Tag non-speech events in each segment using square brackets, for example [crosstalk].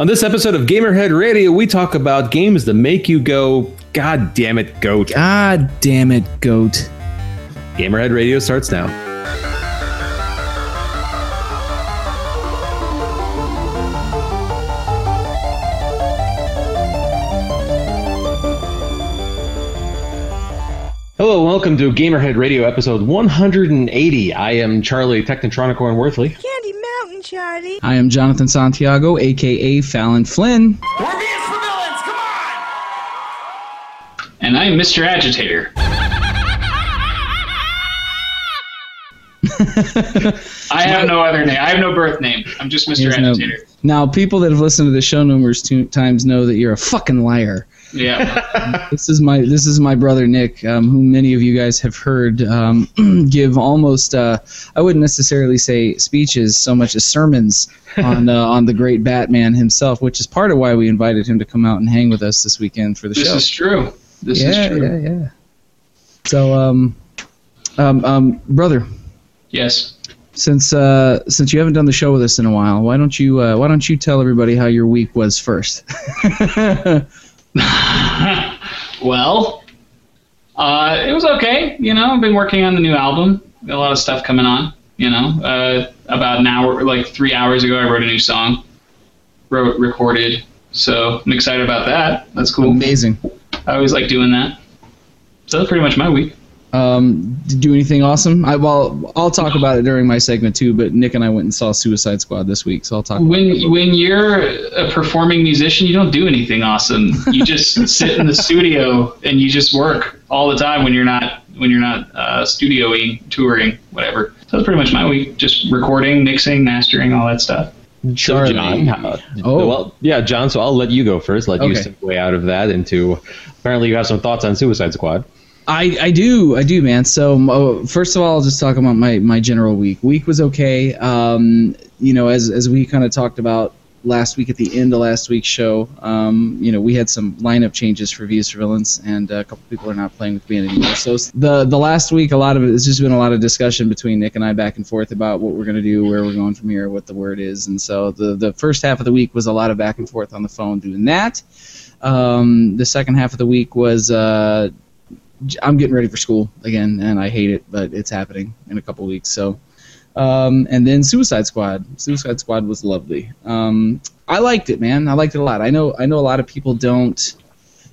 On this episode of Gamerhead Radio, we talk about games that make you go, God damn it, goat. God damn it, goat. Gamerhead Radio starts now. Hello, welcome to Gamerhead Radio episode 180. I am Charlie Technotronic and Worthley. Candy Mountain, Charlie. I am Jonathan Santiago, aka Fallon Flynn. We're being for villains, come on! And I'm Mr. Agitator. [laughs] I have no other name. I have no birth name. I'm just Mr. There's no- Agitator. Now, people that have listened to the show numerous two times know that you're a fucking liar. Yeah. [laughs] This is my this is my brother Nick, um, who many of you guys have heard um, [clears throat] give almost uh, I wouldn't necessarily say speeches so much as sermons [laughs] on uh, on the great Batman himself, which is part of why we invited him to come out and hang with us this weekend for the this show. This is true. This yeah, is true. yeah, yeah. So, um, um, um, brother, Yes. since uh, since you haven't done the show with us in a while, why don't you uh, why don't you tell everybody how your week was first? [laughs] [laughs] well, uh, it was okay. You know, I've been working on the new album. Got a lot of stuff coming on. You know, uh, about an hour, like three hours ago, I wrote a new song. Wrote, recorded. So I'm excited about that. That's cool. Amazing. I always like doing that. So that's pretty much my week. Um, do anything awesome? I well, I'll talk about it during my segment too. But Nick and I went and saw Suicide Squad this week, so I'll talk. when when you're a performing musician, you don't do anything awesome. You just [laughs] sit in the studio and you just work all the time when you're not when you're not uh, studioing, touring, whatever. So that's pretty much my week. Just recording, mixing, mastering, all that stuff. So, John, uh, Oh. well, yeah, John. So I'll let you go first. Let you Okay. segue out of that into. Apparently, you have some thoughts on Suicide Squad. I, I do I do man. So uh, first of all, I'll just talk about my, my general week. Week was okay. Um, you know, as as we kind of talked about last week at the end of last week's show, um, you know, we had some lineup changes for Views for Villains, and a couple people are not playing with me anymore. So the the last week, a lot of it has just been a lot of discussion between Nick and I back and forth about what we're gonna do, where we're going from here, what the word is, and so the the first half of the week was a lot of back and forth on the phone doing that. Um, the second half of the week was. Uh, I'm getting ready for school again, and I hate it, but it's happening in a couple weeks. So, um, and then Suicide Squad. Suicide Squad was lovely. Um, I liked it, man. I liked it a lot. I know. I know a lot of people don't.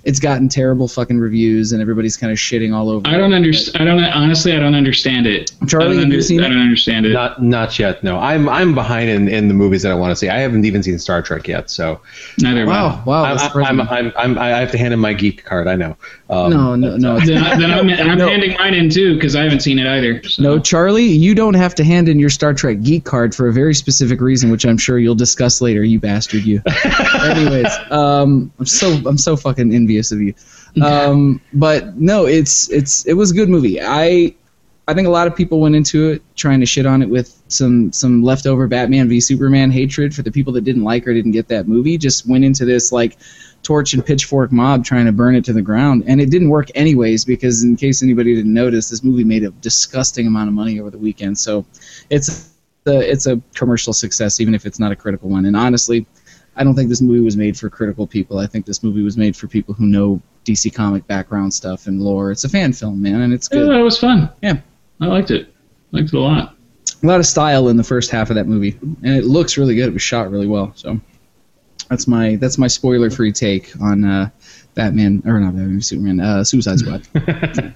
It's gotten terrible fucking reviews, and everybody's kind of shitting all over. I don't understand. I don't honestly. I don't understand it. Charlie, I don't, have you under- seen I don't understand it. Not not yet. No, I'm I'm behind in, in the movies that I want to see. I haven't even seen Star Trek yet, so Neither. Wow, wow. I'm, I'm. I'm, I'm, I'm, I have to hand in my geek card. I know. Um, no, no, no. [laughs] Then, I- then I'm, and I'm No. handing mine in too because I haven't seen it either. so. No, Charlie, you don't have to hand in your Star Trek geek card for a very specific reason, which I'm sure you'll discuss later. You bastard, you. [laughs] Anyways, um, I'm so I'm so fucking envious of you. Um, but no, it's it's it was a good movie. I I think a lot of people went into it trying to shit on it with some some leftover Batman v Superman hatred for the people that didn't like or didn't get that movie. Just went into this like torch and pitchfork mob trying to burn it to the ground, and it didn't work anyways because in case anybody didn't notice, this movie made a disgusting amount of money over the weekend. So it's a, it's a commercial success, even if it's not a critical one. And honestly, I don't think this movie was made for critical people. I think this movie was made for people who know DC comic background stuff and lore. It's a fan film, man, and it's Yeah, good. that was fun. Yeah. I liked it. Liked it a lot. A lot of style in the first half of that movie, and it looks really good. It was shot really well. So that's my that's my spoiler free take on uh, Batman or not Batman, Superman, uh, Suicide Squad. [laughs]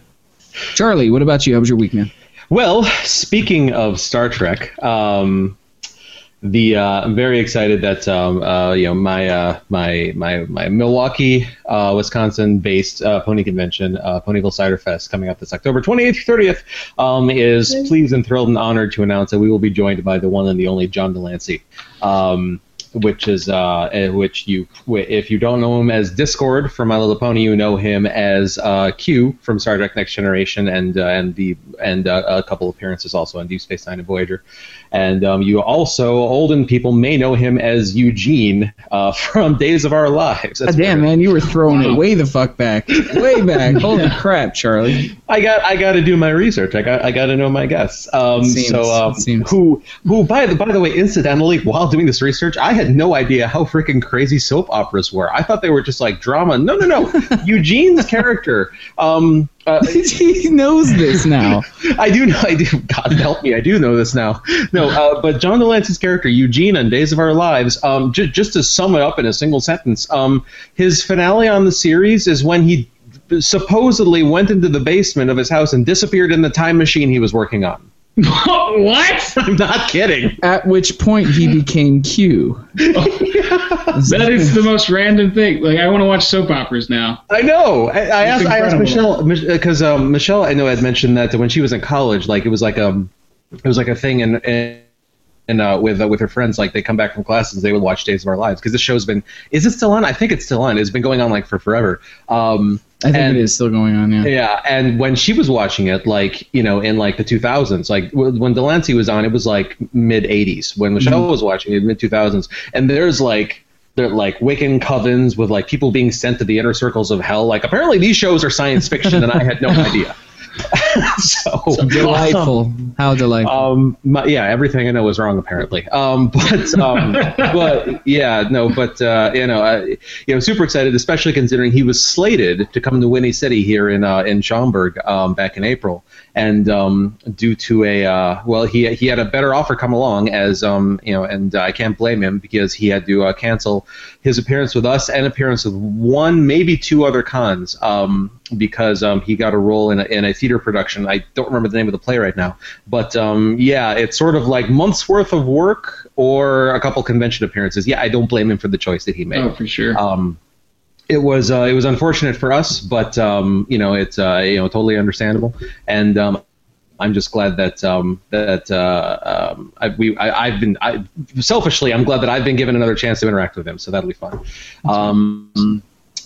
Charlie, what about you? How was your week, man? Well, speaking of Star Trek, um, the uh, I'm very excited that um, uh, you know my uh, my my my Milwaukee, uh, Wisconsin-based uh, pony convention, uh, Ponyville Cider Fest, coming up this October 28th to 30th, um, is pleased and thrilled and honored to announce that we will be joined by the one and the only John de Lancie. Um, which is uh, eh, which you if you don't know him as Discord from My Little Pony, you know him as uh, Q from Star Trek Next Generation and uh, and the and uh, a couple appearances also on Deep Space Nine and Voyager, and um, you also olden people may know him as Eugene uh, [laughs] from Days of Our Lives. That's God damn, man, you were throwing it way the fuck back, way [laughs] back. Holy crap, Charlie. I got I got to do my research. I got I got to know my guests. Um, Seems- so um, who who by the by the way, incidentally, while doing this research, I had no idea how freaking crazy soap operas were. I thought they were just like drama. No, no, no. [laughs] Eugene's character. Um, uh, [laughs] he knows this now. [laughs] I do know. I do. God help me. I do know this now. No, uh, but John de Lancie's character Eugene on Days of Our Lives. Um, j- just to sum it up in a single sentence, um, his finale on the series is when he supposedly went into the basement of his house and disappeared in the time machine he was working on. [laughs] what? I'm not kidding. At which point he became Q. [laughs] That is the most random thing. Like I want to watch soap operas now. I know. I, I asked. I asked. Michelle because um, Michelle I know had mentioned that when she was in college, like it was like um, it was like a thing and. and and uh, with uh, with her friends, like they come back from classes, they would watch Days of Our Lives because this show's been. Is it still on? I think it's still on. It's been going on like for forever. Um, I think and- it is still going on. Yeah. Yeah, and when she was watching it, like you know, in like the 2000s, like when de Lancie was on, it was like mid 80s. When Michelle mm-hmm. was watching it, mid 2000s, and there's like they're like Wiccan covens with like people being sent to the inner circles of hell. Like apparently these shows are science fiction, and I had no [laughs] idea. [laughs] so Delightful. How delightful. um, my, yeah, everything I know was wrong apparently. Um, but um, [laughs] but yeah, no, but uh, you know, I, you know, super excited, especially considering he was slated to come to Whinny City here in uh, in Schaumburg um, back in April, and um, due to a uh, well, he he had a better offer come along as um, you know, and I can't blame him because he had to uh, cancel his appearance with us and appearance with one, maybe two other cons. Um, because um, he got a role in a, in a theater production. I don't remember the name of the play right now, but um, yeah, it's sort of like months worth of work or a couple convention appearances. Yeah, I don't blame him for the choice that he made. Oh, for sure. Um, it was uh, it was unfortunate for us, but um, you know it's uh, you know totally understandable, and um, I'm just glad that um, that uh, um, I, we I, I've been I, selfishly I'm glad that I've been given another chance to interact with him, so that'll be fun. Um,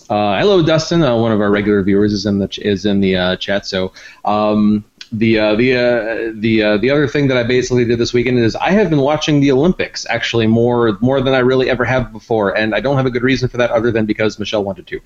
hello, Dustin. Uh, one of our regular viewers is in the ch- is in the uh, chat. So um, the uh, the uh, the uh, the other thing that I basically did this weekend is I have been watching the Olympics actually more more than I really ever have before, and I don't have a good reason for that other than because Michelle wanted to.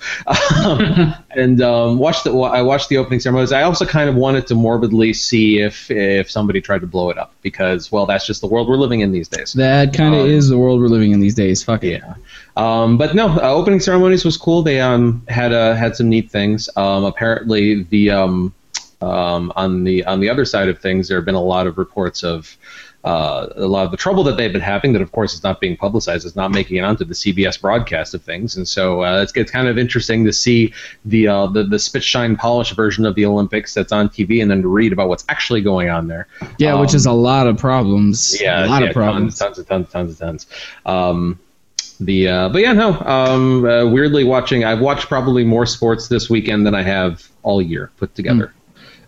Um, [laughs] and um, watched the I watched the opening ceremonies. I also kind of wanted to morbidly see if if somebody tried to blow it up because well that's just the world we're living in these days. that kind of um, is the world we're living in these days. Fuck it. Yeah. Um, but no, uh, opening ceremonies was cool. They um, had uh, had some neat things. Um, apparently, the um, um, on the on the other side of things, there have been a lot of reports of uh, a lot of the trouble that they've been having. That, of course, is not being publicized. It's not making it onto the CBS broadcast of things. And so uh, it's, it's kind of interesting to see the uh, the the spit shine polish version of the Olympics that's on TV, and then to read about what's actually going on there. Yeah, which Um, is a lot of problems. yeah, a lot yeah, of problems. Tons, tons, tons, tons, tons. Um, the uh, but yeah, no. Um, uh, weirdly watching, I've watched probably more sports this weekend than I have all year put together.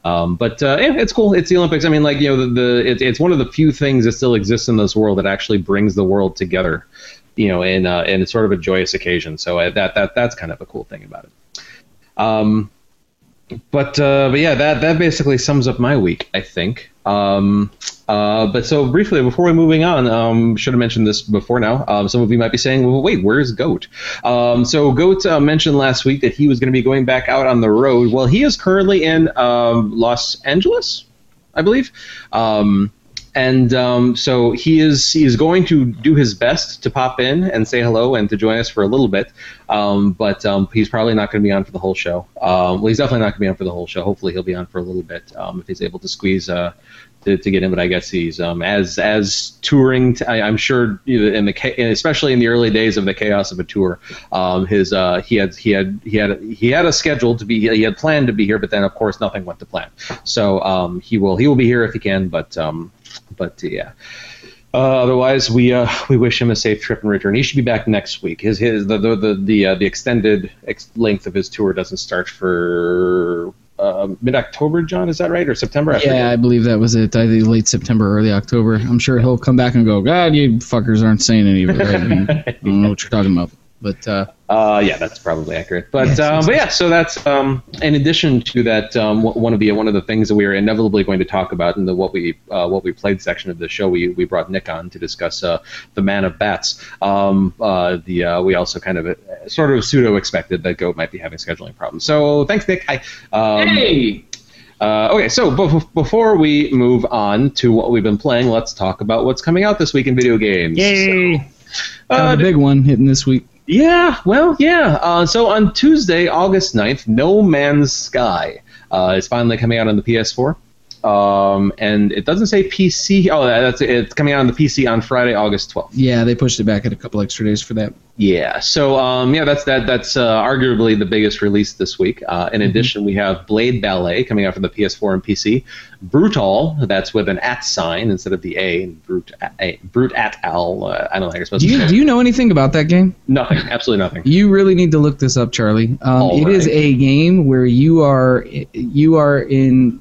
Um, but uh, yeah, it's cool. It's the Olympics. I mean, like you know, the, the it, it's one of the few things that still exists in this world that actually brings the world together. You know, in uh, in sort of a joyous occasion. So uh, that that that's kind of a cool thing about it. Um, but uh, but yeah, that that basically sums up my week. I think. Um, uh, but so briefly before we moving on, um, should have mentioned this before now. Um, some of you might be saying, "Well, wait, where's Goat?" Um, so Goat uh, mentioned last week that he was going to be going back out on the road. Well, he is currently in um, Los Angeles, I believe. Um, and um, so he is he is going to do his best to pop in and say hello and to join us for a little bit. Um, but um, he's probably not going to be on for the whole show. Um, well, he's definitely not going to be on for the whole show. Hopefully, he'll be on for a little bit um, if he's able to squeeze uh, to, to get in. But I guess he's um, as as touring. T- I, I'm sure in the especially in the early days of the chaos of a tour, um, his uh, he had he had he had he had a schedule to be he had planned to be here, but then of course nothing went to plan. So um, he will he will be here if he can, but um, but yeah. Uh, otherwise, we uh, we wish him a safe trip and return. He should be back next week. His his the the the the, uh, the extended ex- length of his tour doesn't start for uh, mid October. John, is that right or September? I forget. Yeah, I believe that was it. I think late September, early October. I'm sure he'll come back and go, God, you fuckers aren't saying any of it right. I don't know what you're talking about. But uh, Uh, yeah, that's probably accurate. But Yes, um, but yeah, so that's um, in addition to that. Um, one of the one of the things that we are inevitably going to talk about in the what we uh, what we played section of the show, we, we brought Nick on to discuss uh, the Man of Bats. Um, uh, the uh, we also kind of uh, sort of pseudo expected that Goat might be having scheduling problems. So thanks, Nick. Hi. Um, hey, uh, okay, so b- before we move on to what we've been playing, let's talk about what's coming out this week in video games. yay! Kind Uh, big one hitting this week. Yeah, well, yeah. Uh, so on Tuesday, August 9th, No Man's Sky uh, is finally coming out on the PS4. Um, and it doesn't say PC. Oh, that's it's coming out on the PC on Friday, August 12th. Yeah, they pushed it back at a couple extra days for that. Yeah. So um, yeah, that's that. That's uh, arguably the biggest release this week. Uh, in addition, we have Blade Ballet coming out for the PS4 and PC. Brutal, that's with an at sign instead of the A. And Brute, a, Brute at al. Uh, I don't know how you're supposed Do to you say. do you know anything about that game? Nothing. Absolutely nothing. You really need to look this up, Charlie. Um, it is right. a game where you are you are in.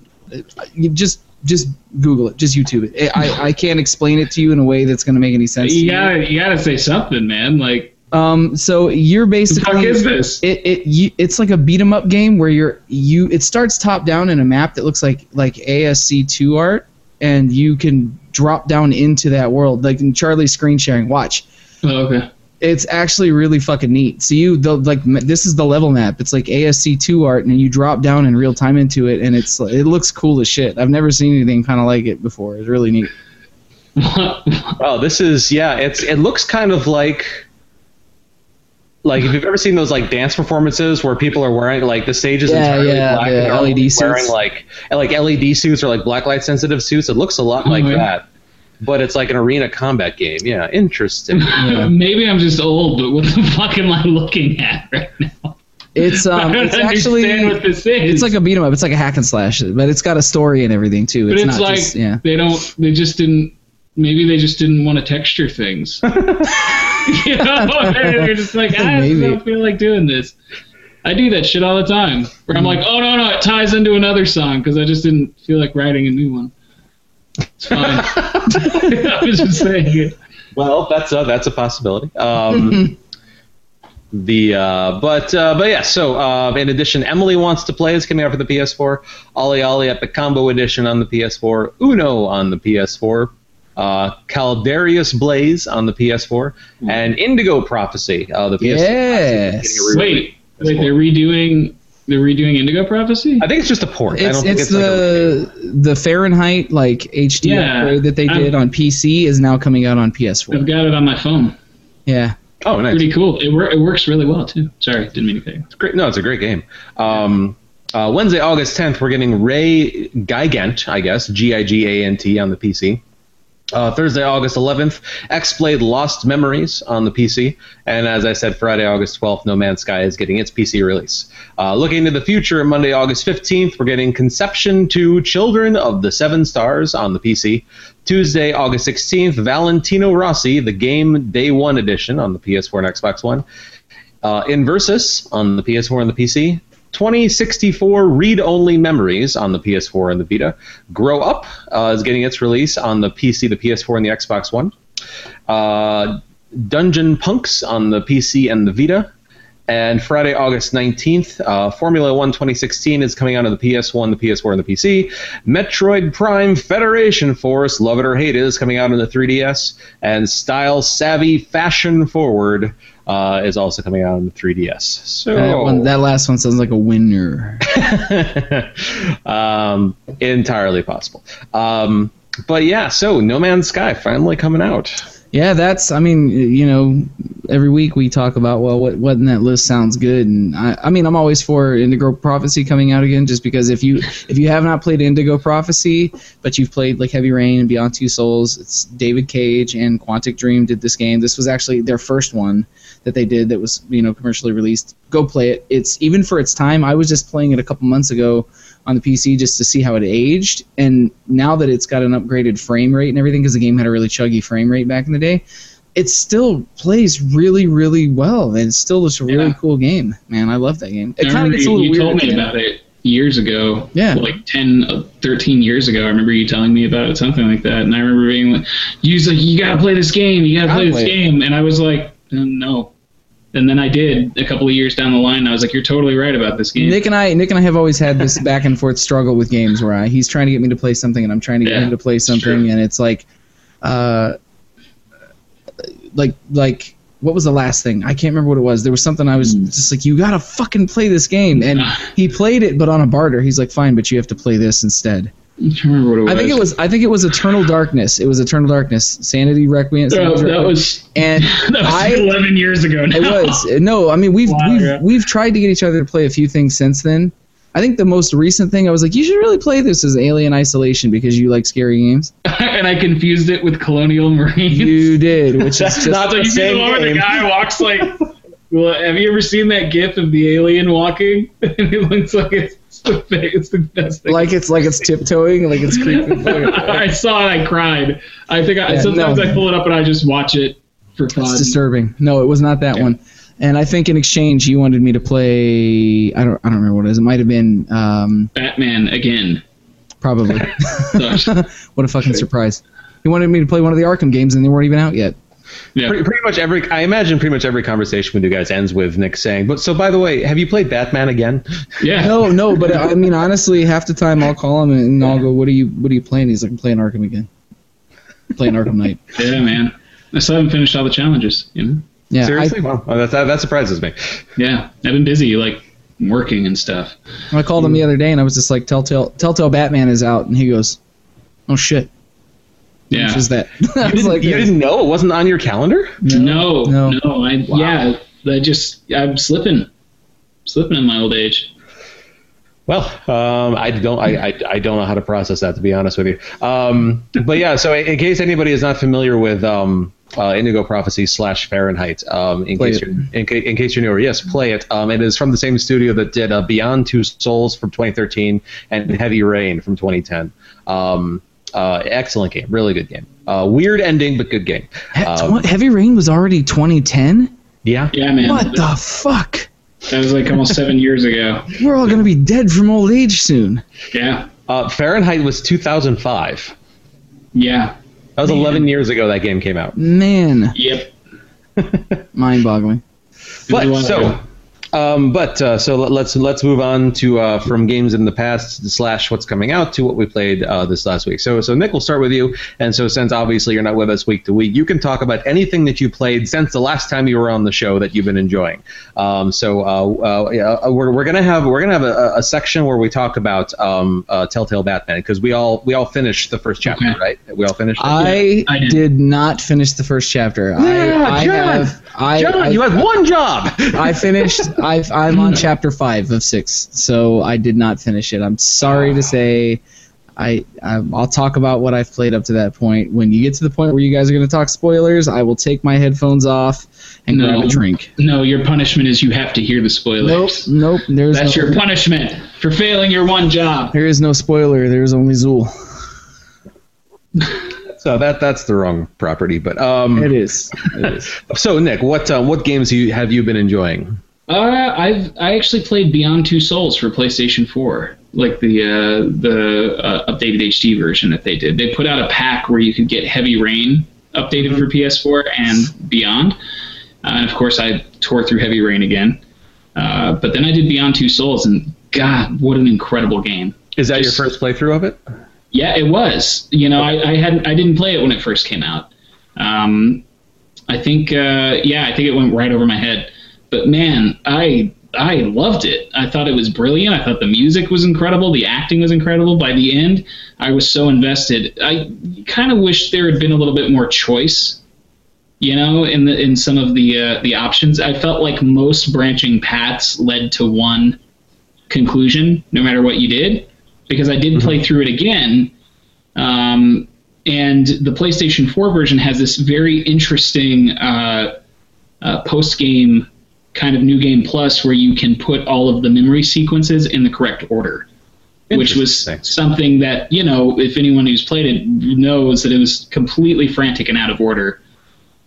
You just just Google it, just YouTube it. I, I can't explain it to you in a way that's going to make any sense. You you. gotta, you gotta say something, man. Like, Um, so you're the fuck basically is this? it it you, it's like a beat 'em up game where you're you it starts top down in a map that looks like like ASCII art and you can drop down into that world like in Charlie's screen sharing watch Oh, okay. It's actually really fucking neat so you the like this is the level map it's like ASCII art and you drop down in real time into it and it's it looks cool as shit I've never seen anything kind of like it before it's really neat [laughs] Oh, this is yeah. It's it looks kind of like like if you've ever seen those like dance performances where people are wearing like the stage is Yeah, entirely yeah, black the and they're LED suits. wearing like like LED suits or like black light sensitive suits. It looks a lot like Mhm. that, but it's like an arena combat game. Yeah, interesting. [laughs] Yeah. Maybe I'm just old, but what the [laughs] fuck am I looking at right now? it's I um don't it's actually what this is. It's like a beat 'em up. It's like a hack and slash, but it's got a story and everything too. but It's, it's, not like just yeah. they don't. They just didn't. Maybe they just didn't want to texture things. [laughs] you know, they're just like, "Ah, I Maybe. don't feel like doing this. I do that shit all the time. Where I'm like, oh no no, it ties into another song because I just didn't feel like writing a new one. It's fine. [laughs] I was just saying it. well, that's a, that's a possibility. Um, [laughs] the uh, but uh, but yeah. So uh, in addition, Emily wants to play is coming out for the PS4. OlliOlli Epic Combo Edition on the PS4. Uno on the PS4. Uh, Caladrius Blaze on the PS4 and Indigo Prophecy. Uh, the PS4. Yes. Wait, wait, they're redoing. They're redoing Indigo Prophecy. I think it's just a port. I It's don't think it's it's like a the the Fahrenheit like HD Yeah, upgrade that they I'm- did on PC is now coming out on PS4. I've got it on my phone. Yeah. oh nice. Pretty cool. It, wor- it works really well too. Sorry, didn't mean to cut you. It's great. No, it's a great game. Um, uh, Wednesday, August 10th, we're getting Ray Gigant, I guess, G I G A N T on the PC. Uh, Thursday, August 11th, XBlaze Lost Memories on the PC. And as I said, Friday, August 12th, No Man's Sky is getting its PC release. Uh, looking to the future, Monday, August 15th, we're getting Conception 2 Children of the Seven Stars on the PC. Tuesday, August 16th, Valentino Rossi, the game Day 1 edition on the PS4 and Xbox One. Uh, Inversus on the PS4 and the PC. 2064 read-only memories on the PS4 and the Vita. Grow Up uh, is getting its release on the PC, the PS4, and the Xbox One. Uh, Dungeon Punks on the PC and the Vita. And Friday, August 19th, uh, Formula One 2016 is coming out on the PS1, the PS4, and the PC. Metroid Prime Federation Force, love it or hate it, is coming out on the 3DS. And Style Savvy Fashion Forward uh, is also coming out on the 3DS. So That, one, that last one sounds like a winner. [laughs] um, entirely possible. Um, but yeah, so No Man's Sky finally coming out. Yeah, that's. I mean, you know, every week we talk about well, what what in that list sounds good, and I, I mean, I'm always for Indigo Prophecy coming out again, just because if you if you have not played Indigo Prophecy, but you've played like Heavy Rain and Beyond Two Souls, it's David Cage and Quantic Dream did this game. This was actually their first one that they did that was you know commercially released. Go play it. It's even for its time. I was just playing it a couple months ago on the PC just to see how it aged. And now that it's got an upgraded frame rate and everything, because the game had a really chuggy frame rate back in the day, it still plays really, really well. And it's still just a really Yeah. cool game. Man, I love that game. It kind of gets a you, little you weird. told me end. about it years ago. Yeah. Like 10, uh, 13 years ago. I remember you telling me about it, something like that. And I remember being like, you was like, you gotta play this game, you gotta Gotta play this play it. game. And I was like, "Uh, no. And then I did a couple of years down the line. I was like, you're totally right about this game. Nick and I, Nick and I have always had this [laughs] back and forth struggle with games where I, he's trying to get me to play something and I'm trying to get Yeah, him to play something, and it's like, uh, like like what was the last thing? I can't remember what it was. There was something I was Hmm. just like, you gotta fucking play this game, and [laughs] he played it, but on a barter. He's like, fine, but you have to play this instead. I'm remember what it was. I think it was. I think it was Eternal Darkness. It was Eternal Darkness. Sanity Requiem. Oh, that Requiem. was and [laughs] that was I. 11 years ago. Now. It was no. I mean, we've Wow, we've yeah. we've tried to get each other to play a few things since then. I think the most recent thing I was like, you should really play this as Alien Isolation because you like scary games. [laughs] and I confused it with Colonial Marines. You did, which is [laughs] just not the you see the same one where the guy walks like. Well, have you ever seen that GIF of the alien walking? and it looks like it's the thing. It's the best thing. like it's like it's tiptoeing, like it's creeping. [laughs] I saw it. I cried. I think I, Yeah, sometimes no. I pull it up and I just watch it for fun. It's disturbing. No, it was not that Yeah. one. And I think in exchange you wanted me to play. I don't. I don't remember what it is. It might have been um, Batman again. probably. [laughs] [laughs] What a fucking surprise! He wanted me to play one of the Arkham games, and they weren't even out yet. Yeah. Pretty, pretty much every, I imagine pretty much every conversation with you guys ends with Nick saying, "But so by the way, have you played Batman again?" Yeah. No, no, but I mean honestly, half the time I'll call him and I'll go, "What are you? What are you playing?" He's like, "I'm playing Arkham again." playing Arkham Knight. Yeah, man. I still haven't finished all the challenges. You know. Yeah, Seriously, wow, oh, that, that that surprises me. Yeah, I've been busy like working and stuff. I, I called him the other day and I was just like, "Telltale, Telltale Batman is out," and he goes, "Oh shit." Yeah. Which is that? [laughs] [laughs] I You didn't, like, you didn't know it wasn't on your calendar? No, no. no, I yeah, I just I'm slipping, slipping in my old age. Well, um, I don't. I, I, I don't know how to process that to be honest with you. Um, but yeah, so in case anybody is not familiar with um, uh, Indigo Prophecy slash Fahrenheit, um, in Play case it. you're in, ca- in case you're newer, yes, play it. Um, it is from the same studio that did uh, Beyond Two Souls from 2013 and Heavy Rain from 2010. Uh, excellent game, really good game. Uh, weird ending, but good game. He- Um, Heavy Rain was already 2010. yeah, Yeah, man. What that, the fuck? that was like almost seven years ago. We're all gonna be dead from old age soon. Yeah, uh, Fahrenheit was 2005. yeah, That was Man. 11 years ago that game came out. Man, yep. [laughs] mind-boggling. It was a But so, ago. Um, but uh, so let- let's let's move on to uh, from games in the past slash what's coming out to what we played uh, this last week. So so Nick, we'll start with you. And so since obviously you're not with us week to week, you can talk about anything that you played since the last time you were on the show that you've been enjoying. Um, so uh, uh, yeah, uh, we're, we're gonna have we're gonna have a, a section where we talk about um, uh, Telltale Batman because we all we all finished the first chapter, Okay. right? We all finished. it? I, I did. did. not finish the first chapter. Yeah, I, I John! have. I, John, I, you had one job. I finished. [laughs] I've, I'm on chapter five of six, so I did not finish it. I'm sorry to say. I, I I'll talk about what I've played up to that point. When you get to the point where you guys are going to talk spoilers, I will take my headphones off and No. grab a drink. No, your punishment is you have to hear the Nope, spoilers. nope. There's That's no, your punishment for failing your one job. there is no spoiler. There's only Zuul. so that that's the wrong property, but um, It is. It is. [laughs] So Nick, what uh, what games you, have you been enjoying? Uh, I've I actually played Beyond Two Souls for PlayStation 4, like the uh, the uh, updated HD version that they did. They put out a pack where you could get Heavy Rain updated for PS4 and Beyond, uh, and of course I tore through Heavy Rain again. Uh, but then I did Beyond Two Souls, and God, what an incredible game! Is that Just- your first playthrough of it? Yeah, it was. You know, I, I hadn't I didn't play it when it first came out. Um, I think uh, yeah, I think it went right over my head. But man, I I loved it. I thought it was brilliant. I thought the music was incredible. The acting was incredible. By the end, I was so invested. I kind of wish there had been a little bit more choice. You know, in the in some of the uh, the options, I felt like most branching paths led to one conclusion, no matter what you did. Because I did play through it again, um, and the PlayStation 4 version has this very interesting uh, uh, post game kind of new game plus where you can put all of the memory sequences in the correct order. Which was something that, you know, if anyone who's played it knows that it was completely frantic and out of order.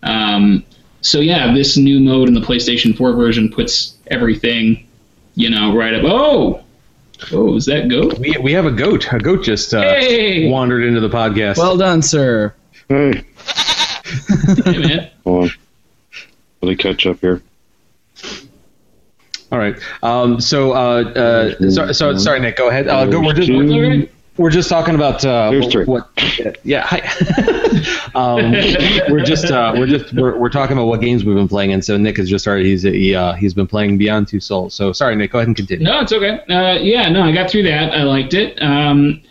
Um, so, yeah, this new mode in the PlayStation 4 version puts everything, you know, right up. Oh! Oh, is that goat? We, we have a goat. A goat just uh, Hey! wandered into the podcast. Well done, sir. Hey, Hey, man. hold on. Let me catch up here. All right. Um, so, uh, uh, so, so, sorry, Nick. Go ahead. Uh, go, we're just we're, we're just talking about uh, what, what- Yeah. Hi. [laughs] um, we're just uh, we're just we're, we're talking about what games we've been playing, and so Nick has just started. He's he, uh, he's been playing Beyond Two Souls. So sorry, Nick. Go ahead and continue. No, it's okay. Uh, yeah, no, I got through that. I liked it. Um,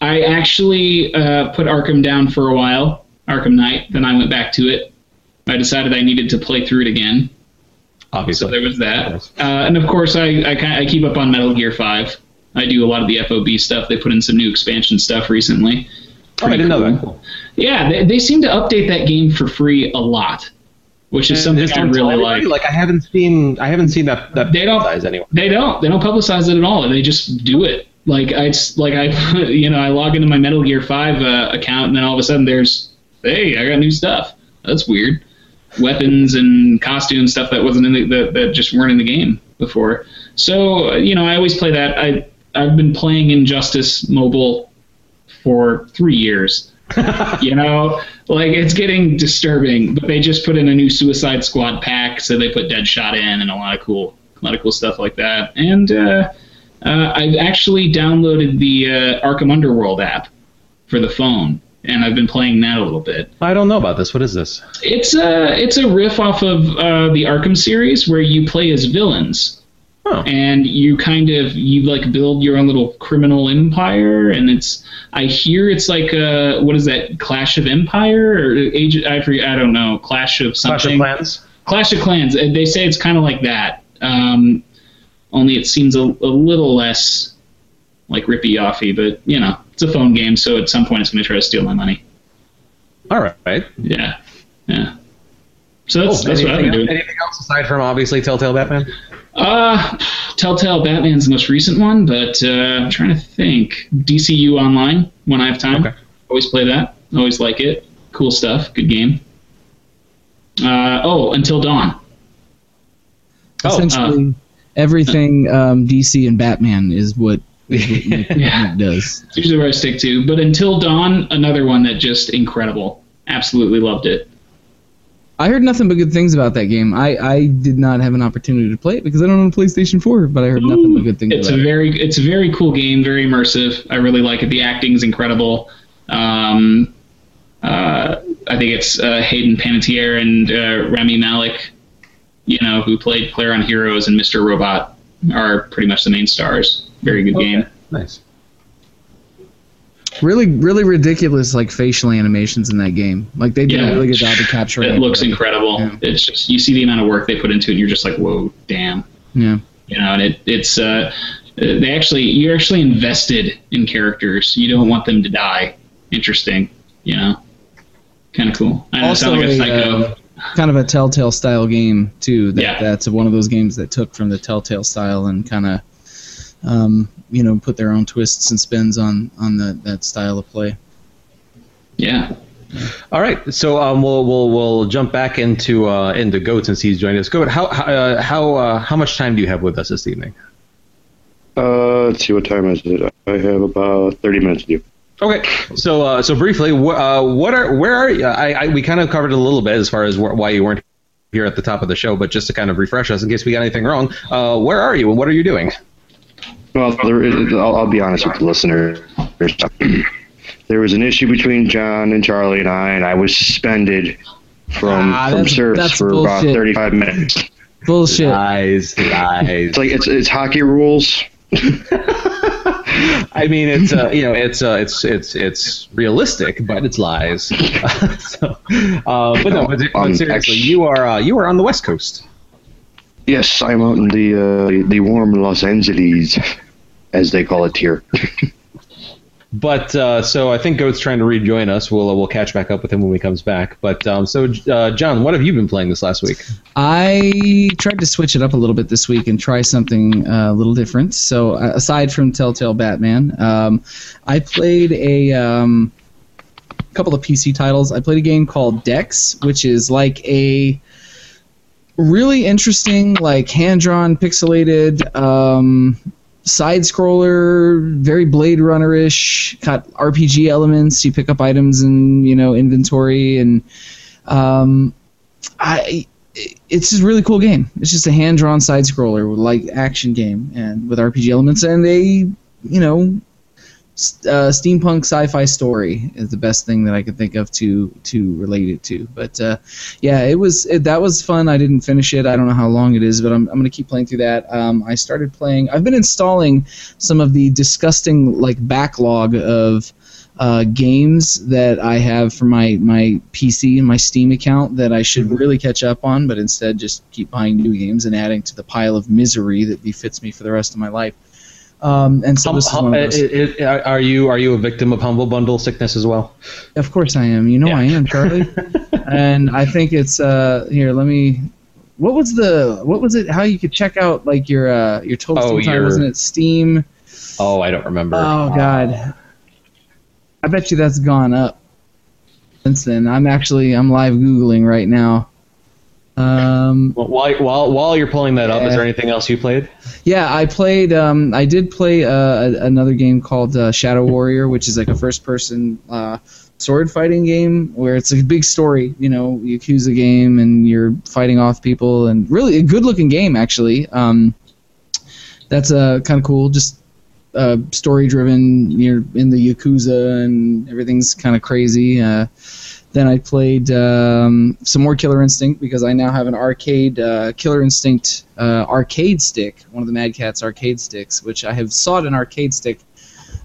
I actually uh, put Arkham down for a while, Arkham Knight. Then I went back to it. I decided I needed to play through it again. Obviously. So there was that. Yes. Uh, and of course, I, I, I keep up on Metal Gear 5. I do a lot of the FOB stuff. They put in some new expansion stuff recently. oh, I didn't know that. cool. Yeah, they, they seem to update that game for free a lot, which is something I really like. Like I haven't seen I haven't seen that that They don't- anyway. They don't. They don't publicize it at all. They just do it. Like I, like I, [laughs] you know, I log into my Metal Gear Five uh, account, and then all of a sudden there's, hey, I got new stuff. That's weird. Weapons and costumes, stuff that wasn't in the that, that just weren't in the game before. So you know, I always play that. I I've been playing Injustice Mobile for three years. [laughs] you know, like it's getting disturbing. But they just put in a new Suicide Squad pack, so they put Deadshot in and a lot of cool, a lot of cool stuff like that. And uh, uh, I've actually downloaded the uh, Arkham Underworld app for the phone, and I've been playing that a little bit. I don't know about this. What is this? It's a it's a riff off of uh, the Arkham series where you play as villains Oh. and you kind of you like build your own little criminal empire and it's i hear it's like uh what is that clash of empire or age i forget i don't know clash of something Clash of Clans. clash of clans they say it's kind of like that um only it seems a, a little less like rippy offy but you know it's a phone game so at some point it's going to try to steal my money All right. yeah yeah so that's, Cool. that's what i've been anything, doing anything else aside from obviously Telltale Batman? Uh, Telltale Batman's the most recent one, but uh, I'm trying to think. DCU Online when I have time. Okay. Always play that. Always like it. Cool stuff. Good game. Uh, oh, Until Dawn. Oh, Essentially, everything um, DC and Batman is what, Nick, Nick [laughs] does. It's usually where I stick to. But Until Dawn, another one that just incredible. Absolutely loved it. I heard nothing but good things about that game. I, I did not have an opportunity to play it because I don't own a PlayStation 4, but I heard nothing but good things It's about a it. very it's a very cool game, very immersive. I really like it. The acting's incredible. Um, uh, I think it's uh, Hayden Panettiere and uh, Rami Malek, you know, who played Claire on Heroes and Mr. Robot, are pretty much the main stars. Very good game. Nice. Really, really ridiculous like facial animations in that game. Like they did Yeah. a really good job of capturing It looks incredible. Yeah. It's just you see the amount of work they put into it, and you're just like, whoa, damn. Yeah. you know and it, it's uh, they actually you're actually invested in characters you don't want them to die interesting you know kind of cool i know Also sound like a a, psycho uh, kind of a Telltale style game too. That, Yeah. That's one of those games that took from the Telltale style and kind of, um, you know, put their own twists and spins on on the, that style of play. yeah All right, so um, we'll we'll we'll jump back into uh, into Goat since he's joined us. Goat, how how uh, how, uh, how much time do you have with us this evening? Uh, let's see what time is it. I have about 30 minutes to do. Okay, so uh, so briefly, wh- uh, what are where are you? I, I we kind of covered it a little bit as far as wh- why you weren't here at the top of the show, but just to kind of refresh us in case we got anything wrong, uh, where are you and what are you doing? Well, there is, I'll, I'll be honest with the listener. [clears throat] There was an issue between John and Charlie and I, and I was suspended from Ah, from service that's for about 35 minutes. Bullshit. Lies, lies. It's like it's it's hockey rules. I mean, it's uh, you know, it's uh, it's it's it's realistic, but it's lies. [laughs] so, uh, but no, but, but seriously, actually- you are uh, you are on the West Coast. Yes, I'm out in the uh, the warm Los Angeles, as they call it here. [laughs] But uh, so I think Goat's trying to rejoin us. We'll uh, we'll catch back up with him when he comes back. But um, so uh, John, what have you been playing this last week? I tried to switch it up a little bit this week and try something uh, a little different. So uh, aside from Telltale Batman, um, I played a um, couple of PC titles. I played a game called Dex, which is like a really interesting, like hand drawn, pixelated. Side scroller, very Blade Runner ish, got RPG elements. You pick up items and you know inventory, and um, I it's just a really cool game. It's just a hand drawn side scroller like action game and with RPG elements, and they, you know, uh, steampunk sci-fi story is the best thing that I could think of to to relate it to. But uh, yeah, it was it, that was fun. I didn't finish it. I don't know how long it is, but I'm I'm gonna keep playing through that. Um, I started playing. I've been installing some of the disgusting like backlog of uh, games that I have for my my PC and my Steam account that I should really catch up on, but instead just keep buying new games and adding to the pile of misery that befits me for the rest of my life. Um, and so Hum- this is one of those. uh, uh, uh, are you are you a victim of humble bundle sickness as well? Of course I am. You know Yeah. I am, Charlie. [laughs] and I think it's uh here. Let me. What was the what was it? How you could check out like your uh your total Oh, time? your- Wasn't it Steam? Oh, I don't remember. Oh God. I bet you that's gone up since then. I'm actually I'm live googling right now. Um, Well, while, while while you're pulling that up, is there anything else you played? yeah, I played. Um, I did play uh, a- another game called uh, Shadow Warrior, which is like a first-person uh, sword fighting game where it's a big story. You know, Yakuza game, and you're fighting off people, and really a good-looking game actually. Um, that's uh, kind of cool. Just uh, story-driven. You're in the Yakuza, and everything's kind of crazy. Then I played um, some more Killer Instinct because I now have an arcade uh, Killer Instinct uh, arcade stick, one of the Mad Catz arcade sticks, which I have sought an arcade stick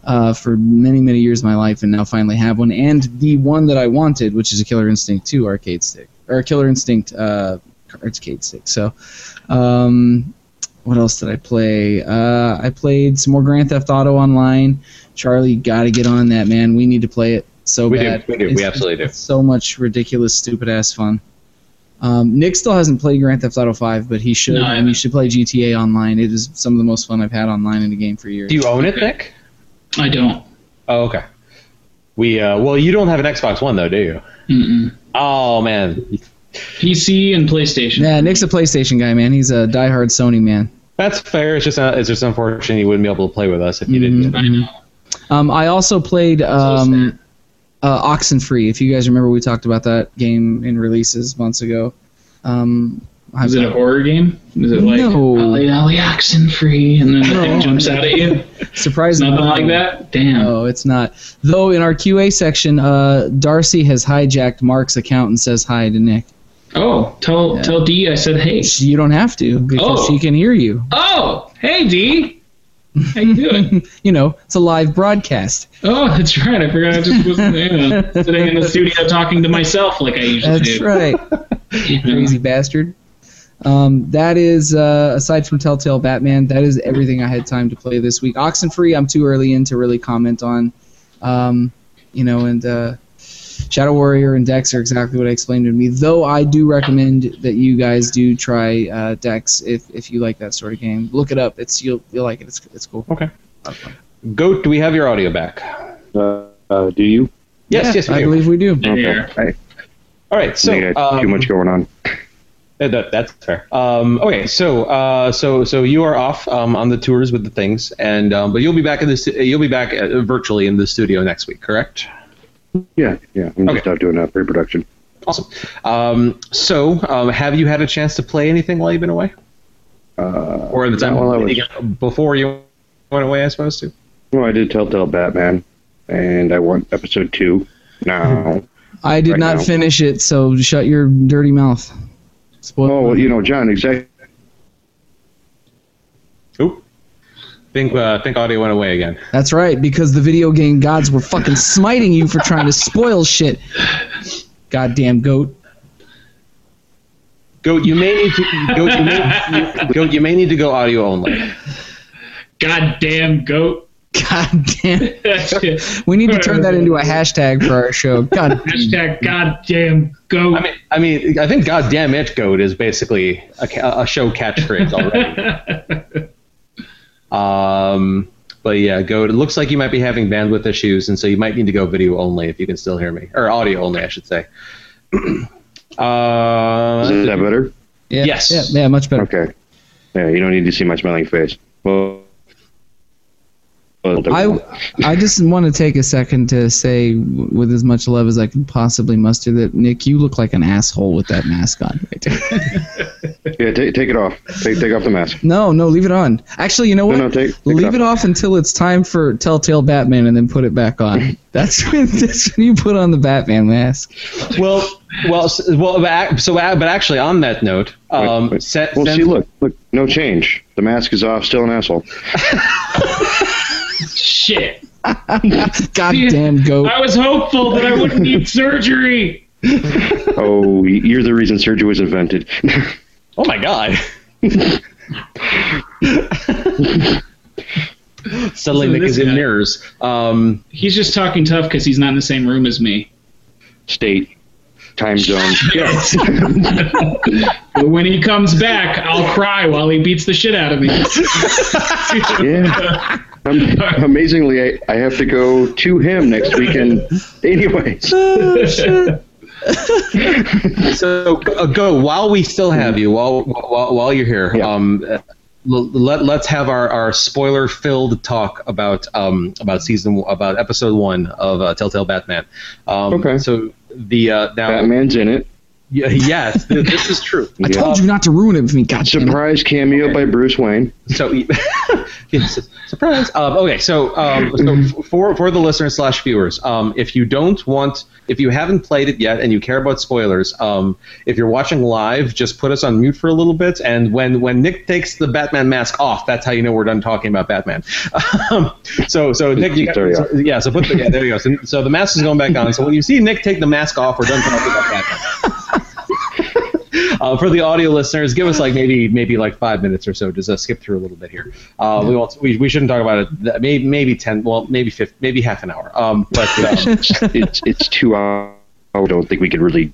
uh, for many, many years of my life, and now finally have one. And the one that I wanted, which is a Killer Instinct 2 arcade stick, or a Killer Instinct uh, arcade stick. So, um, what else did I play? Uh, I played some more Grand Theft Auto Online. Charlie, got to get on that, man. We need to play it so We do, we do, we It's- absolutely do. so much ridiculous, stupid ass fun. Um, Nick still hasn't played Grand Theft Auto 5, but he should, No, and you should play GTA Online. It is some of the most fun I've had online in a game for years. Do you own it, Nick? I don't. Oh, okay. We uh, well, you don't have an Xbox One though, do you? Mm-mm. Oh man, PC and PlayStation. Yeah, Nick's a PlayStation guy, man. He's a diehard Sony man. that's fair. It's just uh, it's just unfortunate you wouldn't be able to play with us if you Mhm. didn't. I know. Um, I also played um, sad. Uh, Oxenfree. If you guys remember, we talked about that game in releases months ago. Um, Is it a horror game? Is it like No. Ollie Ollie oxen free and then the thing jumps out at you? [laughs] surprisingly, Nothing like that? Damn. No, it's not. Though in our QA section, uh, Darcy has hijacked Mark's account and says hi to Nick. Oh, tell Yeah. tell D I said hey. You don't have to because Oh. she can hear you. Oh, hey D. How you doing? [laughs] you know, it's a live broadcast. oh, that's right. I forgot I just was yeah, sitting in the studio talking to myself like I usually That's do. That's right, [laughs] Yeah. crazy bastard. Um, that is uh, aside from Telltale Batman, that is everything I had time to play this week. Oxenfree, I'm too early in to really comment on. Um, you know, and uh, Shadow Warrior and Dex are exactly what I explained to me. Though I do recommend that you guys do try uh, Dex if, if you like that sort of game. Look it up. It's you'll you'll like it. It's it's cool. Okay. Goat, do we have your audio back? Uh, uh, do you? Yes, Yeah, yes, we I do. believe we do. There. I All right, so think I got too um, much going on. That, that's fair. Um, okay, so uh, so so you are off um, on the tours with the things, and um, but you'll be back in this. you'll be back uh, virtually in the studio next week, correct? Yeah, yeah. I'm just Okay. out doing a pre-production. Awesome. Um, so um, have you had a chance to play anything while you've been away, Uh, or the time while I was- before you went away? I suppose to. well, I did Telltale Batman, and I want episode two now. I did Right not now. finish it, so shut your dirty mouth. Spoil. oh, well, you know, John, exactly. Think uh, think audio went away again. That's right, because the video game gods were fucking smiting you for trying to spoil shit. Goddamn goat. Goat, you may need to goat, you may, goat, you may need to go audio only. Goddamn goat. Goddamn. Hashtag [laughs] We need to turn that into a hashtag for our show. God. [laughs] Hashtag goddamn goat. I mean, I mean, I think "goddamn it, goat" is basically a, ca- a show catchphrase already. [laughs] um, but yeah, go. It looks like you might be having bandwidth issues, and so you might need to go video only if you can still hear me, or audio only, I should say. [clears throat] uh, Is that better? Yeah, Yes. Yeah, yeah, much better. Okay. Yeah, you don't need to see my smiling face. Well, I I just want to take a second to say, with as much love as I can possibly muster, that Nick, you look like an asshole with that mask on. Right there. [laughs] yeah, take, take it off. Take take off the mask. No, no, leave it on. Actually, you know what? No, no, take- take it leave off. it off until it's time for Telltale Batman, and then put it back on. [laughs] That's when that's when you put on the Batman mask. Well, well, well. So, uh, but actually, on that note, um, Wait, wait. se- Well, since- see, look, look, no change. The mask is off. Still an asshole. [laughs] Shit. [laughs] Goddamn goat. I was hopeful that I wouldn't need surgery. [laughs] Oh, you're the reason surgery was invented. Oh my god. [laughs] Suddenly, So Nick is in guy- mirrors. Um, He's just talking tough because he's not in the same room as me. State, time zone. But when he comes back, I'll cry while he beats the shit out of me. Yeah. Um, [laughs] amazingly, I, I have to go to him next weekend. [laughs] Anyways, [laughs] so uh, go while we still have you, while while, while you're here. Yeah. Um, uh, l- let let's have our, our spoiler filled talk about um about season about episode one of uh, Telltale Batman. Um, Okay. So the uh, now Batman's in it. Y- yes, th- this is true. [laughs] I told you not to ruin it for me. God. Surprise cameo by Bruce Wayne. So, [laughs] yes, surprise. Um, okay, so, um, so for for the listeners slash viewers, um, if you don't want, if you haven't played it yet and you care about spoilers, um, if you're watching live, just put us on mute for a little bit, and when when Nick takes the Batman mask off, that's how you know we're done talking about Batman. [laughs] Um, so so Nick, you got, so- yeah, so put the yeah, there you go. So, so the mask is going back on. So when you see Nick take the mask off, we're done talking about Batman. Uh, for the audio listeners, give us like maybe maybe like five minutes or so. Just uh, skip through a little bit here. Uh, we won't. We, we shouldn't talk about it. th- Maybe maybe ten. Well, maybe fifth. Maybe half an hour. Um, but [laughs] um, It's it's two hours. I don't think we could really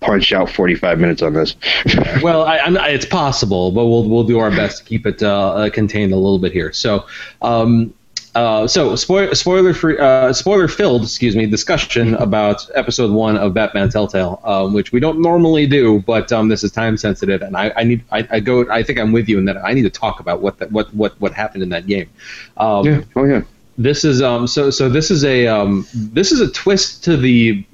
punch out 45 minutes on this. [laughs] well, I, I'm, it's possible, but we'll we'll do our best to keep it uh, uh, contained a little bit here. So, um, uh, so spoil, spoiler free, uh, spoiler filled, excuse me, discussion about episode one of Batman Telltale, um, which we don't normally do, but um, this is time sensitive, and I, I need I, I go. I think I'm with you in that I need to talk about what that what what what happened in that game. Um, yeah. Oh yeah. This is um so so this is a um this is a twist to the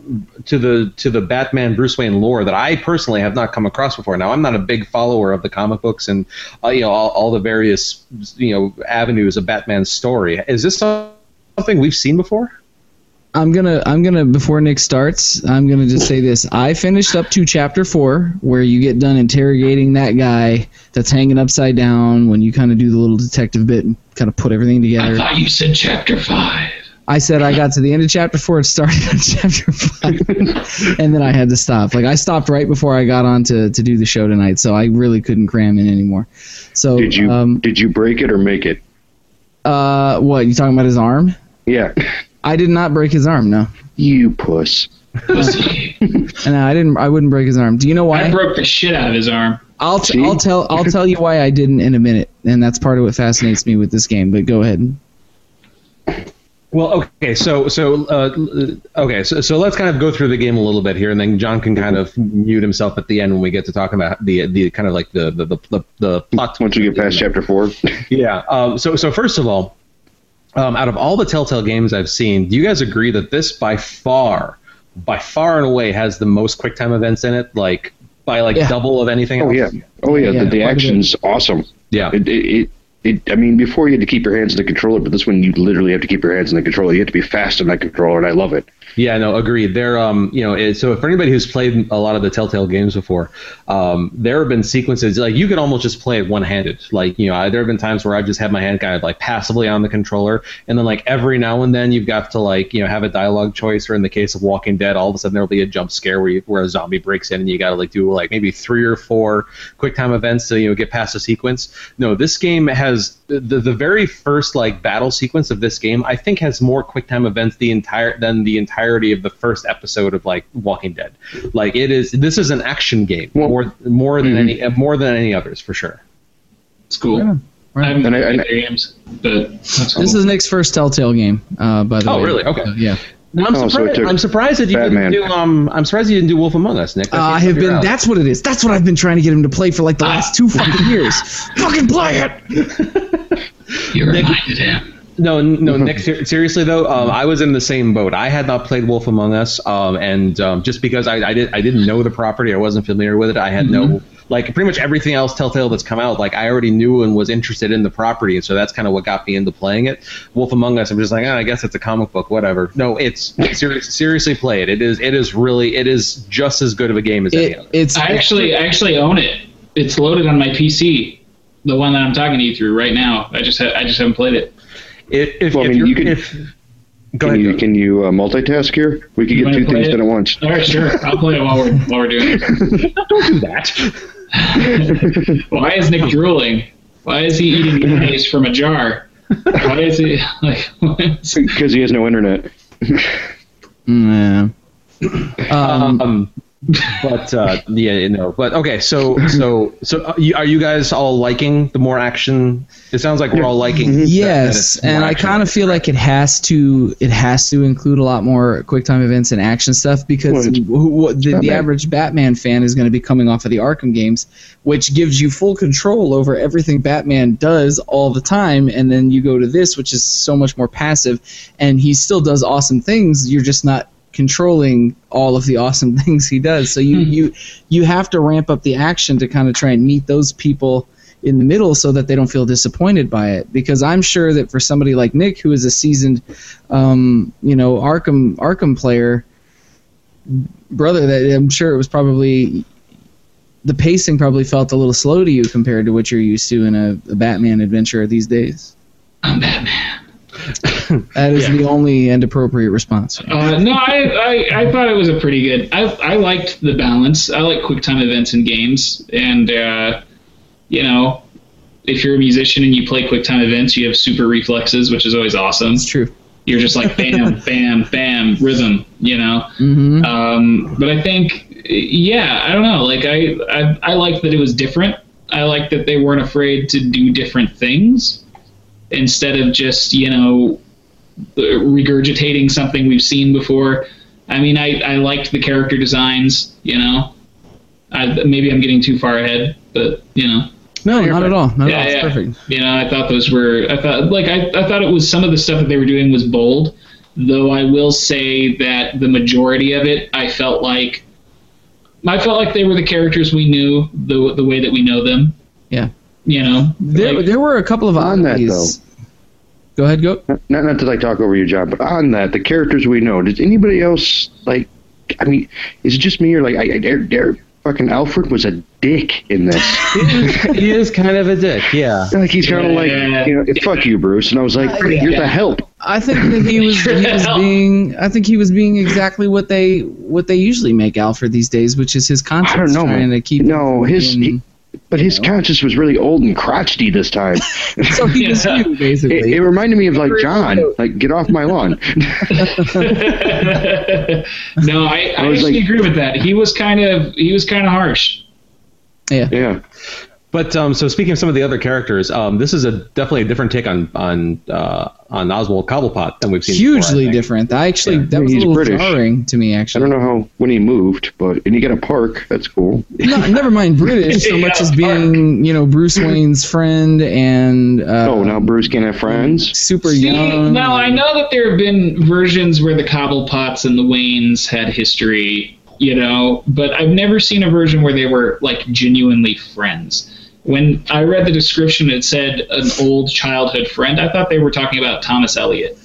to the to the Batman Bruce Wayne lore that I personally have not come across before. Now I'm not a big follower of the comic books and uh, you know all, all the various you know avenues of Batman's story. Is this something we've seen before? I'm gonna I'm gonna before Nick starts, I'm gonna just say this. I finished up to chapter four, where you get done interrogating that guy that's hanging upside down when you kind of do the little detective bit kind of put everything together. I thought you said chapter five. I said I got to the end of chapter four and started on [laughs] chapter five, and then I had to stop. Like I stopped right before I got on to, to do the show tonight, so I really couldn't cram in anymore. So Did you um, did you break it or make it? uh, what you talking about his arm? Yeah. I did not break his arm. No, You puss. Pussy. [laughs] and I didn't. I wouldn't break his arm. Do you know why? I broke the shit out of his arm. I'll t- See? I'll tell I'll tell you why I didn't in a minute, and that's part of what fascinates me with this game. But go ahead. Well, okay, so so uh, okay, so, so let's kind of go through the game a little bit here, and then John can kind of mute himself at the end when we get to talk about the the kind of like the the the, the, the plot. Once you get past chapter four. [laughs] Yeah. Um, so so first of all, um, out of all the Telltale games I've seen, do you guys agree that this by far, by far and away, has the most QuickTime events in it? Like by like Yeah. double of anything Oh else? yeah. Oh yeah. Yeah, the, the quite a bit. action's awesome. Yeah. It, it, it, it, I mean, before you had to keep your hands on the controller, but this one you literally have to keep your hands on the controller. You have to be fast on that controller, and I love it. Yeah, no, agreed. There, um, you know, so for anybody who's played a lot of the Telltale games before, um, there have been sequences like you could almost just play it one-handed. Like, you know, I, there have been times where I've just had my hand kind of like passively on the controller, and then like every now and then you've got to like, you know, have a dialogue choice, or in the case of Walking Dead, all of a sudden there'll be a jump scare where you, where a zombie breaks in, and you got to like do like maybe three or four QuickTime events to you know get past a sequence. No, this game has the the very first like battle sequence of this game. I think has more QuickTime events the entire than the entirety of the first episode of like Walking Dead. Like it is. This is an action game Well- more more than Mhm. any more than any others for sure. It's cool. Right. Right I on. haven't And I- played and I- games, but that's cool. This is Nick's first Telltale game, uh, by the Oh, way. really? Okay. Uh, yeah. No, I'm Oh, surprised. took I'm surprised that you Batman. didn't do. Um, I'm surprised you didn't do Wolf Among Us, Nick. Uh, I have been. alley. That's what it is. That's what I've been trying to get him to play for like the last two fucking years. [laughs] fucking play it. [laughs] You reminded him. No, no, [laughs] Nick. Ser- seriously though, um, I was in the same boat. I had not played Wolf Among Us, um, and um, just because I, I did, I didn't know the property, I wasn't familiar with it. I had no like pretty much everything else Telltale that's come out. Like I already knew and was interested in the property, and so that's kind of what got me into playing it. Wolf Among Us, I'm just like, oh, I guess it's a comic book, whatever. No, it's ser- seriously play it. It is, it is really, it is just as good of a game as any other. it's I actually I actually own it. It's loaded on my PC, the one that I'm talking to you through right now. I just ha- I just haven't played it. If, if, Well, I mean, you're, you can- if, go Can ahead. you Joe. can you uh, multitask here? We could get two things it? done at once. All right, sure. I'll play it while we're while we're doing it. [laughs] Don't do that. [laughs] Why is Nick drooling? Why is he eating mayonnaise from a jar? Why is he [laughs] like? Because he has no internet. yeah. Um, um, but uh, yeah, you know, but okay. So so so uh, are you guys all liking the more action? It sounds like we're all liking. that- that yes, and I kind of feel like it has to it has to include a lot more QuickTime events and action stuff because Well, it's- who, the, the average Batman fan is going to be coming off of the Arkham games, which gives you full control over everything Batman does all the time, and then you go to this, which is so much more passive, and he still does awesome things. You're just not controlling all of the awesome [laughs] things he does. So you you you have to ramp up the action to kind of try and meet those people in the middle so that they don't feel disappointed by it because I'm sure that for somebody like Nick who is a seasoned um, you know Arkham Arkham player brother that I'm sure it was probably the pacing probably felt a little slow to you compared to what you're used to in a, a Batman adventure these days. I'm Batman. [coughs] That is the only and appropriate response. Uh, no, I, I I thought it was a pretty good. I I liked the balance. I like QuickTime events in games, and uh, you know, if you're a musician and you play QuickTime events, you have super reflexes, which is always awesome. It's true. You're just like [laughs] bam, bam, bam, rhythm. You know. hmm Um, but I think, yeah, I don't know. Like I, I, I liked that it was different. I liked that they weren't afraid to do different things instead of just you know regurgitating something we've seen before. I mean, I, I liked the character designs. You know, I, maybe I'm getting too far ahead, but you know. No, not at all. Not Yeah, at all. It's yeah. perfect. You know, I thought those were. I thought like I, I thought it was some of the stuff that they were doing was bold. Though I will say that the majority of it, I felt like, I felt like they were the characters we knew the the way that we know them. Yeah. You know. There, like- there were a couple of On that, oddities. Go ahead, go. Not not to like talk over you, John, but on that, the characters we know. Does anybody else like? I mean, is it just me or like? I, I there, there, fucking Alfred was a dick in this. [laughs] he is kind of a dick. Yeah. like he's kind of like, you know, fuck you, Bruce. And I was like, you're the help. I think that he was, he was being. I think he was being exactly what they what they usually make Alfred these days, which is his conscience I don't know, trying man. to keep. No, him his. from He, being- but his conscience was really old and crotchety this time. [laughs] so he [laughs] was Yeah. you It, basically. it reminded me of like John, like get off my lawn. [laughs] no, I, I, I actually like- agree with that. He was kind of he was kind of harsh. Yeah. Yeah, But um, so speaking of some of the other characters, um, this is a definitely a different take on on uh, on Oswald Cobblepot than we've seen. before, Hugely think. different. I actually Yeah. that was a little British. jarring to me. Actually, I don't know how when he moved, but and he got a park. That's cool. [laughs] no, never mind British so [laughs] much as Mark. being you know Bruce Wayne's friend and uh, Oh, now Bruce can have friends. super See, young. now I know that there have been versions where the Cobblepots and the Waynes had history, you know, but I've never seen a version where they were like genuinely friends. When I read the description, it said an old childhood friend. I thought they were talking about Thomas Elliot,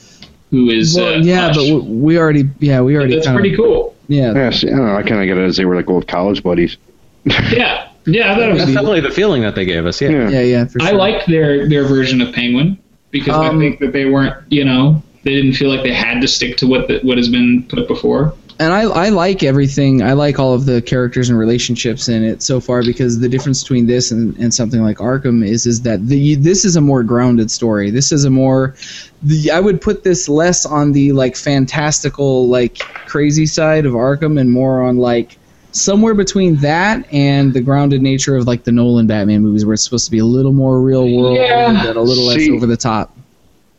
who is Well, uh, yeah, but Hush. we, we already yeah we already that's kinda- pretty cool. yeah Yeah, see, I don't know. I kind of get it as they were like old college buddies. Yeah, yeah, I thought it was That's definitely the feeling that they gave us. Yeah. Yeah. yeah yeah for sure. I liked their their version of Penguin because I Um, think that they weren't, you know, they didn't feel like they had to stick to what the, what has been put before. And I, I like everything. I like all of the characters and relationships in it so far because the difference between this and, and something like Arkham is is that the this is a more grounded story. This is a more the, I would put this less on the like fantastical like crazy side of Arkham and more on like somewhere between that and the grounded nature of like the Nolan Batman movies where it's supposed to be a little more real world Yeah. and a little less over the top.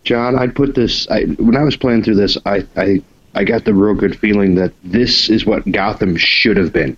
John, I'd put this. I, when I was playing through this, I, I I got the real good feeling that this is what Gotham should have been.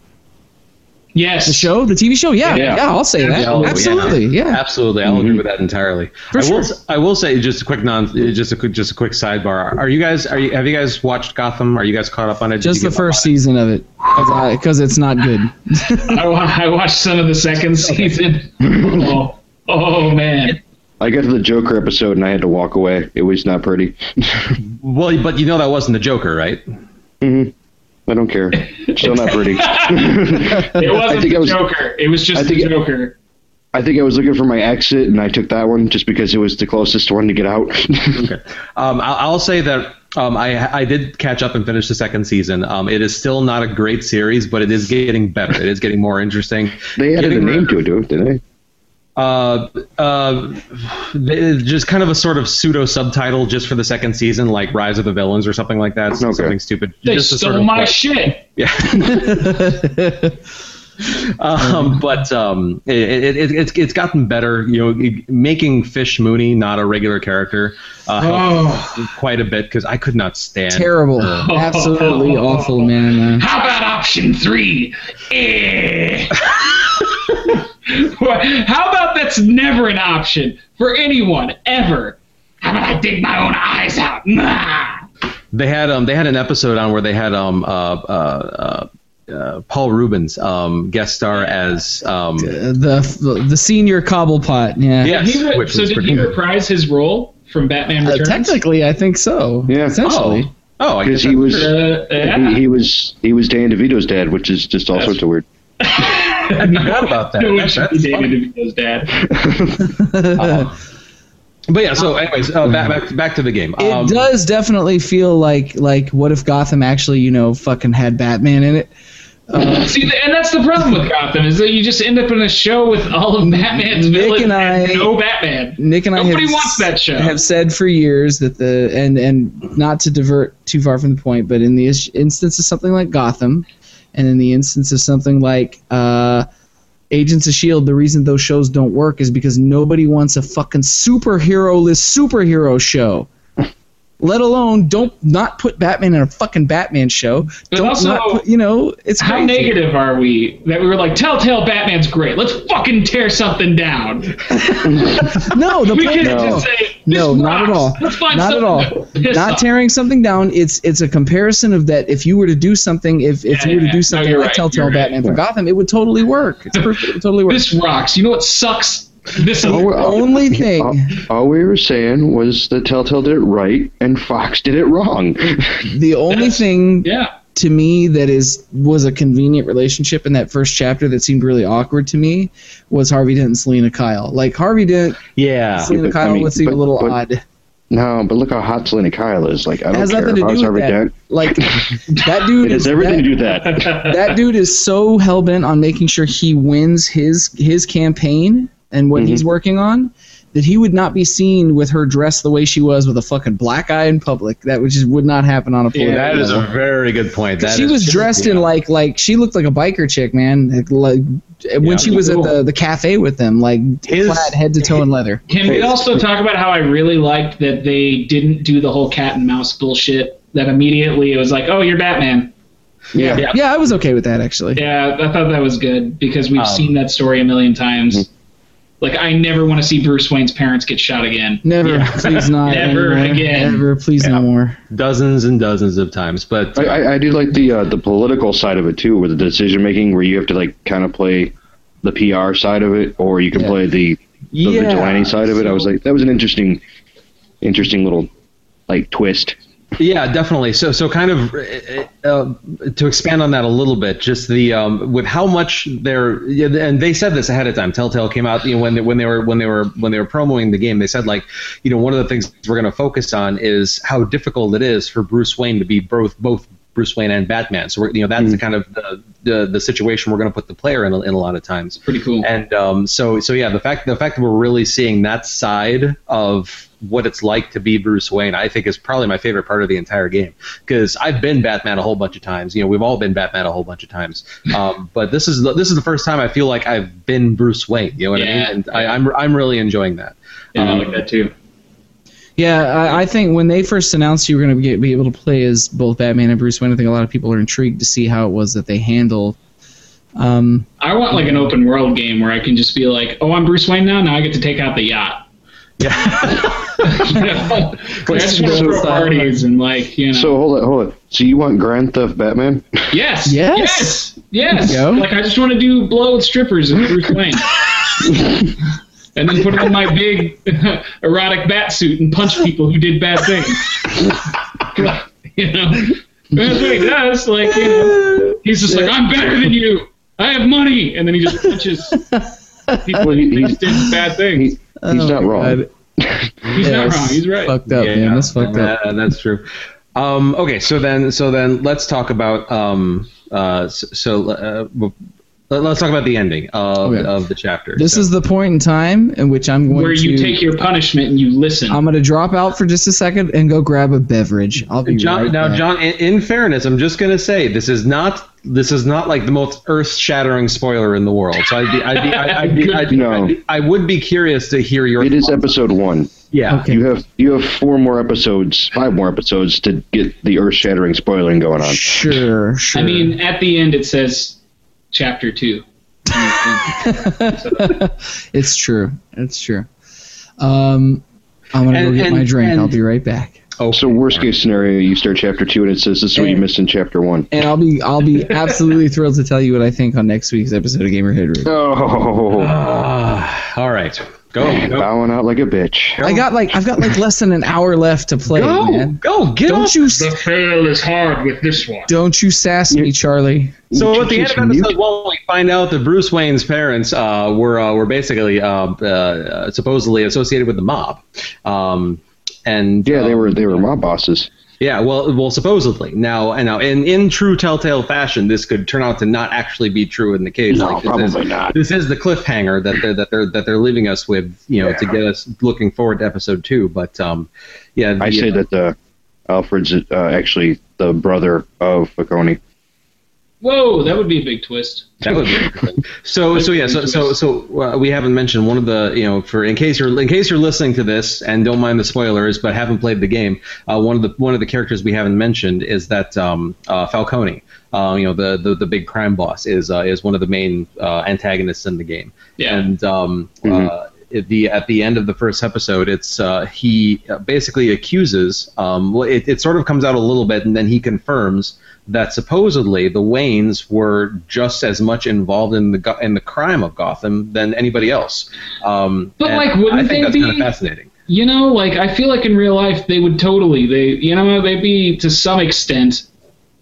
Yes. The show, the TV show, yeah, yeah, Yeah. I'll say that. Yeah. Absolutely, yeah. Absolutely, I'll agree mm-hmm. with that entirely. For I will. sure. I will say just a quick non, just a quick, just a quick sidebar. Are you guys? Are you? Have you guys watched Gotham? Are you guys caught up on it? Did Just the first on it? season of it, uh, because it's not good. [laughs] I, I watched some of the second season. [laughs] Oh, oh man. I got to the Joker episode and I had to walk away. It was not pretty. [laughs] Well, but you know that wasn't the Joker, right? hmm I don't care. Still not pretty. [laughs] It wasn't think the I was- Joker. It was just I the Joker. I think I was looking for my exit and I took that one just because it was the closest one to get out. [laughs] Okay. Um, I'll, I'll say that um, I I did catch up and finish the second season. Um, it is still not a great series, but it is getting better. It is getting more interesting. they added a name rid- to it, didn't they? Uh, uh, just kind of a sort of pseudo subtitle just for the second season, like Rise of the Villains or something like that. Okay. Something stupid. They just stole sort of, my like- shit. Yeah. [laughs] um, but um, it, it, it, it's it's gotten better. You know, making Fish Mooney not a regular character uh, Oh. quite a bit because I could not stand Terrible, [laughs] absolutely awful, man. Uh, How about option three? Eh. [laughs] [laughs] How about that's never an option for anyone ever? How about I dig my own eyes out? Nah. They had um they had an episode on where they had um uh uh. uh uh, Paul Reubens um, guest star as um, the the senior cobblepot, yeah. yes, Did he re- which so did pretty he good. reprise his role from Batman Uh, technically, I think so. Yeah. Essentially. Oh, I guess Because he was Uh, yeah. he, he was he was Dan DeVito's dad, which is just all That's- sorts of weird. [laughs] I forgot about that. No one That's- should be that's David funny. DeVito's dad. [laughs] But yeah, so anyways, uh, back, back back to the game. It Um, does definitely feel like like what if Gotham actually you know fucking had Batman in it. Uh, [laughs] See, and that's the problem with Gotham is that you just end up in a show with all of Batman's Nick villains and I- no Batman. Nick and I Nobody have, wants that show. have said for years that the and and not to divert too far from the point, but in the instance of something like Gotham, and in the instance of something like uh, Agents of Shield, the reason those shows don't work is because nobody wants a fucking superhero-less superhero show. Let alone don't not put Batman in a fucking Batman show. But don't also, not put, you know it's How crazy. negative are we that we were like, Telltale Batman's great. Let's fucking tear something down. [laughs] No, the We point No. say, No, not at all. Not at all. not off. tearing something down. It's it's a comparison of that. If you were to do something, if, if Yeah, you were to do something you're like right, Telltale you're right. Batman for Gotham, it would totally work. It's perfect. It would totally work. This rocks. You know what sucks? This is the only thing. All, all we were saying was that Telltale did it right and Fox did it wrong. The only That's- thing yeah. to me that is was a convenient relationship in that first chapter that seemed really awkward to me was Harvey Dent and Selina Kyle. Like Harvey Dent, yeah, Selina but, I Kyle mean, would seem a little but- odd. no, but look how hot Selina Kyle is. Like I don't has care. nothing to If I was do with Harvey that. Dent, Like [laughs] that dude it is has everything that- to do with that. [laughs] that dude is so hell bent on making sure he wins his his campaign and what he's working on that he would not be seen with her dressed the way she was with a fucking black eye in public. That would just would not happen on a Yeah, political that is a very good point. That she was true. dressed Yeah. in like like she looked like a biker chick, man. Like, like when Yeah, she was cool. at the, the cafe with them, like His- flat head to toe in leather. Can we also talk about how I really liked that they didn't do the whole cat and mouse bullshit? That immediately it was like, oh, you're Batman. Yeah. Yeah. Yeah, I was okay with that actually. Yeah, I thought that was good because we've Um, seen that story a million times. Like, I never want to see Bruce Wayne's parents get shot again. Never, Yeah. please not. [laughs] Never anymore. again. Never, please no more. dozens and dozens of times. But I, I, I do like the uh, the political side of it too, with the decision making, where you have to like kind of play the PR side of it, or you can Yeah. play the, the yeah, vigilante side of it. I was like, that was an interesting, interesting little like twist. Yeah, definitely. So, so kind of uh, to expand on that a little bit, just the um, with how much they're and they said this ahead of time. Telltale came out, you know, when they, when they were when they were when they were promoting the game, they said like, you know, one of the things we're going to focus on is how difficult it is for Bruce Wayne to be both both Bruce Wayne and Batman. So, we're, you know, that's the kind of the, the the situation we're going to put the player in in a lot of times. Pretty cool. And um, so, so yeah, the fact the fact that we're really seeing that side of what it's like to be Bruce Wayne, I think, is probably my favorite part of the entire game because I've been Batman a whole bunch of times. You know, we've all been Batman a whole bunch of times. Um, but this is the, this is the first time I feel like I've been Bruce Wayne. You know what I mean? And I, I'm I'm really enjoying that. yeah, I Um, like that too. Yeah, I, I think when they first announced you were going to be able to play as both Batman and Bruce Wayne, I think a lot of people are intrigued to see how it was that they handle Um, I want like an open world game where I can just be like, oh, I'm Bruce Wayne now. Now I get to take out the yacht. [laughs] you know? I just want parties and like you know. So hold on, hold on. So you want Grand Theft Batman? yes, Yes. yes, yes. There you go. Like I just want to do blow with strippers and Bruce Wayne. [laughs] And then put on my big [laughs] erotic bat suit and punch people who did bad things. you know, that's what he does. Like, you know, he's just like, I'm better than you. I have money, and then he just punches people Well, who he- thinks did bad things. He, [laughs] he's not wrong. Oh He's Yeah, not wrong. He's right. Fucked up, man. That's fucked up. Uh, that's true. Um, okay, so then, so then, let's talk about. Um, uh, so, so uh, w- let's talk about the ending of, Okay. of the chapter. This So- is the point in time in which I'm going to Where to. you take your punishment and you listen. I'm going to drop out for just a second and go grab a beverage. I'll be John. right now, back. John. In, in fairness, I'm just gonna say this is not. This is not like the most earth-shattering spoiler in the world. So I'd be, I'd be, I'd, I'd be, I'd be, No. I'd be- I would be curious to hear your. It is thoughts. episode one. Yeah. Okay. You have you have four more episodes, five more episodes to get the earth shattering spoiling going on. Sure, sure. I mean, at the end it says chapter two. [laughs] it's true. It's true. Um, I'm gonna go get and- my drink. I'll be right back. Okay. So worst case scenario, you start chapter two and it says this is what you missed in chapter one. And I'll be I'll be [laughs] absolutely thrilled to tell you what I think on next week's episode of Gamerhead Review. Oh, Ah, all right. Go. Go. bowing out like a bitch. I got like I've got like less than an hour left to play, Go. man. Go. Get Don't off. you fail is hard with this one. don't you sass me, Charlie. So at the end of episode mute. one, we find out that Bruce Wayne's parents uh, were uh, were basically uh, uh, supposedly associated with the mob, um, and Yeah, they um, were they were mob bosses. Yeah, well, well, supposedly now, and now, in in true Telltale fashion, this could turn out to not actually be true in the case. No, Like, this probably is, not. This is the cliffhanger that they're that they're that they're leaving us with, you know, to get us looking forward to episode two. But um, yeah, I say uh, that uh, Alfred's uh, actually the brother of Falcone. Whoa, that would be a big twist. That would be interesting. so so yeah so so so uh, we haven't mentioned one of the you know for in case you're in case you're listening to this and don't mind the spoilers but haven't played the game uh, one of the one of the characters we haven't mentioned is that um, uh, Falcone uh, you know the, the the big crime boss is uh, is one of the main uh, antagonists in the game Yeah. and um, uh, at the at the end of the first episode, it's uh, he uh, basically accuses. Um, well, it, it sort of comes out a little bit, and then he confirms that supposedly the Waynes were just as much involved in the in the crime of Gotham than anybody else. Um, But, like, wouldn't I think they that's be- kind of fascinating. You know, like I feel like in real life they would totally they you know they'd be to some extent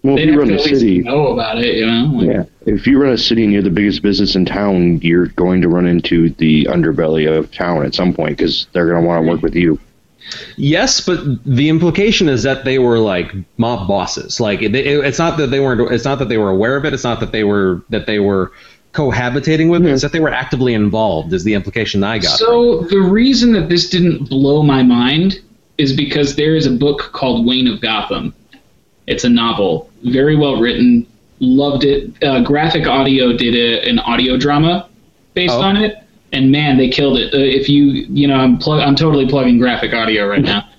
Well, if they'd you run to a city, know about it. You know, like, yeah, if you run a city and you're the biggest business in town, you're going to run into the underbelly of town at some point because they're going to want to work with you. Yes, but the implication is that they were like mob bosses. Like it, it, it's not that they weren't. It's not that they were aware of it. It's not that they were that they were cohabitating with it. It's that they were actively involved. Is the implication I got. So the reason that this didn't blow my mind is because there is a book called Wayne of Gotham. It's a novel, very well written. Loved it. Uh, Graphic Audio did a, an audio drama based Oh. on it, and man, they killed it. Uh, if you, you know, I'm plug, I'm totally plugging Graphic Audio right now.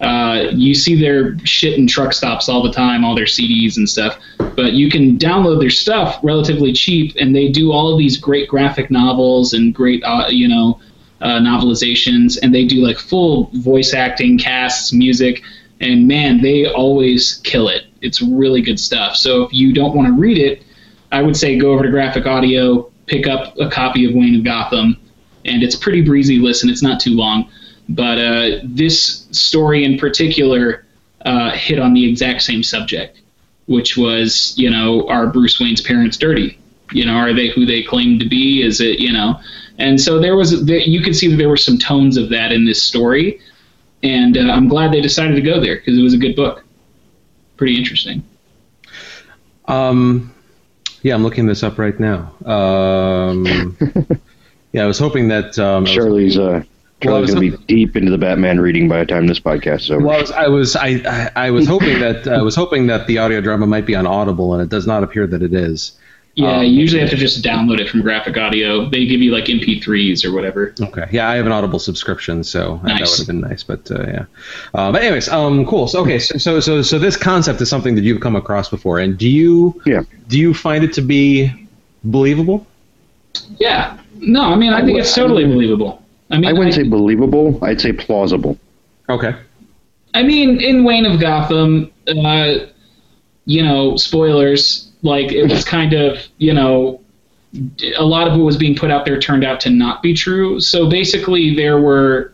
Uh, you see their shit in truck stops all the time, all their CDs and stuff. But you can download their stuff relatively cheap, and they do all of these great graphic novels and great, uh, you know, uh, novelizations, and they do like full voice acting, casts, music, and man, they always kill it. It's really good stuff. So if you don't want to read it, I would say go over to Graphic Audio, pick up a copy of Wayne of Gotham, and it's pretty breezy listen. It's not too long, but uh, this story in particular uh, hit on the exact same subject, which was you know are Bruce Wayne's parents dirty? You know, are they who they claim to be? Is it you know? And so there was you could see that there were some tones of that in this story, and uh, I'm glad they decided to go there because it was a good book. Pretty interesting. Um, yeah, I'm looking this up right now. Um, [laughs] yeah, I was hoping that. Um, Charlie's uh, Well, I was Charlie's going to be deep into the Batman reading by the time this podcast is over. Well, I was, I was, I, I, I was hoping that I was hoping that the audio drama might be on Audible, and it does not appear that it is. Yeah, Um, you usually have to just download it from Graphic Audio. They give you like MP3s or whatever. Okay. Yeah, I have an Audible subscription, so nice. that would have been nice. But uh, yeah. Uh, but anyways, um, cool. So okay, so, so so so this concept is something that you've come across before, and do you Yeah. do you find it to be believable. Yeah. No, I mean, I think it's totally believable. I mean, I wouldn't say believable. I'd say plausible. Okay. I mean, in Wayne of Gotham, uh, you know, spoilers. Like it was kind of, you know, a lot of what was being put out there turned out to not be true. So basically, there were,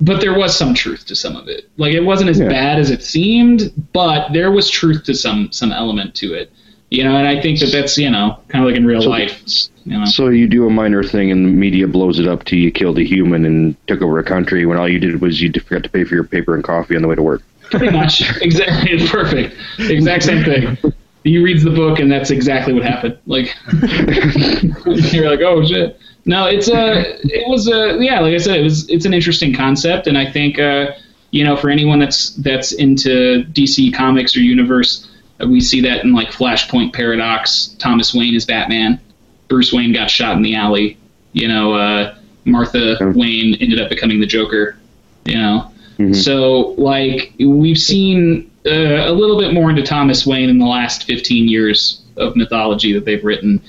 but there was some truth to some of it. Like it wasn't as Yeah. bad as it seemed, but there was truth to some some element to it. You know, and I think that that's you know kind of like in real So- life. You know, So you do a minor thing, and the media blows it up to you killed a human and took over a country when all you did was you forgot to pay for your paper and coffee on the way to work. pretty much [laughs] exactly perfect. Exact same thing. He reads the book, and that's exactly what happened. Like [laughs] you're like, oh shit. No, it's a. It was a. Yeah, like I said, it was. It's an interesting concept, and I think uh, you know, for anyone that's that's into DC comics or universe, uh, we see that in like Flashpoint Paradox. Thomas Wayne is Batman. Bruce Wayne got shot in the alley. You know, uh, Martha Wayne ended up becoming the Joker. You know, so like we've seen uh, a little bit more into Thomas Wayne in the last 15 years of mythology that they've written,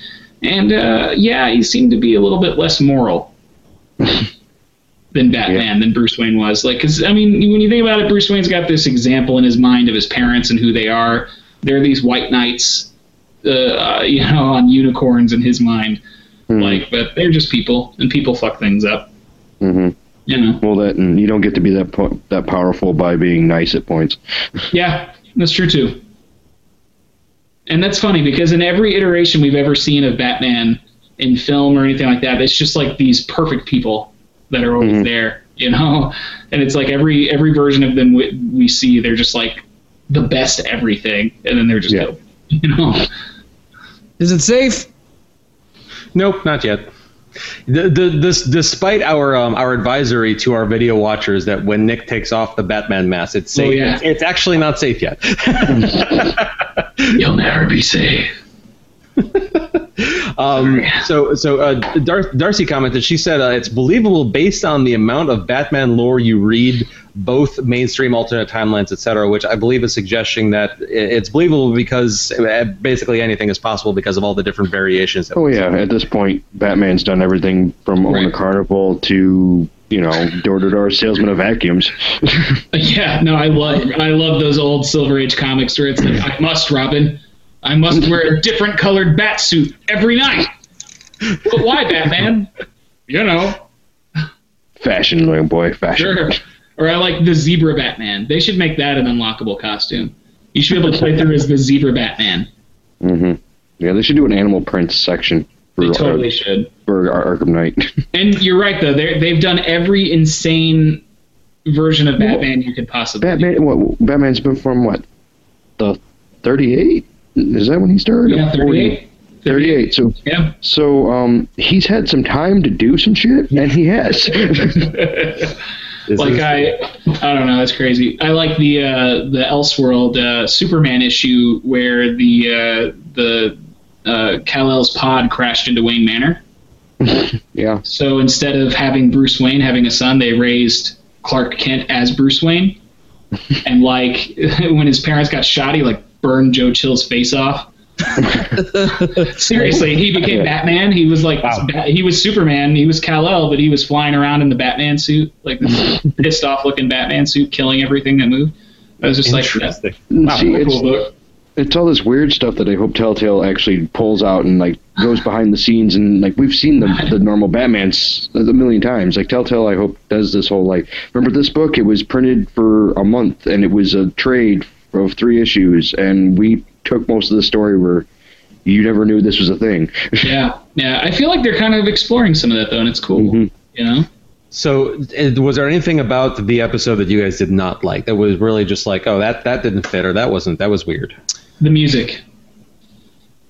and uh, yeah, he seemed to be a little bit less moral than Batman than Bruce Wayne was. Like, because I mean, when you think about it, Bruce Wayne's got this example in his mind of his parents and who they are. They're these white knights, uh, you know, on unicorns in his mind. Like, but they're just people, and people fuck things up. hmm You know. Well, that and you don't get to be that po- that powerful by being nice at points. [laughs] Yeah, that's true too. And that's funny because in every iteration we've ever seen of Batman in film or anything like that, it's just like these perfect people that are always mm-hmm. there, you know. [laughs] And it's like every every version of them we, we see, they're just like the best everything, and then they're just Yeah. killed, [laughs] you know. Is it safe? Nope, not yet. The, the, this, despite our um, our advisory to our video watchers that when Nick takes off the Batman mask, it's safe. Oh, yeah. it's, it's actually not safe yet. [laughs] You'll never be safe. [laughs] Um, so, so uh, Dar- Darcy commented. She said uh, it's believable based on the amount of Batman lore you read, both mainstream alternate timelines, etc. Which I believe is suggesting that it's believable because uh, basically anything is possible because of all the different variations. That Oh yeah, at this point, Batman's done everything from own a carnival to you know door to door salesman of vacuums. [laughs] Yeah, no, I love I love those old Silver Age comics where it's like I must, Robin, I must [laughs] wear a different colored bat suit every night. But why, Batman? You know, fashion, little boy, fashion. sure. Or I like the zebra Batman. They should make that an unlockable costume. You should be able to play through as the zebra Batman. Mm-hmm. Yeah, they should do an animal prints section for, They totally uh, should. for Ar- Arkham Knight. [laughs] And you're right though. They they've done every insane version of Batman you could possibly. Batman, what? Batman's been from what? The thirty-eight. Is that when he started? Yeah, 38. 38. So, Yeah. so um, he's had some time to do some shit, and he has. [laughs] Like I, I don't know, that's crazy. I like the uh, the Elseworld uh, Superman issue where the uh, the uh, Kal El's pod crashed into Wayne Manor. [laughs] yeah. So instead of having Bruce Wayne having a son, they raised Clark Kent as Bruce Wayne. [laughs] and like when his parents got shot, he like burned Joe Chill's face off. [laughs] Seriously, he became Batman. He was like Wow. Bat- he was Superman. He was Kal El, but he was flying around in the Batman suit, like this [laughs] pissed off looking Batman suit, killing everything that moved. I was just like, that's wow, See, what a it's, book. it's all this weird stuff that I hope Telltale actually pulls out and like goes [sighs] behind the scenes and like we've seen the the normal Batman's a million times. Like Telltale, I hope does this whole like remember this book? It was printed for a month and it was a trade of three issues, and we took most of the story where you never knew this was a thing. [laughs] Yeah, yeah. I feel like they're kind of exploring some of that though, and it's cool. Mhm. You know. So, was there anything about the episode that you guys did not like? That was really just like, oh, that that didn't fit, or that wasn't, that was weird. The music.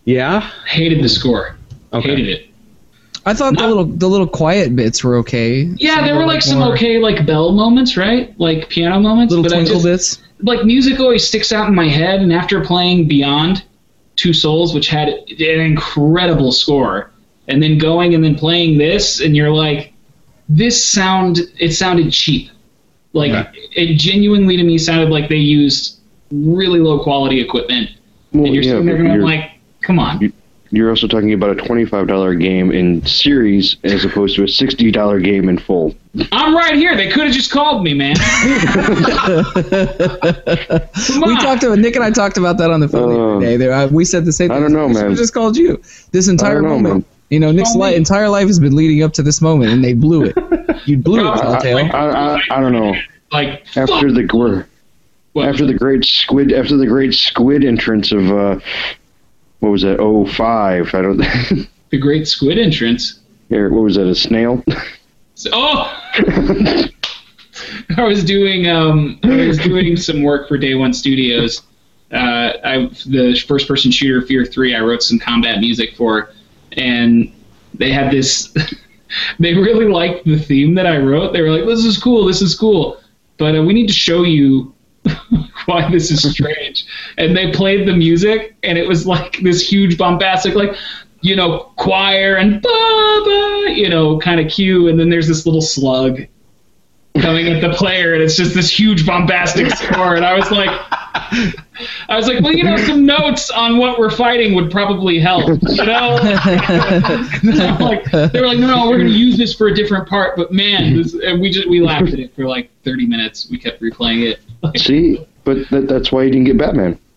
Yeah. Hated the score. Okay. Hated it. I thought the little the little quiet bits were okay. Yeah, Some there were like some more okay like bell moments, right? Like piano moments. little but twinkle just, bits. Like music always sticks out in my head and after playing beyond two souls which had an incredible score and then going and then playing this and you're like this sound it sounded cheap. Like Right. it genuinely to me sounded like they used really low quality equipment. Well, and you're yeah, sitting there but going you're- like come on. you- you're also talking about a twenty-five dollar game in series as opposed to a sixty dollar game in full. I'm right here. They could have just called me, man. [laughs] We talked about Nick and I talked about that on the phone the Uh, other day. I, we said the same. thing. I thing. don't know, We man. Just called you. This entire know, moment. man. You know, Nick's li- entire life has been leading up to this moment, and they blew it. You blew it, [laughs] I- Telltale. I, I, I don't know. like After fuck. the gr- What? after the great squid after the great squid entrance of uh, what was that? Oh five. I don't. [laughs] the Great Squid entrance. Here, what was that? A snail? So- oh, [laughs] I was doing um, I was doing some work for Day One Studios. Uh, I the first person shooter Fear Three. I wrote some combat music for, and they had this. [laughs] they really liked the theme that I wrote. They were like, "This is cool. This is cool," but uh, we need to show you [laughs] why this is strange. and they played the music, and it was like this huge bombastic, like you know, choir and ba you know, kind of cue, and then there's this little slug coming at the player, and it's just this huge bombastic score, and I was like. I was like, well, you know, some notes on what we're fighting would probably help, you know. [laughs] Like, they were like, no, no, we're going to use this for a different part, but man, this, and we just we laughed at it for like 30 minutes. We kept replaying it. Like, See, but that, that's why you didn't get Batman. [laughs]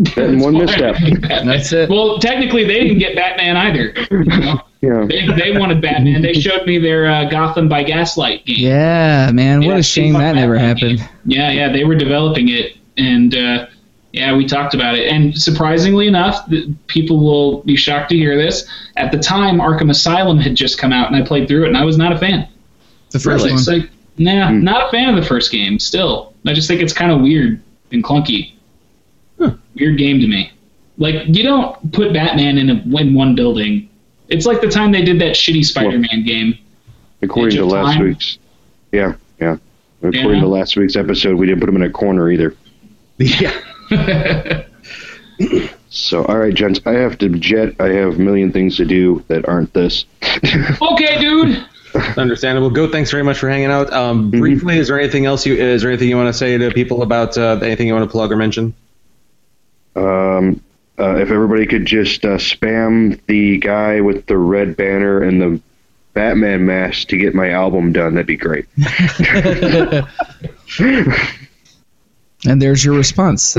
That and one that's why I misstep. didn't get Batman. That's it. Well, technically, they didn't get Batman either. you know? Yeah. [laughs] They, they wanted Batman. They showed me their uh, Gotham by Gaslight game. Yeah, man. What Yeah, a shame that never Batman happened. game. Yeah, yeah, they were developing it, and uh, yeah, we talked about it. And surprisingly enough, the, people will be shocked to hear this. At the time, Arkham Asylum had just come out, and I played through it, and I was not a fan. The first It's one. like, nah, hmm. not a fan of the first game. Still, I just think it's kind of weird and clunky. Weird game to me. Like you don't put Batman in a in one building. It's like the time they did that shitty Spider-Man game. According to last Time? week's. Yeah, yeah. According Yeah. to last week's episode, we didn't put him in a corner either. [laughs] Yeah. So, all right, gents, I have to jet. I have a million things to do that aren't this. [laughs] okay, dude. Understandable. Go. Thanks very much for hanging out. Um, briefly, is there anything else you is there anything you want to say to people about uh, anything you want to plug or mention? Um, uh, if everybody could just uh, spam the guy with the red banner and the Batman mask to get my album done, that'd be great. [laughs] [laughs] [laughs] And there's your response.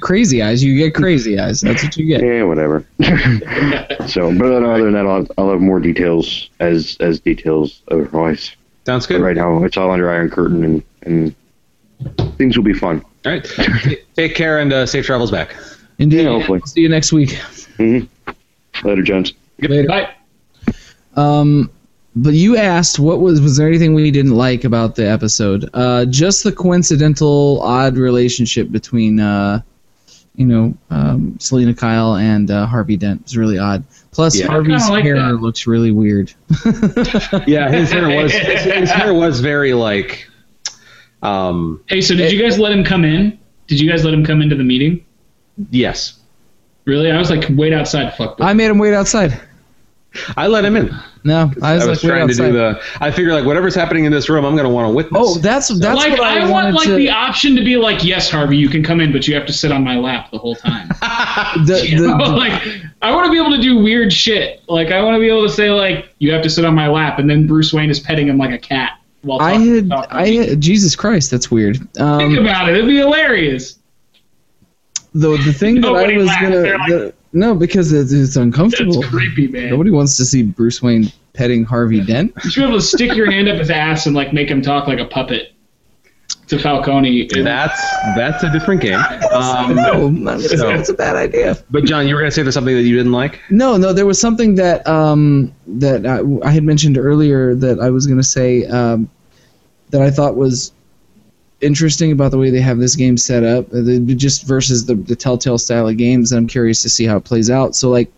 Crazy eyes. You get crazy eyes. That's what you get. Yeah, whatever. [laughs] so, but other than that, I'll, I'll have more details as as details otherwise. Sounds But good. right now, it's all under Iron Curtain, and and things will be fun. All right. [laughs] Take care and uh, safe travels back. Indeed. Yeah, hopefully. See you next week. Later, gents. Later. Bye. Um, but you asked what was was there anything we didn't like about the episode? Uh, just the coincidental odd relationship between uh, you know, um, Selina Kyle and uh, Harvey Dent is really odd. Plus, Yeah. Harvey's like hair that. looks really weird. [laughs] Yeah, his hair was his, his hair was very like. Um. Hey, so did you guys let him come in? Did you guys let him come into the meeting? Yes, Really? I was like, wait outside, fuck. I made him wait outside. I let him in. No, I was, I was like, trying to do the. I figure like whatever's happening in this room, I'm gonna want to witness. Oh, that's that's like what I, I, want like to. the option to be like, yes, Harvey, you can come in, but you have to sit on my lap the whole time. [laughs] the- You the- know, the- like I want to be able to do weird shit. Like I want to be able to say like, you have to sit on my lap, and then Bruce Wayne is petting him like a cat. While I talking had about I me. had, Jesus Christ, that's weird. Think Um, about it; it'd be hilarious. the the thing [laughs] that I was laughed. gonna like- the- no because it's, it's uncomfortable. That's creepy, man. Nobody wants to see Bruce Wayne petting Harvey Dent. You should be able to stick your hand up his ass and like make him talk like a puppet to Falcone. That's that's a different game. Um, [laughs] No, not- So- that's a bad idea. but John, you were gonna say there's something that you didn't like. No, no, there was something that um, that I, I had mentioned earlier that I was going to say um, that I thought was interesting about the way they have this game set up, uh, the, just versus the, the Telltale style of games. I'm curious to see how it plays out. So, like,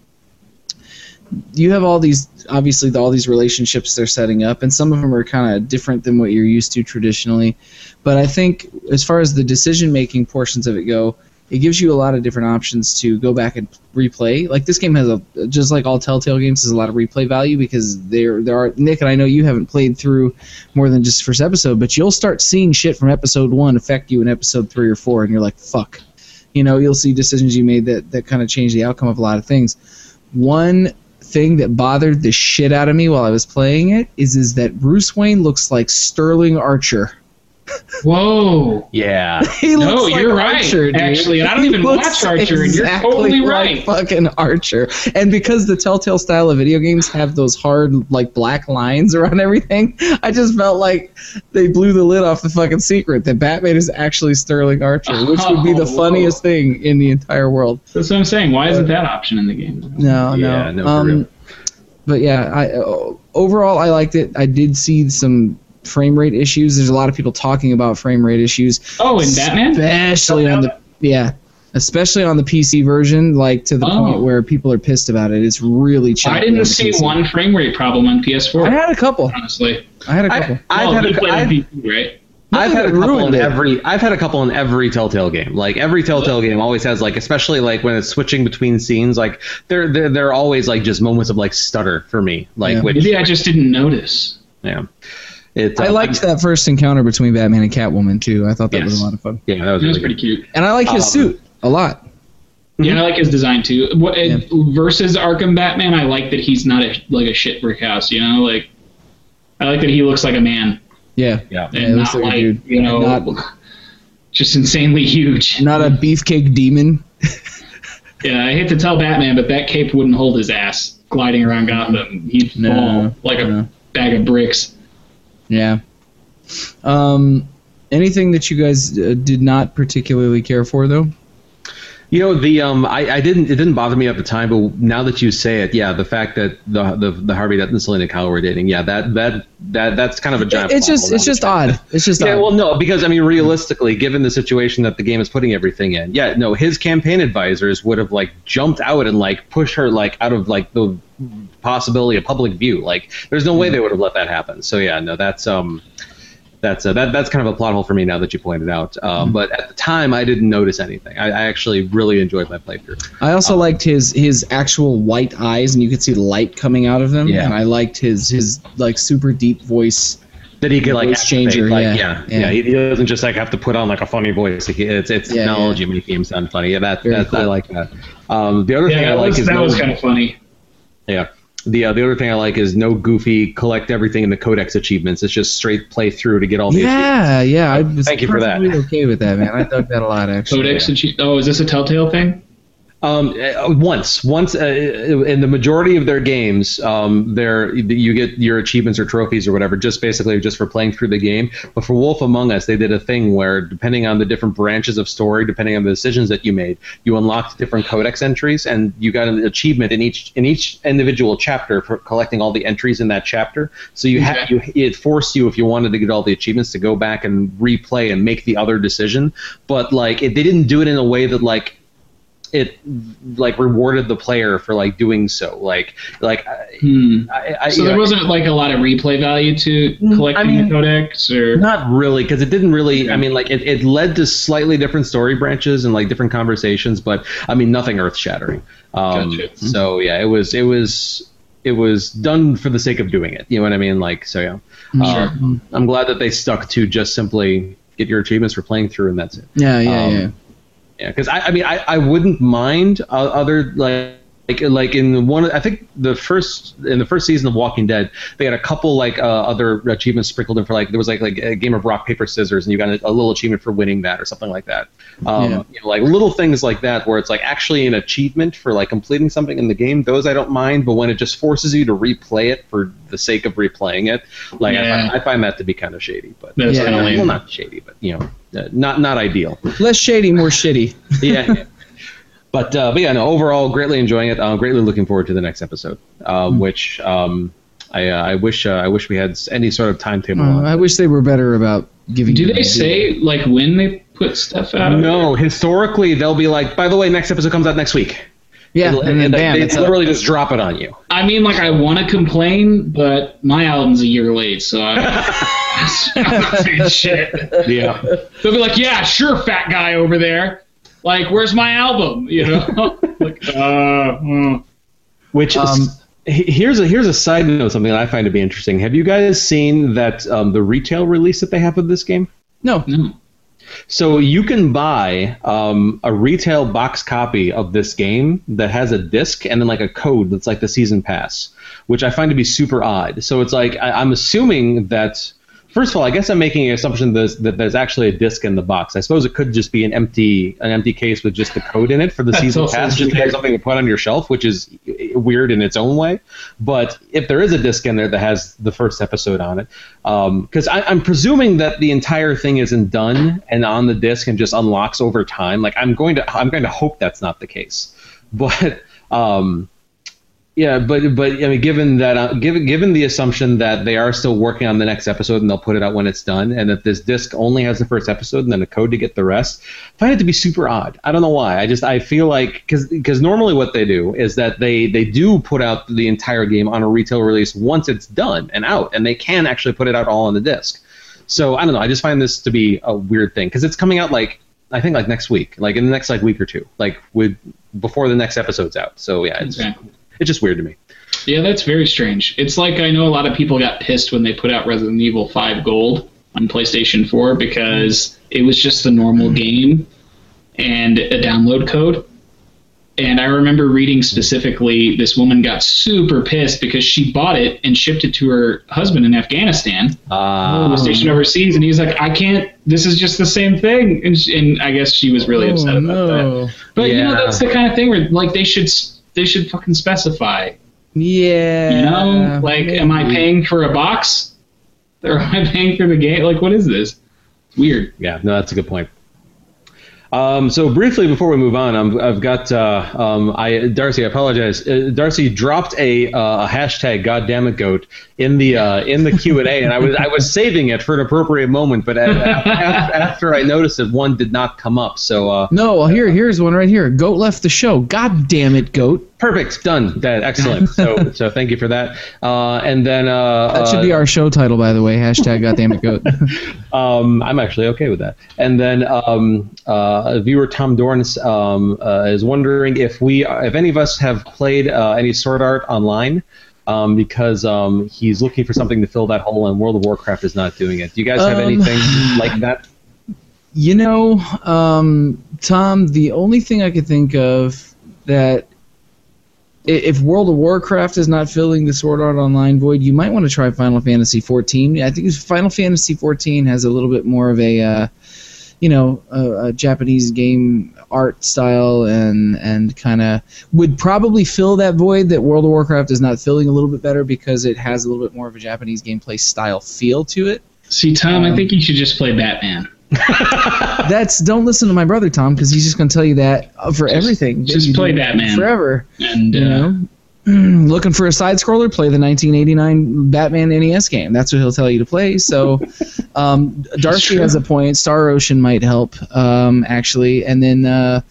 you have all these obviously all these relationships they're setting up, and some of them are kind of different than what you're used to traditionally. But I think as far as the decision making portions of it go, it gives you a lot of different options to go back and replay. Like this game has a just like all Telltale games has a lot of replay value because there there are Nick and I know you haven't played through more than just first episode, but you'll start seeing shit from episode one affect you in episode three or four, and you're like, fuck. You know, you'll see decisions you made that that kind of change the outcome of a lot of things. one thing that bothered the shit out of me while I was playing it is is that Bruce Wayne looks like Sterling Archer. Whoa. Yeah. [laughs] He No, looks like you're right, Archer, dude. actually, and I don't He even looks watch Archer, and you're exactly totally like right. fucking Archer, and because the Telltale style of video games have those hard like black lines around [laughs] everything, I just felt like they blew the lid off the fucking secret that Batman is actually Sterling Archer, which would be the Oh, whoa. funniest thing in the entire world. That's what I'm saying. Why isn't that option in the game? No, Yeah, no. no, for um, real. but yeah, I overall I liked it. I did see some frame rate issues. There's a lot of people talking about frame rate issues, Oh, in Batman? especially on the yeah, especially on the PC version. Like to the Oh. point where people are pissed about it. It's really choppy. I didn't the see PC. one frame rate problem on PS4, I had a couple. honestly. I had a couple. I, I've well, had you a, played on I've, PC, right? I've had a couple in it. every. I've had a couple in every Telltale game. Like every Telltale game always has like, especially like when it's switching between scenes. Like there, there, there are always like just moments of like stutter for me. Like Yeah. which, Maybe I just didn't notice. yeah, it. I uh, liked that first encounter between Batman and Catwoman too. I thought that was a lot of fun, Yeah, that was It was pretty cute. and I like his Um, suit a lot. Yeah, I like his design too. What, it- versus Arkham Batman, I like that he's not a, like a shit brick house. You know, like I like that he looks like a man Yeah, Yeah. and Yeah, not like like dude. you know, Not- [laughs] just insanely huge. not a beefcake demon. [laughs] Yeah, I hate to tell Batman, but that cape wouldn't hold his ass gliding around Gotham. He'd No, fall like a no. bag of bricks. Yeah. Um, anything that you guys uh, did not particularly care for, though? You know the um I, I didn't it didn't bother me at the time, but now that you say it, yeah, the fact that the the, the Harvey Dent and Selina Kyle were dating, yeah, that that that that's kind of a giant. It's just it's just you- odd. It's just Yeah, odd. well, no, because I mean, realistically, given the situation that the game is putting everything in, yeah, no, his campaign advisors would have like jumped out and like pushed her like out of like the possibility of public view. Like, there's no way they would have let that happen. So yeah, no, that's um, that's uh, that that's kind of a plot hole for me now that you pointed out. Um, But at the time, I didn't notice anything. I, I actually really enjoyed my playthrough. I also liked his his actual white eyes, and you could see the light coming out of them. Yeah. And I liked his his like super deep voice. That he could like Voice changer, like, yeah, yeah, yeah. yeah, He, he doesn't just like have to put on like a funny voice. Like, it's it's Yeah, technology making him sound funny. Yeah, that, Very that I like that. Um, the other Yeah, thing I like was, is that no- was kind of funny. Yeah. The uh, the other thing I like is no goofy collect everything in the codex achievements. It's just straight play through to get all the achievements. Yeah, yeah. I was Thank you for that. perfectly Okay with that, man. I dug that a lot, [laughs] actually. Codex and she- oh, is this a Telltale thing? Um, uh, once, once uh, in the majority of their games, um, there you get your achievements or trophies or whatever, just basically just for playing through the game. But for Wolf Among Us, they did a thing where, depending on the different branches of story, depending on the decisions that you made, you unlocked different codex entries, and you got an achievement in each in each individual chapter for collecting all the entries in that chapter. So you had you it forced you if you wanted to get all the achievements to go back and replay and make the other decision. But like, it, they didn't do it in a way that like it like rewarded the player for like doing so. Like like Hmm. I, I, So there know, wasn't like a lot of replay value to Mm, collecting I mean- the codex, or not really because it didn't really. I mean, like it, it led to slightly different story branches and like different conversations, but I mean nothing earth shattering. Um, Gotcha. So yeah, it was it was it was done for the sake of doing it. You know what I mean? Like so yeah. Sure. Um, I'm glad that they stuck to just simply get your achievements for playing through and that's it. Yeah, yeah, Um, yeah. Yeah, because I, I mean, I, I wouldn't mind uh, other like. Like, like in one, I think the first in the first season of Walking Dead, they had a couple like uh, other achievements sprinkled in for like there was like like a game of rock paper scissors, and you got a, a little achievement for winning that or something like that. Um, Yeah. you know, like little things like that where it's like actually an achievement for like completing something in the game. Those I don't mind, but when it just forces you to replay it for the sake of replaying it, like I, Yeah. find, I find that to be kind of shady. But That's Yeah. kinda well, not shady, but you know, uh, not not ideal Less shady, more shitty. [laughs] yeah. But uh, but yeah, no. Overall, greatly enjoying it. Uh, greatly looking forward to the next episode, um, which um, I uh, I wish uh, I wish we had any sort of timetable. Uh, on. I wish they were better about giving. do you they idea. say like when they put stuff out? No, historically they'll be like, by the way, next episode comes out next week. Yeah, It'll- and then they- bam, they it's up. literally just drop it on you. I mean, like I want to complain, but my album's a year late, so I. I'm not saying shit. Yeah, They'll be like, "Yeah, sure, fat guy over there. Like, where's my album?" You know, [laughs] like, uh, uh. which Um, is. Here's a here's a side note, something that I find to be interesting. Have you guys seen that um, the retail release that they have of this game? No, no. So you can buy um, a retail box copy of this game that has a disc and then like a code that's like the season pass, which I find to be super odd. So it's like I, I'm assuming that first of all, I guess I'm making an assumption that, that there's actually a disc in the box. I suppose it could just be an empty an empty case with just the code in it for the That's season pass, just to have something to put on your shelf, which is weird in its own way. But if there is a disc in there that has the first episode on it, because I I'm presuming that the entire thing isn't done and on the disc and just unlocks over time. Like I'm going to I'm going to hope that's not the case, [laughs] but. Um, yeah, but but I mean, given that, uh, given given the assumption that they are still working on the next episode and they'll put it out when it's done, and that this disc only has the first episode and then a code to get the rest, I find it to be super odd. I don't know why. I just I feel like because because normally what they do is that they they do put out the entire game on a retail release once it's done and out, and they can actually put it out all on the disc. So I don't know. I just find this to be a weird thing because it's coming out like I think like next week, like in the next like week or two, like with before the next episode's out. So yeah, it's Okay. It's just weird to me. Yeah, that's very strange. It's like I know a lot of people got pissed when they put out Resident Evil 5 Gold on PlayStation 4 because it was just the normal game and a download code. And I remember reading specifically this woman got super pissed because she bought it and shipped it to her husband in Afghanistan who Uh, was stationed overseas, and he's like, "I can't. This is just the same thing." And, she, and I guess she was really upset oh, about that. no. But you know, that's the kind of thing where like they should s- they should fucking specify. Yeah. You know, like, am I paying for a box, or am I paying for the game? Like, what is this? It's weird. yeah, no, that's a good point. Um, so briefly before we move on, I'm, I've got uh, um, I Darcy. I apologize. Uh, Darcy dropped a, uh, a hashtag "Goddammit goat" in the uh, in the Q and A, and I was I was saving it for an appropriate moment, but a- a- after I noticed that one did not come up, so uh, No, well, here, here's one right here. Goat left the show. God damn it, Goat. Perfect, done. That excellent. So [laughs] so thank you for that. Uh, and then uh, That should be uh, our show title, by the way. Hashtag goddamn it, Goat. [laughs] Um, I'm actually okay with that. And then um, uh, viewer Tom Dorns um, uh, is wondering if we, if any of us have played uh, any Sword Art online, um, because um, he's looking for something to fill that hole, and World of Warcraft is not doing it. Do you guys have Um, anything like that? You know, um, Tom, the only thing I could think of that if World of Warcraft is not filling the Sword Art Online void, you might want to try Final Fantasy XIV. I think Final Fantasy XIV has a little bit more of a, uh, you know, a, a Japanese game art style and and kind of would probably fill that void that World of Warcraft is not filling a little bit better because it has a little bit more of a Japanese gameplay style feel to it. See, Tom, Um, I think you should just play Batman. That's don't listen to my brother Tom because he's just going to tell you that for everything. just play Batman. forever. And You uh, know, [clears throat] looking for a side scroller, play the 1989 Batman NES game. That's what he'll tell you to play. So, [laughs] um, Darcy has a point. Star Ocean might help um, actually, and then uh,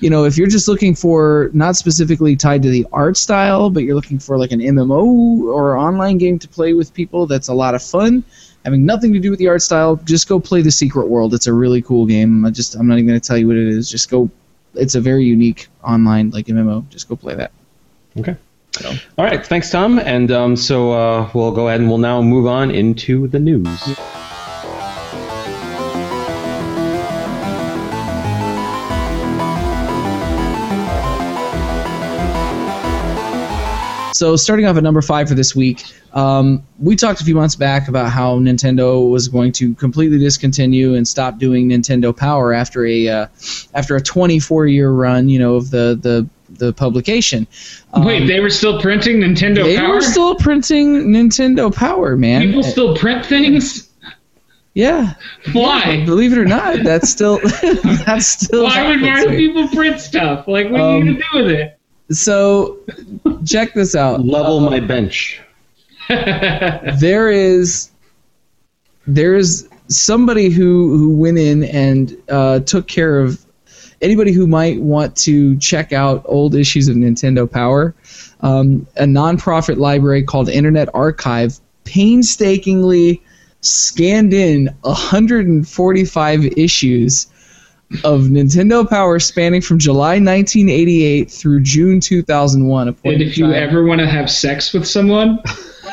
you know if you're just looking for not specifically tied to the art style, but you're looking for like an MMO or online game to play with people, that's a lot of fun. Having nothing to do with the art style, just go play the Secret World. It's a really cool game. I just I'm not even going to tell you what it is. Just go. It's a very unique online like MMO. Just go play that. Okay. All right. Thanks, Tom. And um, so uh, we'll go ahead and we'll now move on into the news. So starting off at number five for this week, um, we talked a few months back about how Nintendo was going to completely discontinue and stop doing Nintendo Power after a uh, after a 24 year run, you know, of the the the publication. Um, wait, they were still printing Nintendo they Power. were still printing Nintendo Power, man. People still print things. yeah, Why? believe it or not, that's still [laughs] that's still. Why would people print stuff? Like, what Um, are you gonna do with it? So check this out. Level my bench. [laughs] there is there is somebody who who went in and uh, took care of anybody who might want to check out old issues of Nintendo Power. Um, a nonprofit library called Internet Archive painstakingly scanned in 145 issues of Nintendo Power spanning from July 1988 through June 2001. point And if you ever want to have sex with someone,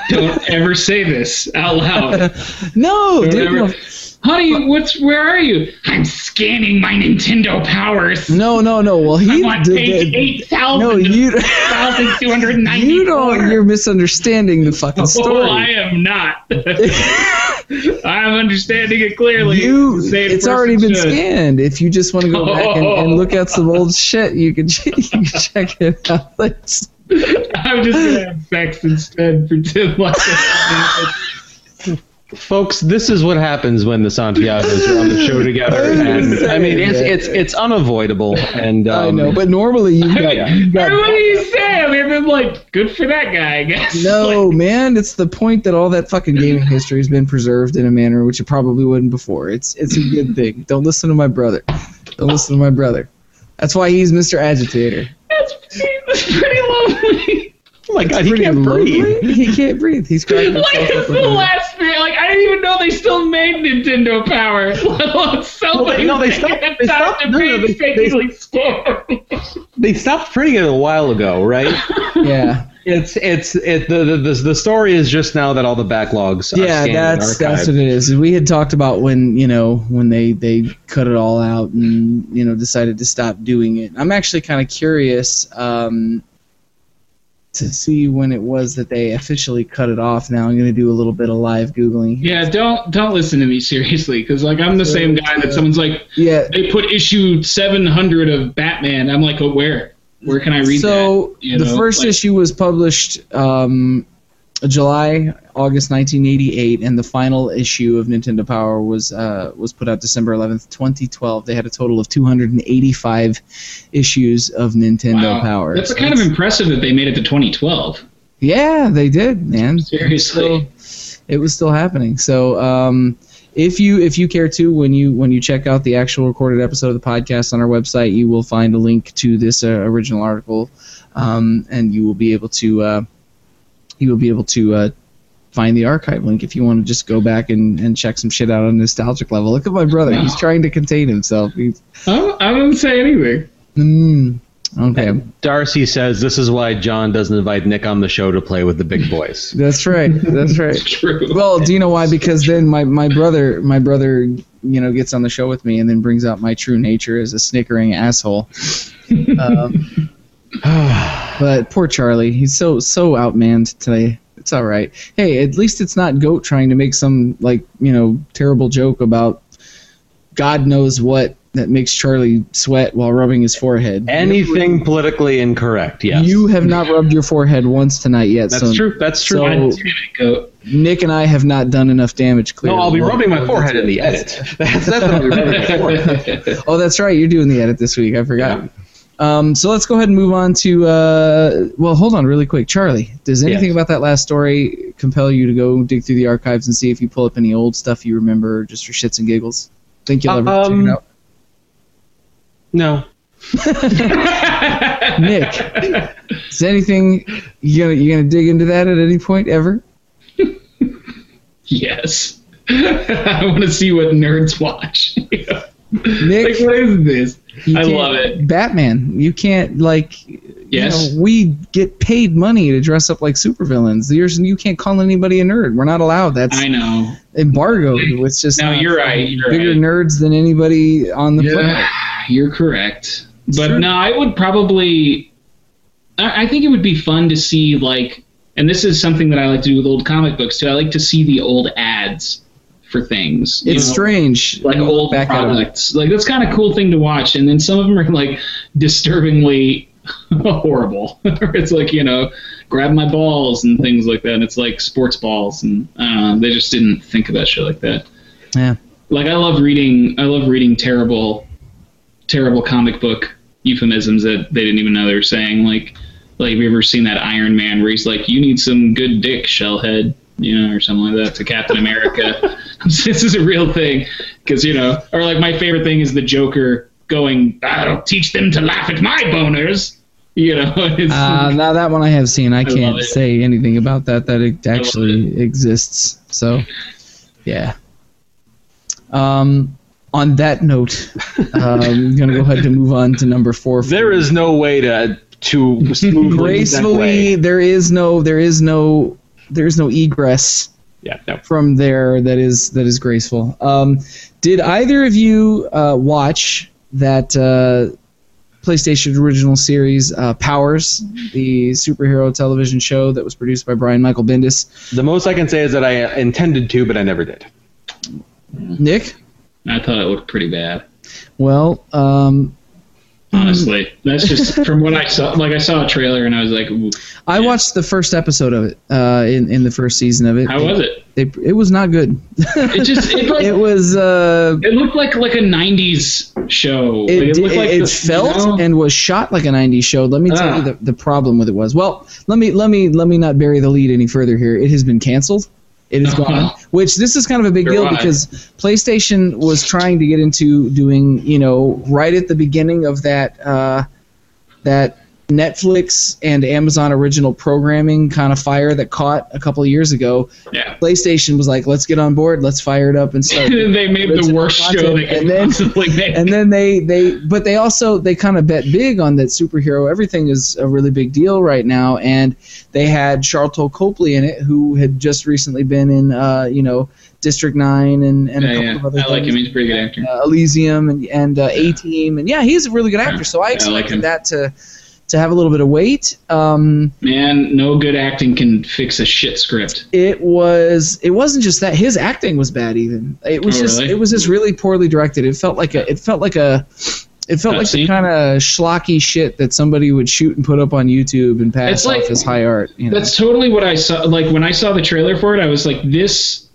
don't [laughs] ever say this out loud. no, Don't dude, ever- no. Honey, what's where are you? I'm scanning my Nintendo powers. No, no, no. Well, he did page eight thousand. No, you thousand [laughs] two hundred ninety. you don't. You're misunderstanding the fucking oh, story. Oh, I am not. [laughs] I'm understanding it clearly. You, it's already been should. scanned. If you just want to go back and, and look at some old [laughs] shit, you can, you can check it out. I'm just gonna have sex instead. Pretend like. Folks, this is what happens when the Santiagos are on the show together, [laughs] and I mean it's it's it's unavoidable. And um, I know, but normally you've got, you've got what do you say? I mean, I'm like, good for that guy, I guess. No, man, it's the point that all that fucking gaming history has been preserved in a manner which it probably wouldn't before. It's it's a good thing. Don't listen to my brother. Don't listen to my brother. That's why he's Mr. Agitator. That's pretty, that's pretty lovely. Oh my god, he can't breathe. [laughs] He can't breathe. He's [laughs] crying. Like himself it's the with last thing. Like I didn't even know they still made Nintendo Power. Let alone sell No, they- no, they stopped- they stopped- no, no, they- they- painstakingly scan. They stopped printing it a while ago, right? [laughs] Yeah, It's it's it the, the the the story is just now that all the backlogs. Are yeah. scanned and That's that's archived. what it is. We had talked about when you know when they they cut it all out and you know decided to stop doing it. I'm actually kind of curious. Um, to see when it was that they officially cut it off. Now I'm going to do a little bit of live googling. Yeah, don't don't listen to me seriously, because like I'm the same guy that someone's like, Yeah. they put issue 700 of Batman. I'm like, oh, where? Where can I read so that? You the first like- issue was published um, July, August 1988, and the final issue of Nintendo Power was uh, was put out December 11th, 2012. They had a total of 285 issues of Nintendo Wow. Power. That's So kind of impressive that they made it to 2012. yeah, they did, man. Seriously. So, it was still happening. So um, if you if you care to, when you when you check out the actual recorded episode of the podcast on our website, you will find a link to this uh, original article, um, and you will be able to uh, you will be able to uh, find the archive link if you want to just go back and, and check some shit out on a nostalgic level. Look at my brother; he's trying to contain himself. He's, Oh, I didn't say anything. mm, okay, Darcy says this is why John doesn't invite Nick on the show to play with the big boys. [laughs] that's right. That's right. [laughs] True. Well, do you know why? Because then my, my brother my brother you know gets on the show with me and then brings out my true nature as a snickering asshole. [laughs] um, [sighs] but poor Charlie, he's so so outmanned today. It's all right. Hey, at least it's not Goat trying to make some like you know terrible joke about God knows what that makes Charlie sweat while rubbing his forehead. Anything politically incorrect? Yes. You have not rubbed your forehead once tonight yet. That's so true. That's true. so- God damn it, Goat. Nick and I have not done enough damage. Clearly. no, I'll be Well, rubbing my forehead in the edit. That's, [laughs] that's what I'll be rubbing my [laughs] forehead. Oh, that's right. You're doing the edit this week. I forgot. Um, so let's go ahead and move on to. Uh, well, hold on, really quick, Charlie. Does anything Yes. about that last story compel you to go dig through the archives and see if you pull up any old stuff you remember, just for shits and giggles? Think you'll ever Um, check it out? No. [laughs] Nick, is anything you gonna you gonna dig into that at any point ever? yes. [laughs] I want to see what nerds watch. [laughs] Nick, like, what is this? You I love it. Batman. You can't like. Yes. You know, we get paid money to dress up like supervillains. There's you can't call anybody a nerd. We're not allowed. That's I know. embargoed. It's just No, you're right. You're bigger right. nerds than anybody on the planet. You're correct. But true. no, I would probably. I I think it would be fun to see like, and this is something that I like to do with old comic books too. I like to see the old ads for things. It's know, strange. like old back products. Like that's kind of cool thing to watch. And then some of them are like disturbingly [laughs] horrible. [laughs] it's like you know, grab my balls and things like that. And it's like sports balls, and I. They just didn't think about shit like that Yeah. like I love reading I love reading terrible terrible comic book euphemisms that they didn't even know they were saying like like have you ever seen that Iron Man where he's like you need some good dick shellhead you know or something like that to Captain America [laughs] [laughs] this is a real thing because you know or like my favorite thing is the Joker going I'll teach them to laugh at my boners you know [laughs] it's, Uh, now that one I have seen. I love can't say anything about that. That it actually exists. So, yeah. Um, on that note, [laughs] um, I'm gonna go ahead and move on to number four. There is no way to to smoothly gracefully. segue. There is no. There is no. There is no egress Yeah, no. from there that is that is graceful. Um, did either of you uh, watch that uh, PlayStation original series uh, Powers, the superhero television show that was produced by Brian Michael Bendis? The most I can say is that I intended to, but I never did. Nick, I thought it looked pretty bad. well, um, Honestly, that's just [laughs] from what I saw. Like I saw a trailer and I was like, Ooh. I watched the first episode of it uh, in in the first season of it. "How was it?" It, it was not good. It just it, [laughs] like, it was. Uh, it looked like like a '90s show. Like, it, looked it, like it the- felt you know? and was shot like a 90s show let me tell Ah. you the, the problem with it was well let me let me let me not bury the lead any further here it has been canceled it is gone which this is kind of a big deal because playstation was trying to get into doing you know right at the beginning of that uh, that netflix and amazon original programming kind of fire that caught a couple of years ago yeah. playstation was like let's get on board let's fire it up and start and [laughs] they made the worst show they could and then- possibly [laughs] make. and then they they but they also they kind of bet big on that superhero everything is a really big deal right now and they had Sharlto Copley in it who had just recently been in uh you know District 9 and and a yeah, couple yeah. of other I like things. him. He's a pretty good actor. uh, Elysium and and uh, A Team and yeah he's a really good actor so I Yeah, I expected like that to to have a little bit of weight um Man, no good acting can fix a shit script. it was it wasn't just that his acting was bad even it was Oh, just really? it was just really poorly directed it felt like a it felt like a it felt like the kind of schlocky shit that somebody would shoot and put up on YouTube and pass It's like- off as high art. You know? That's totally what I saw. Like when I saw the trailer for it, I was like, "This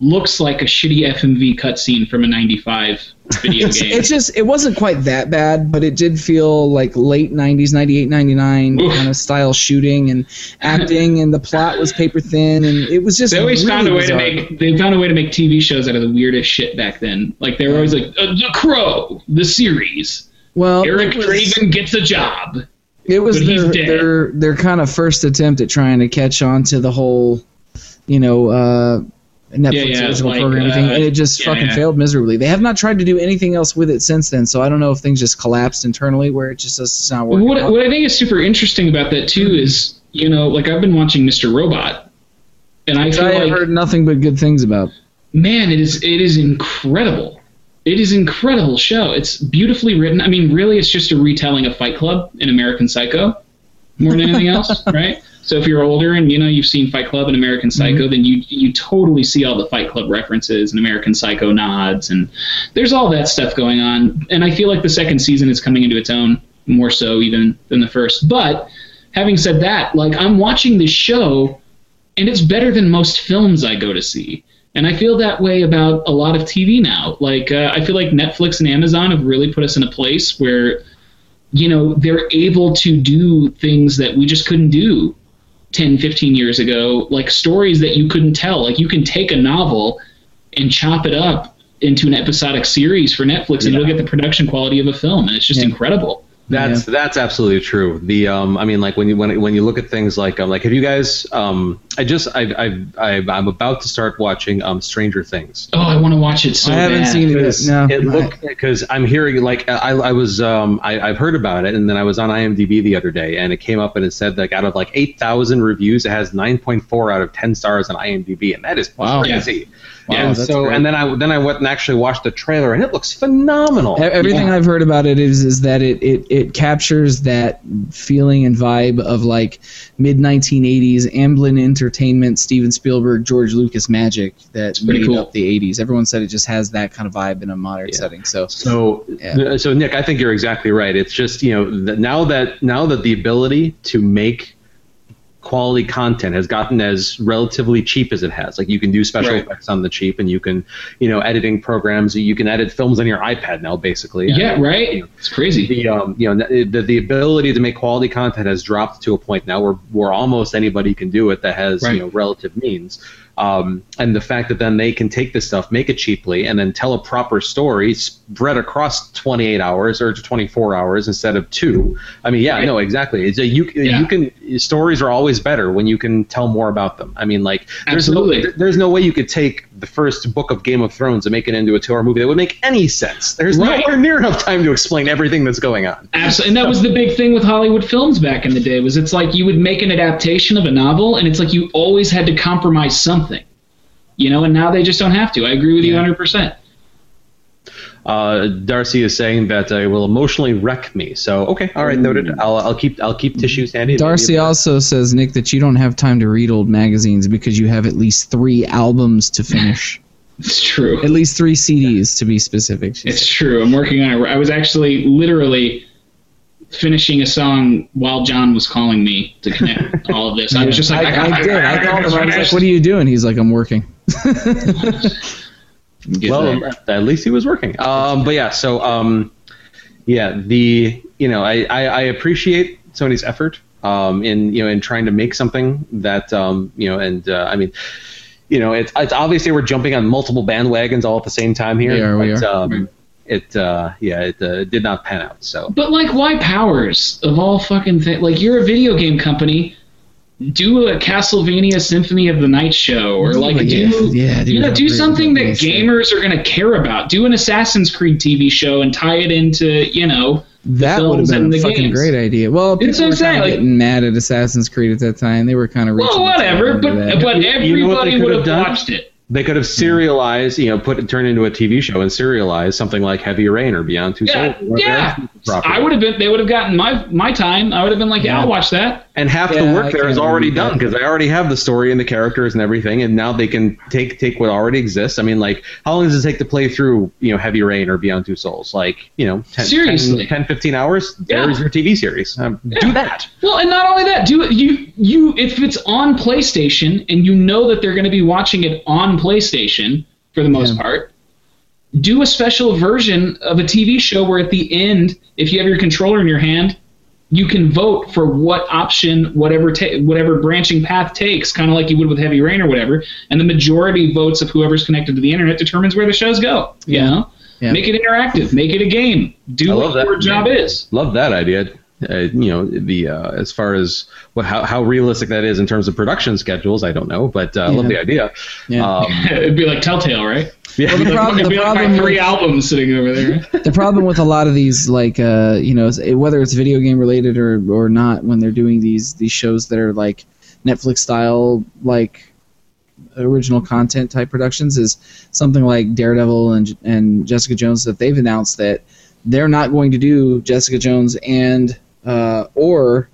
looks like a shitty FMV cutscene from a '95 video it's, game." it's just it wasn't quite that bad, but it did feel like late '90s, '98, '99 Oof. kind of style shooting and acting, and the plot was paper thin, and it was just They always really found a way bizarre. to make. They found a way to make TV shows out of the weirdest shit back then. Like they were always like, uh, "The Crow," the series. well Eric was- Draven gets a job. It was their, their their kind of first attempt at trying to catch on to the whole, you know, uh, Netflix Yeah, yeah, original like, programming thing, uh, and it just yeah, fucking failed miserably. They have not tried to do anything else with it since then, so I don't know if things just collapsed internally where it just does not work. What, what I think is super interesting about that too is, you know, like I've been watching Mr. Robot, and I feel I like heard nothing but good things about. man, it is it is incredible. It is incredible show. It's beautifully written. I mean, really, it's just a retelling of Fight Club in American Psycho, more than anything else, [laughs] right? So if you're older and you know you've seen Fight Club and American Psycho, then you you totally see all the Fight Club references and American Psycho nods, and there's all that stuff going on. And I feel like the second season is coming into its own more so even than the first. But having said that, like I'm watching this show and it's better than most films I go to see. And I feel that way about a lot of TV now. Like uh, I feel like Netflix and Amazon have really put us in a place where, you know, they're able to do things that we just couldn't do 10, 15 years ago. Like stories that you couldn't tell. Like you can take a novel and chop it up into an episodic series for Netflix, and Yeah. you'll get the production quality of a film, and it's just Yeah. incredible. That's that's absolutely true. The um, I mean, like when you when when you look at things like um, like have you guys um, I just I I I I'm about to start watching um Stranger Things. Oh, I want to watch it so I haven't bad. seen it. Because No, it look because I'm hearing like I I was um I I've heard about it and then I was on IMDb the other day and it came up and it said like out of like eight thousand reviews it has nine point four out of ten stars on IMDb and that is Wow. crazy. Wow, and that's so great. and then I then I went and actually watched the trailer and it looks phenomenal. Everything Yeah. I've heard about it is is that it, it, it captures that feeling and vibe of like mid 1980s Amblin Entertainment, Steven Spielberg, George Lucas magic that pretty made cool. up the 80s. Everyone said it just has that kind of vibe in a modern setting. So So, Yeah. so Nick, I think you're exactly right. It's just you know th- now that now that the ability to make quality content has gotten as relatively cheap as it has. Like you can do special Right. effects on the cheap, and you can you know editing programs. You can edit films on your iPad now, basically. Yeah, right. It's crazy. The um, you know the, the ability to make quality content has dropped to a point now where where almost anybody can do it that has Right. you know relative means. Um, and the fact that then they can take this stuff, make it cheaply, and then tell a proper story spread across 28 hours or 24 hours instead of two. I mean, yeah, Right. no, exactly. It's a, you Yeah. you can stories are always better when you can tell more about them. I mean, like there's no there's no way you could take the first book of Game of Thrones and make it into a two-hour movie that would make any sense. There's Right. nowhere near enough time to explain everything that's going on. Absolutely, and that was the big thing with Hollywood films back in the day. Was it's like you would make an adaptation of a novel, and it's like you always had to compromise something. You know, and now they just don't have to. I agree with you 100%. Uh, Darcy is saying that uh, it will emotionally wreck me. So okay, all right, noted. I'll, I'll keep I'll keep tissues handy. Darcy also says, Nick, that you don't have time to read old magazines because you have at least three albums to finish. [laughs] It's true. at least three CDs to be specific. It's true. I'm working on it. I was actually literally finishing a song while John was calling me to connect [laughs] all of this. I was just like, I, I, I did. I called him. I was like, "What are you doing?" He's like, "I'm working." [laughs] Get well, there. at least he was working. Um, but yeah, so um, yeah, the you know I, I, I appreciate Sony's effort um, in you know in trying to make something that um, you know and uh, I mean you know it's it's obviously we're jumping on multiple bandwagons all at the same time here. We are, we but, are. Um, it uh, yeah it uh, did not pan out. So But like, why powers of all fucking things? Like, you're a video game company. Do a Castlevania Symphony of the Night show, or like Yeah, do yeah, dude, you know do something that that be? gamers are gonna care about. Do an Assassin's Creed TV show and tie it into you know the That would have been a fucking games. great idea. Well, people That's what I'm were kind saying, of like- getting mad at Assassin's Creed at that time. They were kind of reaching. Well, whatever, but that. but You know they everybody could would have have done? watched it. they could have serialized you know put it turn into a TV show and serialize something like Heavy Rain or Beyond Two Yeah, Souls. or their yeah. I would have been. They would have gotten my my time. I would have been like, yeah, I'll watch that. And half Yeah, the I work there is already done because they already have the story and the characters and everything and now they can take take what already exists i mean like how long does it take to play through you know heavy rain or beyond two souls like you know 10, Seriously. 10, 10 15 hours Yeah. there's your tv series um, do that Well, and not only that, do it. You you if it's on PlayStation and you know that they're going to be watching it on PlayStation for the most Yeah. part, do a special version of a TV show where at the end, if you have your controller in your hand, you can vote for what option whatever ta- whatever branching path takes, kind of like you would with Heavy Rain or whatever, and the majority votes of whoever's connected to the internet determines where the shows go. You Yeah. know, Yeah. make it interactive, make it a game, do what that. your job is. love that idea uh, you know the uh, as far as what how, how realistic that is in terms of production schedules i don't know but uh, i love the idea Yeah. um, [laughs] It'd be like Telltale, right? yeah. the problem- It'd the like problem my three with- albums sitting over there. [laughs] the problem with a lot of these like uh you know whether it's video game related or or not when they're doing these these shows that are like netflix style like original content type productions is something like daredevil and and jessica jones that they've announced that they're not going to do jessica jones and uh or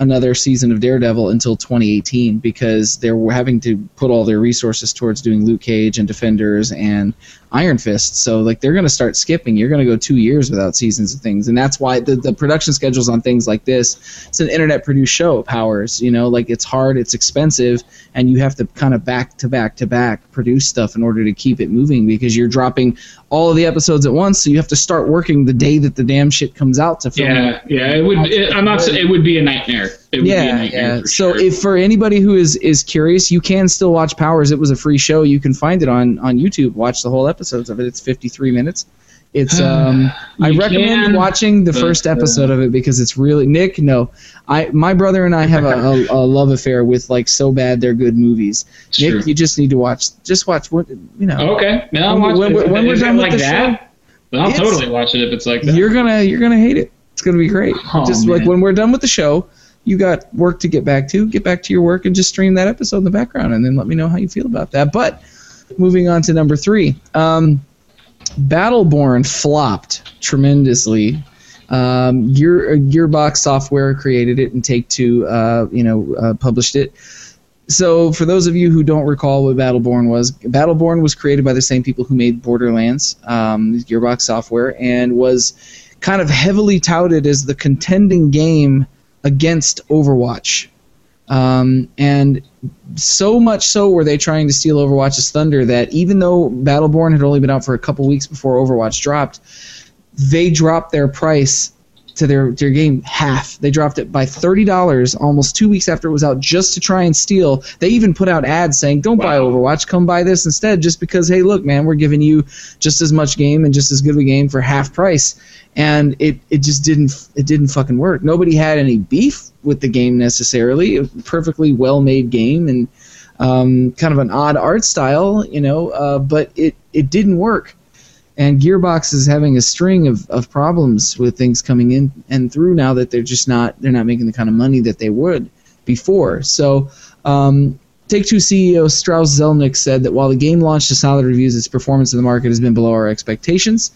another season of Daredevil until 2018 because they're having to put all their resources towards doing Luke Cage and Defenders and Iron Fist. So like they're going to start skipping. You're going to go two years without seasons of things, and that's why the, the production schedules on things like this. It's an internet produced show. Powers, you know, like it's hard, it's expensive, and you have to kind of back to back to back produce stuff in order to keep it moving because you're dropping all of the episodes at once. So you have to start working the day that the damn shit comes out to film. Yeah, yeah. It would. It, I'm not. It would be a nightmare. It would be a Yeah, yeah. So sure. if for anybody who is is curious, you can still watch Powers. It was a free show. You can find it on on YouTube. Watch the whole episodes of it. It's 53 minutes. It's [sighs] um I recommend can, watching the but, first uh, episode of it because it's really Nick, no. I my brother and I have a, a, a love affair with like so bad they're good movies. It's Nick, you just need to watch just watch what you know. okay, no, I'll When- watch when it. we're- when we're done with like the that, then I'll totally watch it if it's like that. You're gonna you're gonna hate it. It's gonna be great. Oh, just like when we're done with the show, you got work to get back to. Get back to your work and just stream that episode in the background, and then let me know how you feel about that. But moving on to number three, um, Battleborn flopped tremendously. Um, Gear, Gearbox Software created it, and Take Two, uh, you know, uh, published it. So, for those of you who don't recall what Battleborn was, Battleborn was created by the same people who made Borderlands, um, Gearbox Software, and was kind of heavily touted as the contending game against Overwatch. Um, and so much so were they trying to steal Overwatch's thunder that even though Battleborn had only been out for a couple weeks before Overwatch dropped, they dropped their price to their their game half. They dropped it by thirty dollars almost two weeks after it was out, just to try and steal. They even put out ads saying, "Don't buy Overwatch, come buy this instead." Just because, hey, look, man, we're giving you just as much game and just as good of a game for half price. And it it just didn't it didn't fucking work. Nobody had any beef with the game necessarily. A perfectly well made game and um, kind of an odd art style, you know, uh, but it it didn't work and Gearbox is having a string of, of problems with things coming in and through now that they're just not they're not making the kind of money that they would before. So um, Take Two CEO Strauss Zelnick said that while the game launched to solid reviews, its performance in the market has been below our expectations.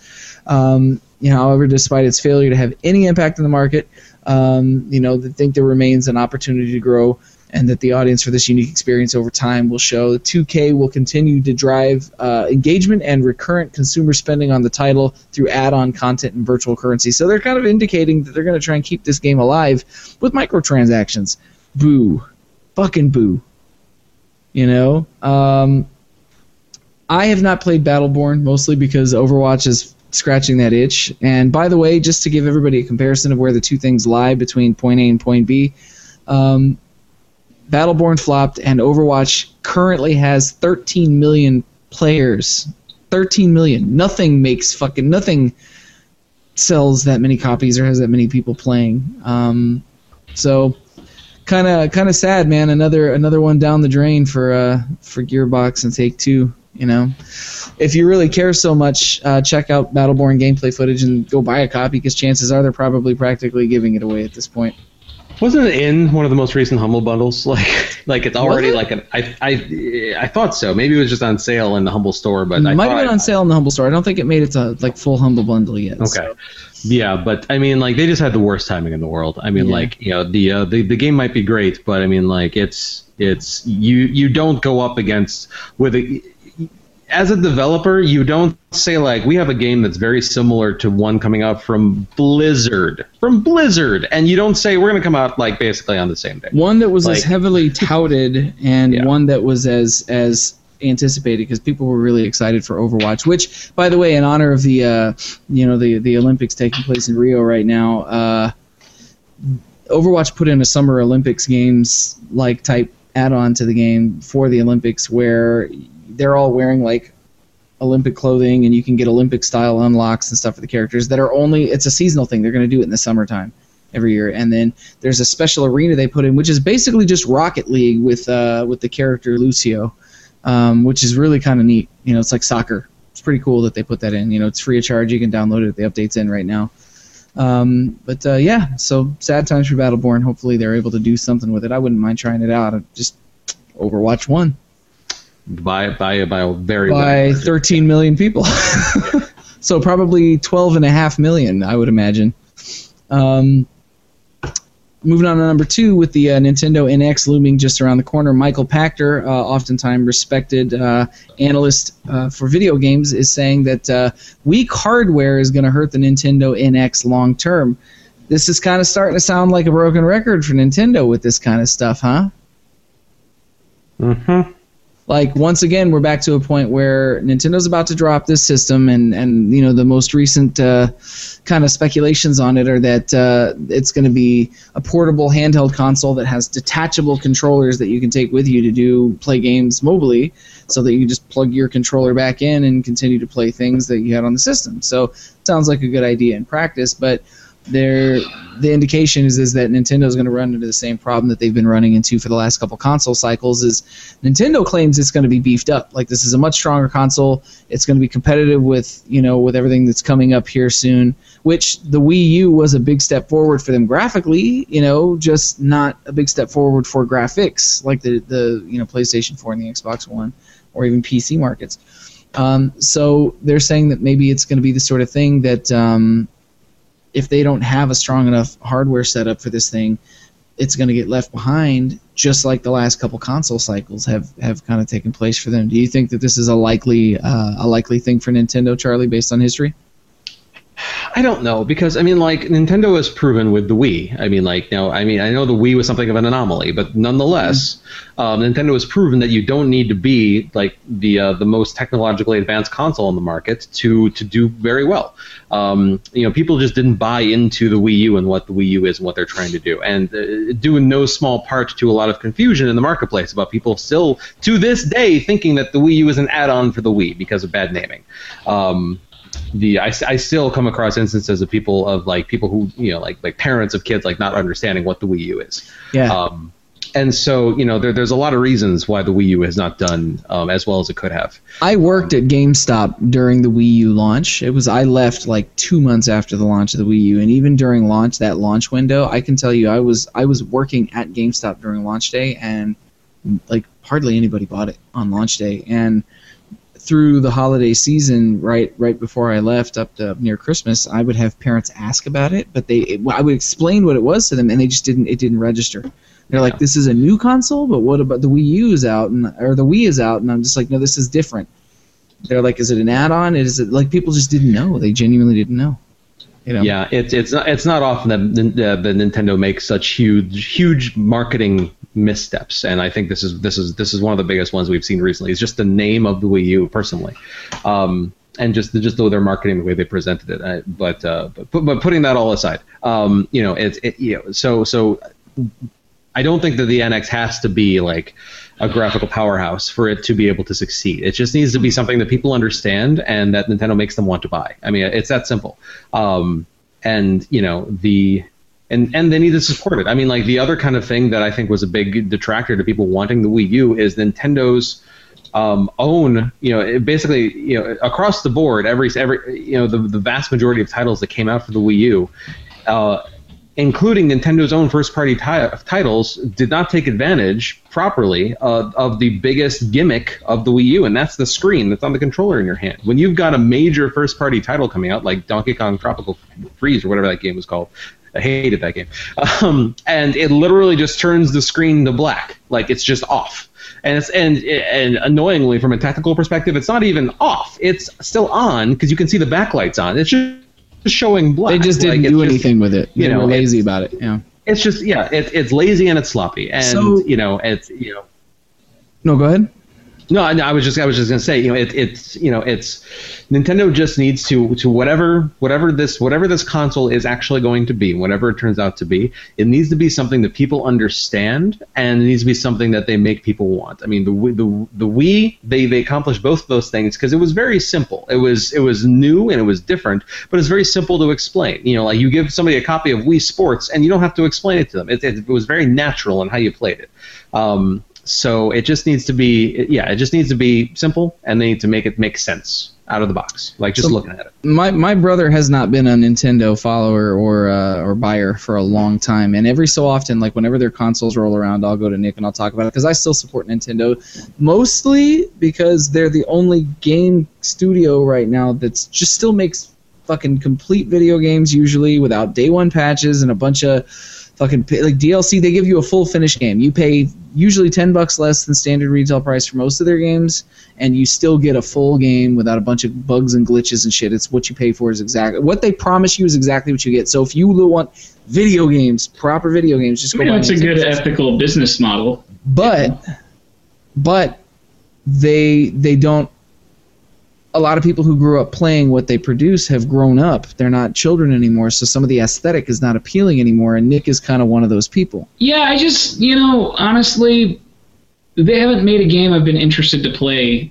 Um, you know, however, despite its failure to have any impact in the market, um, you know, they think there remains an opportunity to grow and that the audience for this unique experience over time will show that 2K will continue to drive uh, engagement and recurrent consumer spending on the title through add-on content and virtual currency. So they're kind of indicating that they're going to try and keep this game alive with microtransactions. Boo, fucking boo. You know, um, I have not played Battleborn mostly because Overwatch is scratching that itch. And by the way, just to give everybody a comparison of where the two things lie between point A and point B, um, Battleborn flopped, and Overwatch currently has 13 million players. 13 million. Nothing makes fucking nothing sells that many copies or has that many people playing. Um, so kind of kind of sad, man. Another another one down the drain for uh, for Gearbox and Take Two. You know, if you really care so much, uh, check out Battleborn gameplay footage and go buy a copy because chances are they're probably practically giving it away at this point. Wasn't it in one of the most recent Humble bundles? [laughs] Like, like it's already it? like an. I, I, I thought so. Maybe it was just on sale in the Humble store, but I Might have been on sale in the Humble store. I don't think it made it to like full Humble bundle yet. Okay. Yeah, but I mean, like they just had the worst timing in the world. I mean, Yeah. like you know, the, uh, the the game might be great, but I mean, like it's it's you you don't go up against with a as a developer, you don't say like we have a game that's very similar to one coming out from Blizzard, from Blizzard, and you don't say we're going to come out like basically on the same day. One that was as heavily touted and Yeah. one that was as as anticipated because people were really excited for Overwatch. Which, by the way, in honor of the uh, you know the the Olympics taking place in Rio right now, uh, Overwatch put in a Summer Olympics games like type add-on to the game for the Olympics where they're all wearing like Olympic clothing and you can get Olympic style unlocks and stuff for the characters that are only it's a seasonal thing. They're going to do it in the summertime every year. And then there's a special arena they put in which is basically just Rocket League with uh, with the character Lucio. Um, which is really kind of neat. You know, it's like soccer. It's pretty cool that they put that in. You know, it's free of charge. You can download it. The update's in right now. Um, but uh, yeah, so sad times for Battleborn. Hopefully they're able to do something with it. I wouldn't mind trying it out. Just Overwatch one By by by a very by low- 13 million people. [laughs] so probably 12 and a half million, I would imagine. Um, moving on to number two with the uh, Nintendo NX looming just around the corner, Michael Pachter, uh, oftentimes respected uh, analyst uh, for video games, is saying that uh, weak hardware is going to hurt the Nintendo NX long term. This is kind of starting to sound like a broken record for Nintendo with this kind of stuff, huh? Mhm. Like once again we're back to a point where Nintendo's about to drop this system and and you know the most recent uh, kind of speculations on it are that uh, it's going to be a portable handheld console that has detachable controllers that you can take with you to do play games mobily so that you just plug your controller back in and continue to play things that you had on the system. So sounds like a good idea in practice but there the indication is, is that Nintendo is going to run into the same problem that they've been running into for the last couple console cycles is Nintendo claims it's going to be beefed up. Like this is a much stronger console. It's going to be competitive with you know with everything that's coming up here soon. Which the Wii U was a big step forward for them graphically. You know, just not a big step forward for graphics like the the you know PlayStation 4 and the Xbox One or even PC markets. Um, so they're saying that maybe it's going to be the sort of thing that um, if they don't have a strong enough hardware setup for this thing, it's going to get left behind, just like the last couple console cycles have, have kind of taken place for them. Do you think that this is a likely uh, a likely thing for Nintendo, Charlie, based on history? I don't know because I mean, like Nintendo has proven with the Wii. I mean, like know, I mean, I know the Wii was something of an anomaly, but nonetheless, um, Nintendo has proven that you don't need to be like the uh, the most technologically advanced console on the market to to do very well. Um, you know, people just didn't buy into the Wii U and what the Wii U is and what they're trying to do, and uh, due in no small part to a lot of confusion in the marketplace about people still to this day thinking that the Wii U is an add-on for the Wii because of bad naming. Um, the I, I still come across instances of people of like people who you know like like parents of kids like not understanding what the Wii U is. Yeah. Um, and so you know there, there's a lot of reasons why the Wii U has not done um, as well as it could have. I worked at GameStop during the Wii U launch. It was I left like two months after the launch of the Wii U, and even during launch, that launch window, I can tell you, I was I was working at GameStop during launch day, and like hardly anybody bought it on launch day, and through the holiday season, right right before I left up to near Christmas, I would have parents ask about it, but they it, I would explain what it was to them, and they just didn't it didn't register. They're like, "This is a new console, but what about the Wii U is out and or the Wii is out?" And I'm just like, "No, this is different." They're like, "Is it an add-on? Is it like people just didn't know? They genuinely didn't know." You know? Yeah, it's it's not it's not often that the, the Nintendo makes such huge huge marketing missteps, and I think this is this is this is one of the biggest ones we've seen recently. It's just the name of the Wii U, personally, um, and just the, just though their marketing the way they presented it. I, but, uh, but but putting that all aside, um, you know, it's it, you know, so so I don't think that the NX has to be like a graphical powerhouse for it to be able to succeed. It just needs to be something that people understand and that Nintendo makes them want to buy. I mean, it's that simple. Um, and you know the and and they need to support it. I mean, like the other kind of thing that I think was a big detractor to people wanting the Wii U is Nintendo's um, own, you know, basically, you know, across the board, every every, you know, the the vast majority of titles that came out for the Wii U. Uh, including Nintendo's own first-party ti- titles, did not take advantage properly uh, of the biggest gimmick of the Wii U, and that's the screen that's on the controller in your hand. When you've got a major first-party title coming out, like Donkey Kong Tropical Freeze or whatever that game was called, I hated that game, [laughs] um, and it literally just turns the screen to black, like it's just off. And it's and and annoyingly, from a technical perspective, it's not even off. It's still on because you can see the backlights on. It's just showing black. They just didn't Like, do it's just- anything with it. you they know, were lazy about it. Yeah. It's just yeah, it's it's lazy and it's sloppy, and So- you know it's you know No, go ahead. No, I, I was just I was just gonna say, you know, it, it's you know, it's Nintendo just needs to to whatever whatever this whatever this console is actually going to be, whatever it turns out to be, it needs to be something that people understand, and it needs to be something that they make people want. I mean, the the the Wii they they accomplished both of those things because it was very simple. It was it was new and it was different, but it's very simple to explain. You know, like you give somebody a copy of Wii Sports and you don't have to explain it to them. It, it, it was very natural in how you played it. Um, so it just needs to be, yeah, it just needs to be simple, and they need to make it make sense out of the box, like just So- looking at it. my my brother has not been a Nintendo follower or uh, or buyer for a long time, and every so often, like whenever their consoles roll around, I'll go to Nick and I'll talk about it because I still support Nintendo, mostly because they're the only game studio right now that's just still makes fucking complete video games usually without day one patches and a bunch of fucking like DLC. They give you a full finished game. You pay usually ten bucks less than standard retail price for most of their games, and you still get a full game without a bunch of bugs and glitches and shit. It's what you pay for is exactly what they promise you is exactly what you get. So if you want video games, proper video games, just I go. mean, buy that's a good Nintendo. ethical business model. But but they they don't. A lot of people who grew up playing what they produce have grown up. They're not children anymore, so some of the aesthetic is not appealing anymore. And Nick is kind of one of those people. Yeah, I just, you know, honestly, they haven't made a game I've been interested to play.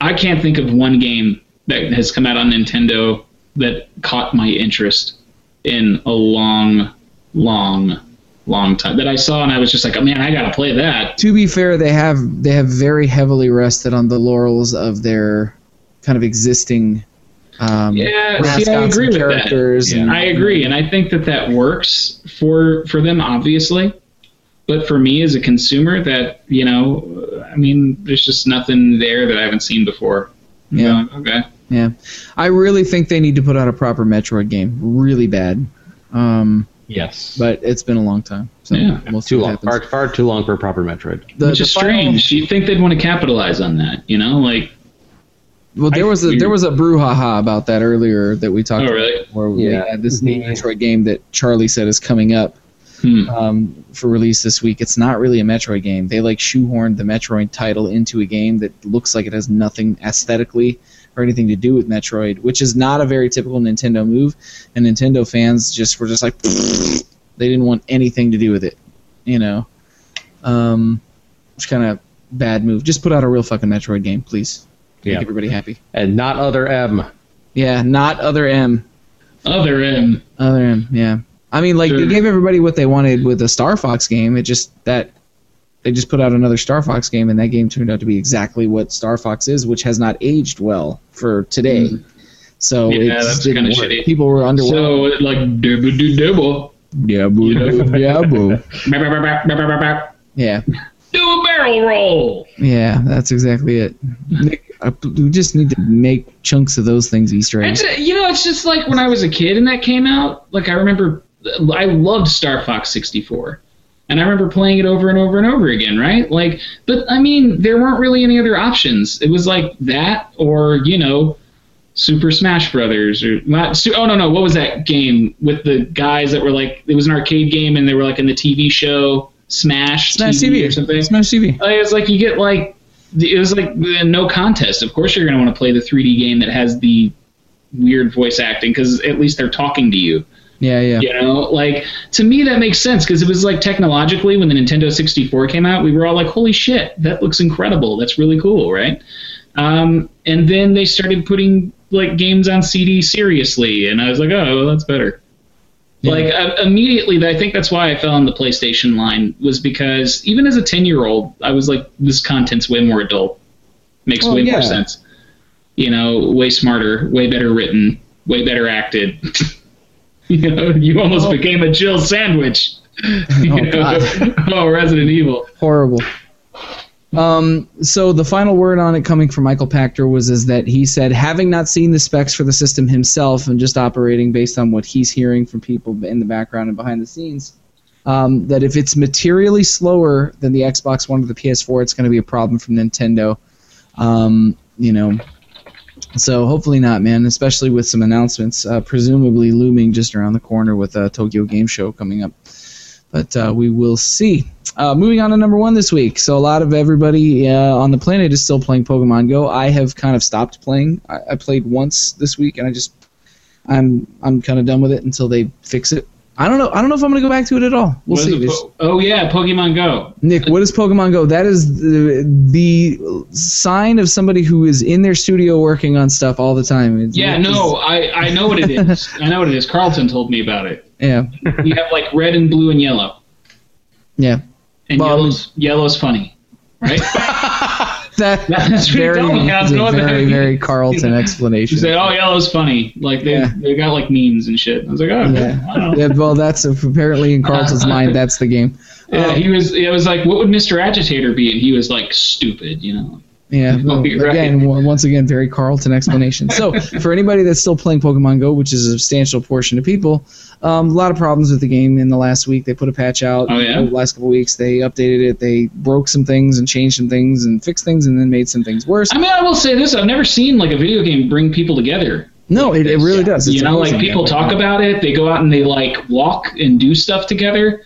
I can't think of one game that has come out on Nintendo that caught my interest in a long, long, long time. That I saw and I was just like, oh, man, I gotta play that. to be fair, they have they have very heavily rested on the laurels of their kind of existing um, Yeah, see, I agree and with that. characters. and, I agree, and I think that that works for for them, obviously. But for me as a consumer, that you know, I mean, there's just nothing there that I haven't seen before. I'm Yeah. going, okay. Yeah, I really think they need to put out a proper Metroid game, really bad. Um, Yes, but it's been a long time, so Yeah, we'll see too what long, happens. far, far too long for a proper Metroid. The- Which the is final- strange. You'd think they'd want to capitalize on that, you know? Like, Well, there I was a figured- there was a brouhaha about that earlier that we talked Oh, about, really? where we Yeah. had this new Mhm. Metroid game that Charlie said is coming up. hmm. um, for release this week. It's not really a Metroid game. They like shoehorned the Metroid title into a game that looks like it has nothing aesthetically or anything to do with Metroid, which is not a very typical Nintendo move. And Nintendo fans just were just like, [laughs] they didn't want anything to do with it, you know. Um, which kind of bad move. Just put out a real fucking Metroid game, please. Make Yeah. everybody happy. And not other M. Yeah, not other M. Other M. Other M, yeah. I mean, like they gave everybody what they wanted with the Star Fox game. It just that they just put out another Star Fox game, and that game turned out to be exactly what Star Fox is, which has not aged well for today. Hmm. So Yeah, it didn't work. shitty. People were underwhelmed. So, like, dibba do dibba. yeah, boo, yeah, boo. Yeah. Do die roll. Yeah, that's exactly it. Nick, uh, we just need to make chunks of those things Easter eggs. It's, you know, it's just like when I was a kid and that came out. Like I remember, I loved Star Fox 64, and I remember playing it over and over and over again. Right? Like, but I mean, there weren't really any other options. It was like that, or you know, Super Smash Brothers, or not. Oh no, no, what was that game with the guys that were like? It was an arcade game, and they were like in the TV show Smash, Smash TV, TV or something. Smash TV. Like, It's like you get like it was like uh, no contest. Of course, you're going to want to play the 3D game that has the weird voice acting because at least they're talking to you. Yeah, yeah. You know, like to me that makes sense because it was like technologically when the Nintendo 64 came out, we were all like, "Holy shit, that looks incredible! That's really cool, right?" Um, and then they started putting like games on CD seriously, and I was like, "Oh, well, that's better." Like uh, immediately, I think that's why I fell on the PlayStation line was because even as a ten year old, I was like, this content's way more adult, makes Well, way yeah. more sense. You know, way smarter, way better written, way better acted. [laughs] you know, you almost became a Jill sandwich. [laughs] Oh, know? God. [laughs] oh, Resident Evil. Horrible. Um, so the final word on it coming from Michael Pachter was is that he said, having not seen the specs for the system himself and just operating based on what he's hearing from people in the background and behind the scenes, um, that if it's materially slower than the Xbox One or the PS4, it's going to be a problem from Nintendo. Um, you know, so hopefully not, man. Especially with some announcements, uh, presumably looming just around the corner with a Tokyo Game Show coming up. But uh, we will see. Uh, moving on to number one this week. So a lot of everybody uh, on the planet is still playing Pokemon Go. I have kind of stopped playing. I, I played once this week, and I just I'm I'm kind of done with it until they fix it. I don't know. I don't know if I'm gonna go back to it at all. We'll see. po- oh yeah, Pokemon Go. Nick, what is Pokemon Go? That is the, the sign of somebody who is in their studio working on stuff all the time. It's- Yeah, no, I, I know what it is. [laughs] I know what it is. Carlton told me about it. Yeah, You have like red and blue and yellow, yeah. And Well, yellow's yellow's funny, right? [laughs] That, That's [laughs] that's what he very, told me. I that's a very, very Carlton He [laughs] explanation. said, "Oh, yellow's funny." Like they Yeah. they got like memes and shit. I was like, "Oh, Yeah. I don't know." yeah, well, that's apparently in Carlton's mind. That's the game. Yeah, he um, was. It was like, "What would Mister Agitator be?" And he was like, "Stupid," you know. Yeah, [laughs] well, right. again, w- once again, very Carlton explanation. So, [laughs] for anybody that's still playing Pokemon Go, which is a substantial portion of people, um, a lot of problems with the game in the last week. They put a patch out. Oh, yeah? The last couple weeks, they updated it. They broke some things and changed some things and fixed things and then made some things worse. I mean, I will say this: I've never seen like a video game bring people together. No, it, it really does. It's you know, like people talk about it. They go out and they like walk and do stuff together.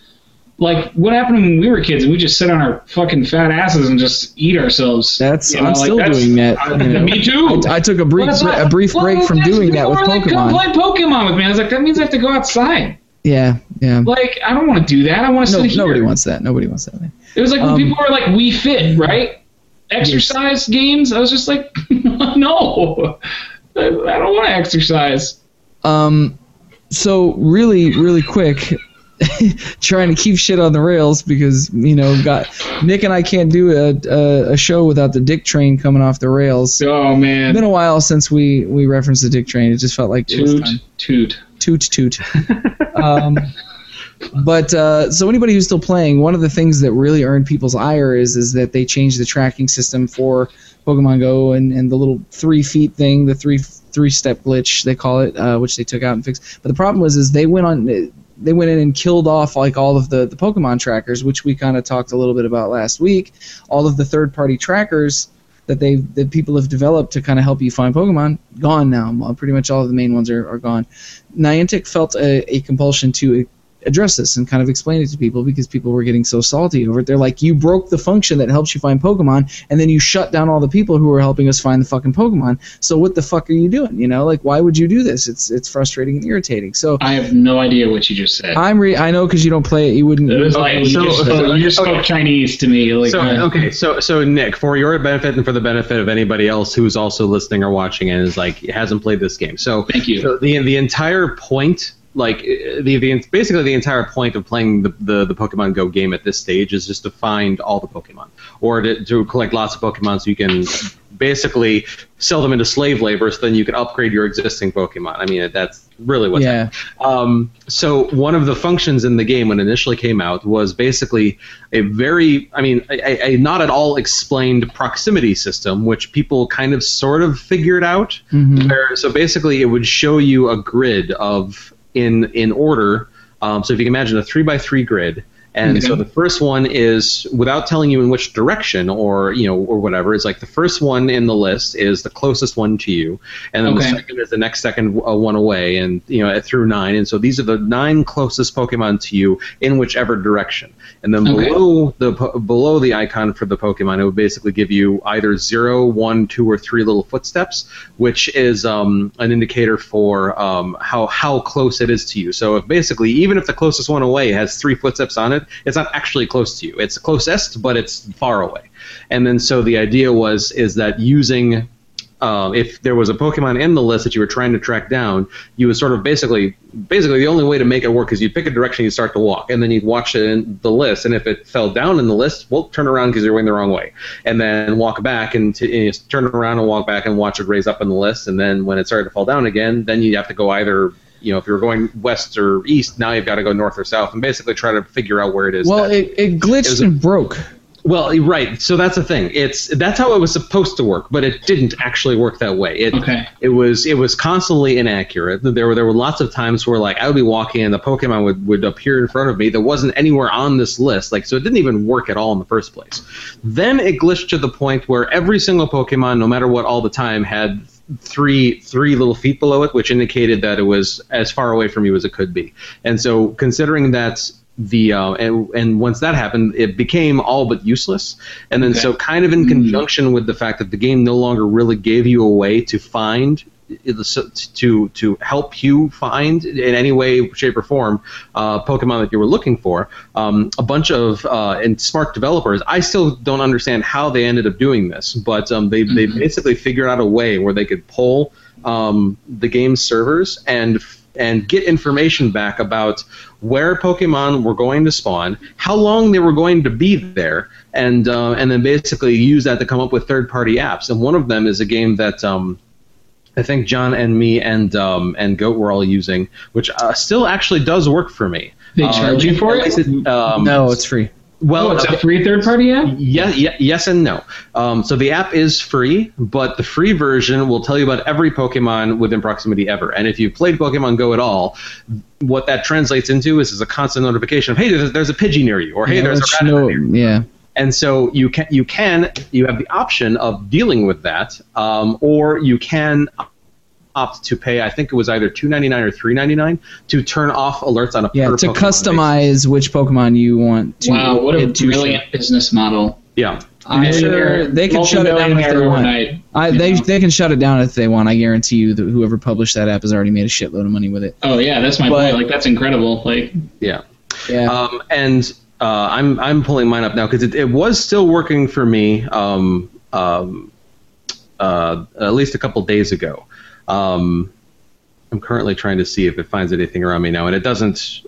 Like what happened when we were kids and we just sit on our fucking fat asses and just eat ourselves. That's You know, I'm like, still that's- doing that. I- you know. me too. I, I took a brief Well, that's bre- not- a brief well, break from doing that with like, Come Pokemon. play Pokemon with me. I was like, that means I have to go outside. Yeah, yeah. Like, I don't want to do that. I want to No, sit here. nobody wants that. Nobody wants that. It was like when Um, people were like, "Wii Fit," right? Exercise games. I was just like, [laughs] no, I I don't want to exercise. Um, so really, really quick, [laughs] trying to keep shit on the rails because you know, got Nick and I can't do a, a a show without the Dick Train coming off the rails. Oh It's man, been a while since we we referenced the Dick Train. It just felt like toot toot. toot toot. [laughs] um, but uh, so anybody who's still playing, one of the things that really earned people's ire is is that they changed the tracking system for Pokemon Go and, and the little three feet thing, the three three step glitch they call it, uh, which they took out and fixed. But the problem was is they went on they went in and killed off like all of the the Pokemon trackers, which we kind of talked a little bit about last week. All of the third party trackers that they that people have developed to kind of help you find Pokemon gone now. Pretty much all of the main ones are, are gone. Niantic felt a, a compulsion to address this and kind of explain it to people because people were getting so salty over it. They're like, you broke the function that helps you find Pokemon, and then you shut down all the people who were helping us find the fucking Pokemon. So what the fuck are you doing? You know, like why would you do this? It's it's frustrating and irritating. So I have no idea what you just said. I'm re- I know because you don't play it, you wouldn't. it was Okay, like you so- just, spoke, you just spoke Chinese to me. Like, So uh, okay, so so Nick, for your benefit and for the benefit of anybody else who's also listening or watching and is like hasn't played this game. So Thank you. So the the entire point, like uh, the, the basically the entire point of playing the, the the Pokemon Go game at this stage is just to find all the Pokemon or to, to collect lots of Pokemon so you can basically sell them into slave labor, so then you can upgrade your existing Pokemon. I mean, that's really what's Yeah. um, so one of the functions in the game when it initially came out was basically a very, I mean, a, a not at all explained proximity system, which people kind of sort of figured out. Mhm. Where, so basically, it would show you a grid of in in order. Um, so if you can imagine a three by three grid. And Okay. so the first one is without telling you in which direction or you know or whatever. It's like the first one in the list is the closest one to you, and then the second is the next second uh, one away, and you know through nine. And so these are the nine closest Pokemon to you in whichever direction. And then Okay. below the po- below the icon for the Pokemon, it would basically give you either zero, one, two, or three little footsteps, which is um, an indicator for um, how how close it is to you. So if basically, even if the closest one away has three footsteps on it, it's not actually close to you. It's closest, but it's far away. And then so the idea was is that using um, if there was a Pokemon in the list that you were trying to track down, you would sort of basically, basically the only way to make it work is you'd pick a direction, you'd start to walk, and then you'd watch it in the list, and if it fell down in the list, well, turn around because you're going the wrong way, and then walk back and, t- and turn around and walk back and watch it raise up in the list, and then when it started to fall down again, then you have to go either. You know, if you're going west or east, now you've got to go north or south, and basically try to figure out where it is. Well, that- it, it glitched It a- and broke. well, right. So that's the thing. It's that's how it was supposed to work, but it didn't actually work that way. It Okay. it was it was constantly inaccurate. There were there were lots of times where like I would be walking and the Pokemon would, would appear in front of me that wasn't anywhere on this list. Like so it didn't even work at all in the first place. Then it glitched to the point where every single Pokemon, no matter what, all the time had three three little feet below it, which indicated that it was as far away from you as it could be. And so considering that the uh, and, and once that happened, it became all but useless. And then Okay. so kind of in conjunction with the fact that the game no longer really gave you a way to find to to help you find in any way, shape, or form uh, Pokemon that you were looking for. Um, a bunch of uh, and smart developers. I still don't understand how they ended up doing this, but um, they they basically figured out a way where they could pull um, the game's servers and and get information back about where Pokemon were going to spawn, how long they were going to be there, and uh, and then basically use that to come up with third-party apps. And one of them is a game that um, I think John and me and um, and Goat were all using, which uh, still actually does work for me. They Uh, charge you for at it? um, no, it's free. Well, Oh, it's a free third party app? yeah, yeah, yes and no. Um, so the app is free, but the free version will tell you about every Pokemon within proximity ever. And if you've played Pokemon Go at all, what that translates into is, is a constant notification of, hey, there's, there's a Pidgey near you, or hey, Yeah, there's a Rattata no- near you. yeah. And so you can you can you have the option of dealing with that, um, or you can opt to pay. I think it was either two ninety nine or three ninety nine to turn off alerts on a Yeah, per to Pokemon basis. customize which Pokemon you want to. Wow, what a it to brilliant business model. Yeah. I'm sure they can shut it down if they want. overnight. I, they, they can shut it down if they want. I guarantee you that whoever published that app has already made a shitload of money with it. Oh yeah, that's my But- point. Like that's incredible. Like Yeah. Yeah. Um, and uh, I'm I'm pulling mine up now because it, it was still working for me um, um, uh, at least a couple days ago. Um, I'm currently trying to see if it finds anything around me now, and it doesn't.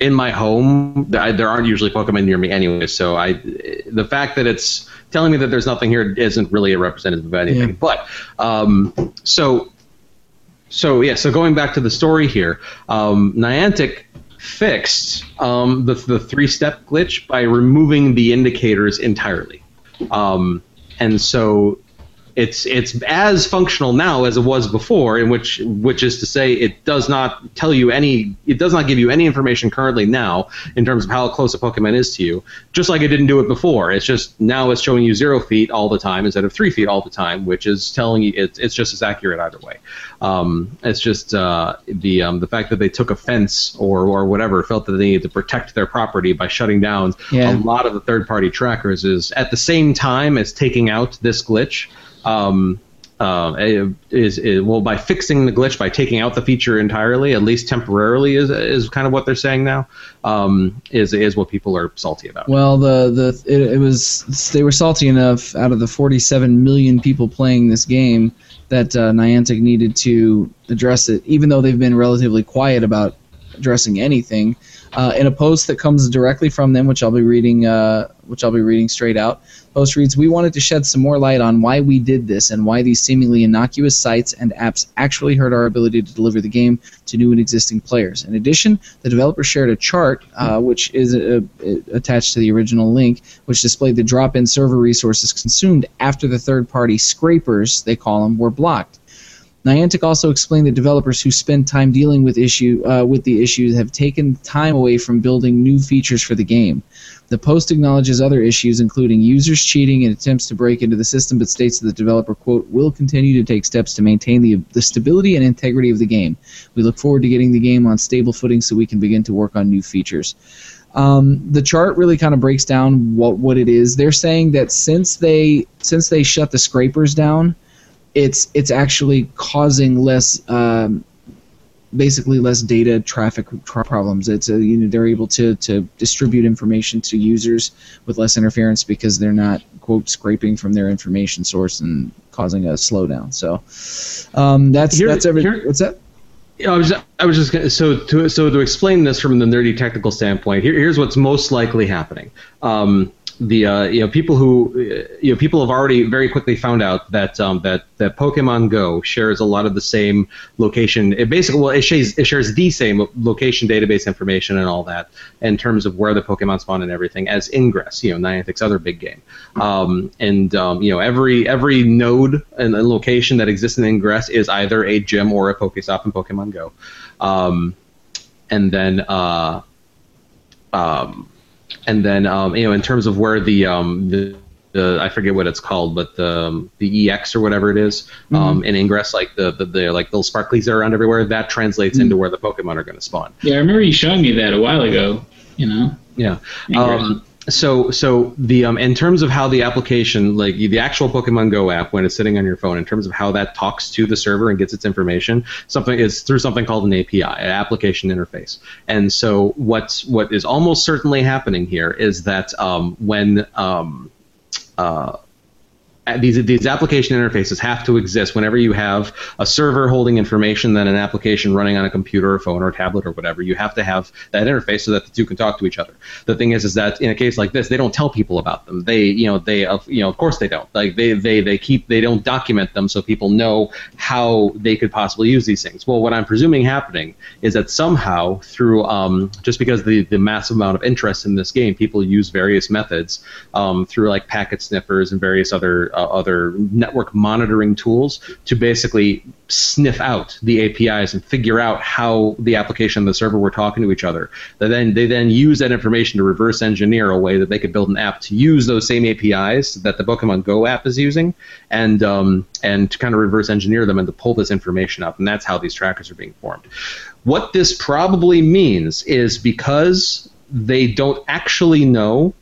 In my home, I, there aren't usually Pokemon near me anyway, so I the fact that it's telling me that there's nothing here isn't really a representative of anything. Yeah. But um, so so yeah, so going back to the story here, um, Niantic fixed um, the the three step glitch by removing the indicators entirely, um, and so it's it's as functional now as it was before, in which which is to say it does not tell you any it does not give you any information currently now in terms of how close a Pokemon is to you, just like it didn't do it before. It's just now it's showing you zero feet all the time instead of three feet all the time, which is telling you it's it's just as accurate either way. Um, it's just uh, the um, the fact that they took offense or or whatever felt that they needed to protect their property by shutting down Yeah. a lot of the third party trackers is at the same time as taking out this glitch. Um, uh, is, is well by fixing the glitch by taking out the feature entirely, at least temporarily, is is kind of what they're saying now. Um, is is what people are salty about. Well, the the it, it was they were salty enough out of the 47 million people playing this game that uh, Niantic needed to address it, even though they've been relatively quiet about addressing anything. Uh, in a post that comes directly from them, which I'll be reading, uh, which I'll be reading straight out. Post reads: We wanted to shed some more light on why we did this and why these seemingly innocuous sites and apps actually hurt our ability to deliver the game to new and existing players. In addition, the developer shared a chart, uh, which is uh, attached to the original link, which displayed the drop-in server resources consumed after the third-party scrapers, they call them, were blocked. Niantic also explained that developers who spend time dealing with issue uh, with the issues have taken time away from building new features for the game. The post acknowledges other issues, including users cheating and attempts to break into the system, but states that the developer quote will continue to take steps to maintain the the stability and integrity of the game. We look forward to getting the game on stable footing so we can begin to work on new features. Um, the chart really kind of breaks down what what it is. They're saying that since they since they shut the scrapers down it's it's actually causing less um, basically less data traffic tra- problems. It's a, you know they're able to to distribute information to users with less interference because they're not quote scraping from their information source and causing a slowdown. So um, that's Here- that's every. here- what's that? Yeah, I was I was just gonna, so to so to explain this from the nerdy technical standpoint. Here, here's what's most likely happening. Um, the uh, you know people who uh, you know people have already very quickly found out that um, that that Pokemon Go shares a lot of the same location. It basically well it shares it shares the same location database information and all that in terms of where the Pokemon spawn and everything as Ingress. You know Niantic's other big game. Um, and um, you know every every node and, location that exists in Ingress is either a gym or a Pokestop in Pokemon Go. Um, and then uh, um, and then um, you know in terms of where the um, the, the I forget what it's called, but the um, the EX or whatever it is um, in Ingress, like the, the the like little sparklies that are around everywhere, that translates into where the Pokemon are going to spawn. Yeah, I remember you showing me that a while ago. You know. Yeah. So so the um, in terms of how the application like the actual Pokemon Go app when it's sitting on your phone in terms of how that talks to the server and gets its information something is through something called an API an application interface. And so what's what is almost certainly happening here is that um, when um, uh, these these application interfaces have to exist whenever you have a server holding information then an application running on a computer or phone or tablet or whatever. You have to have that interface so that the two can talk to each other. The thing is is that in a case like this they don't tell people about them. They you know they of you know of course they don't. Like they they they keep they don't document them so people know how they could possibly use these things. Well what i'm presuming happening is that somehow through um, just because the the massive amount of interest in this game people use various methods um, through like packet sniffers and various other uh, other network monitoring tools to basically sniff out the APIs and figure out how the application and the server were talking to each other. They then they then use that information to reverse engineer a way that they could build an app to use those same APIs that the Pokemon Go app is using, and um, and to kind of reverse engineer them and to pull this information up, and that's how these trackers are being formed. What this probably means is because they don't actually know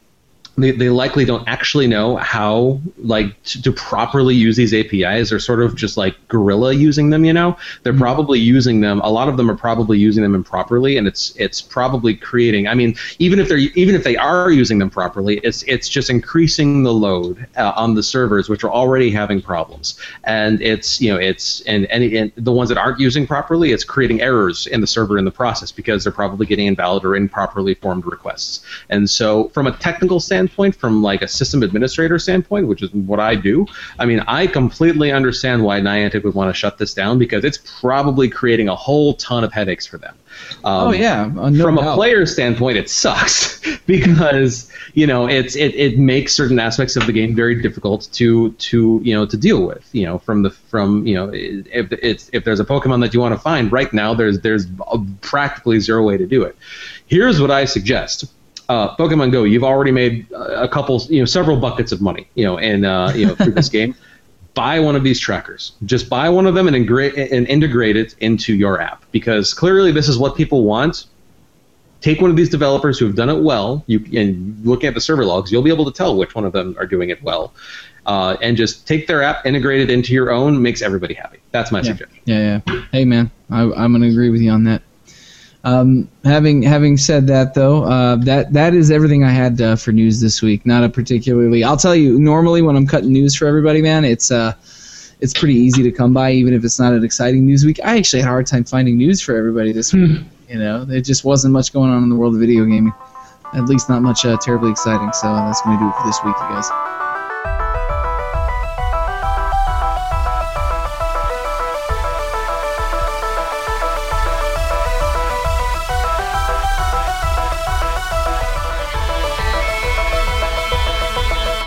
they, they likely don't actually know how like to, to properly use these APIs. They're sort of just like guerrilla using them. You know, they're probably using them. A lot of them are probably using them improperly, and it's it's probably creating. I mean, even if they're even if they are using them properly, it's it's just increasing the load uh, on the servers, which are already having problems. And it's you know it's and any and the ones that aren't using properly, it's creating errors in the server in the process because they're probably getting invalid or improperly formed requests. And so, from a technical standpoint, from like a system administrator standpoint, which is what I do, I mean, I completely understand why Niantic would want to shut this down because it's probably creating a whole ton of headaches for them. Um, oh yeah, uh, no from a player standpoint, it sucks [laughs] because you know it's it, it makes certain aspects of the game very difficult to to you know to deal with. You know, from the from you know if it's if there's a Pokemon that you want to find right now, there's there's practically zero way to do it. Here's what I suggest. Uh, Pokemon Go, you've already made a couple, you know, several buckets of money, you know, and uh, you know through this [laughs] game. Buy one of these trackers. Just buy one of them and, ingra- and integrate it into your app because clearly this is what people want take one of these developers who have done it well, you and looking at the server logs, you'll be able to tell which one of them are doing it well, uh, and just take their app, integrate it into your own, makes everybody happy. That's my Yeah. suggestion. Yeah, yeah. Hey, man, I, I'm gonna agree with you on that. Um, having having said that, though, uh, that that is everything I had uh, for news this week. Not a particularly. I'll tell you. Normally, when I'm cutting news for everybody, man, it's uh, it's pretty easy to come by, even if it's not an exciting news week. I actually had a hard time finding news for everybody this week. You know, there just wasn't much going on in the world of video gaming. At least not much uh, terribly exciting. So that's gonna do it for this week, you guys.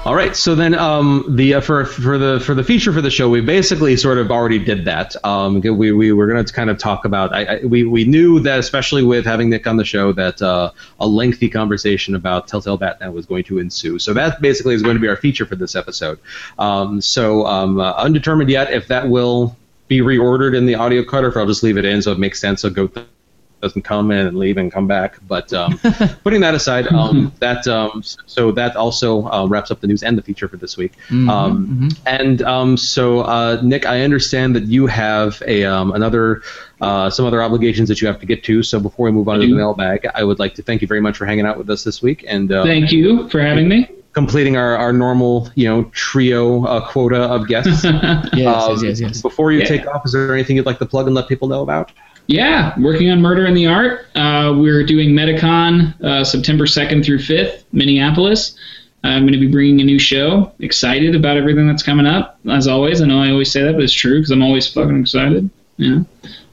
All right, so then um, the uh, for for the for the feature for the show, we basically sort of already did that. Um, we we were going to kind of talk about. I, I, we we knew that especially with having Nick on the show, that uh, a lengthy conversation about Telltale Batman was going to ensue. So that basically is going to be our feature for this episode. Um, so um, uh, undetermined yet if that will be reordered in the audio cut or if I'll just leave it in so it makes sense. So go. Th- doesn't come in and leave and come back. But um, [laughs] putting that aside, um, that um, so that also uh, wraps up the news and the feature for this week. Mhm, Um, mhm. And um, so, uh, Nick, I understand that you have a um, another uh, some other obligations that you have to get to. So before we move on to the mailbag, I would like to thank you very much for hanging out with us this week and uh, Thank you for having me. completing our, our normal you know trio uh, quota of guests. Yes, [laughs] Um, yes, yes, yes. Before you Yeah. take off, is there anything you'd like to plug and let people know about? Yeah, working on Murder in the Art. Uh, we're doing Metacon uh, September 2nd through 5th, Minneapolis. I'm going to be bringing a new show. Excited about everything that's coming up. As always, I know I always say that, but it's true because I'm always fucking excited. Yeah.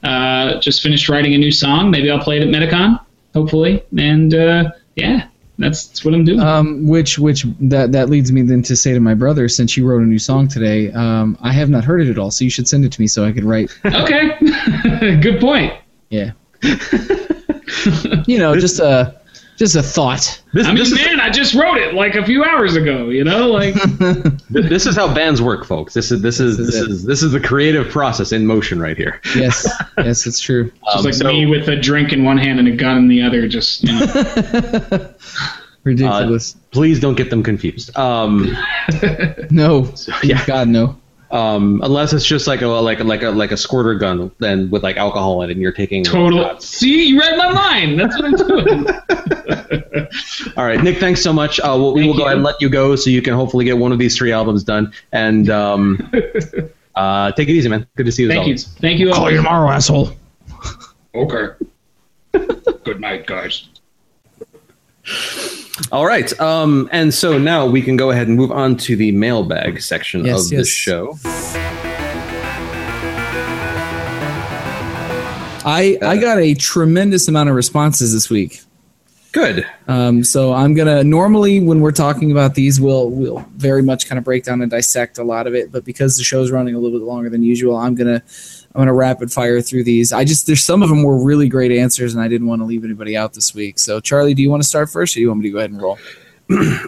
Uh, just finished writing a new song. Maybe I'll play it at Metacon, hopefully. And uh, yeah, that's, that's what I'm doing. Um, which which that that leads me then to say to my brother, since you wrote a new song today, um, I have not heard it at all, so you should send it to me so I could write. okay, [laughs] [laughs] good point. Yeah. [laughs] you know, just a just a thought. This, I mean, this, is, man, I just wrote it like a few hours ago. You know, like [laughs] this is how bands work, folks. This is this is This this is it. is this is the creative process in motion right here. Yes, yes, it's true. just Um, like so- me with a drink in one hand and a gun in the other. Just you know. Ridiculous. Please don't get them confused. Um, no, yeah. God no. Um, unless it's just like a like a, like a like a squirter gun, then with like alcohol in it, and you're taking Total. See, you read my mind. That's what I'm doing. [laughs] All right, Nick. Thanks so much. Uh, we'll, we Thank will go ahead and let you go, so you can hopefully get one of these three albums done. And um, [laughs] uh, take it easy, man. Good to see you. as Thank you. always. Thank you. All. tomorrow, asshole. Okay. [laughs] Good night, guys. All right. Um, and so now we can go ahead and move on to the mailbag section Yes, of the yes. show. I I got a tremendous amount of responses this week. Good. Um, so I'm gonna normally when we're talking about these, we'll we'll very much kind of break down and dissect a lot of it. But because the show's running a little bit longer than usual, I'm gonna I'm gonna rapid fire through these. I just there's some of them were really great answers, and I didn't want to leave anybody out this week. So Charlie, do you want to start first, or do you want me to go ahead and roll? [clears throat]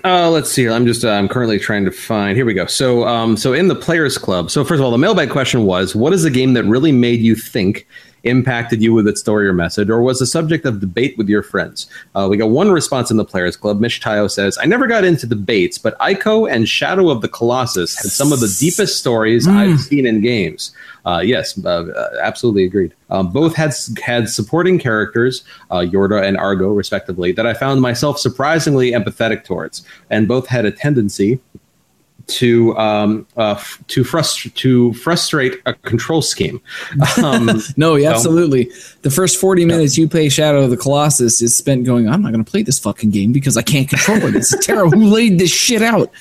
Uh, let's see. I'm just uh, I'm currently trying to find. Here we go. So um, so in the Players Club. So first of all, the mailbag question was: What is a game that really made you think? Impacted you with its story or message, or was the subject of debate with your friends? Uh, we got one response in the Players Club. Mitch Tayo says, "I never got into debates, but Ico and Shadow of the Colossus had some of the deepest stories I've seen in games." Uh, yes, uh, uh, absolutely agreed. Um, both had had supporting characters, uh, Yorda and Argo, respectively, that I found myself surprisingly empathetic towards, and both had a tendency to um, uh, to frust- to frustrate a control scheme. [laughs] Um, No, yeah, So- absolutely. The first 40 minutes you play Shadow of the Colossus is spent going, I'm not going to play this fucking game because I can't control it. It's terrible. Who laid this shit out?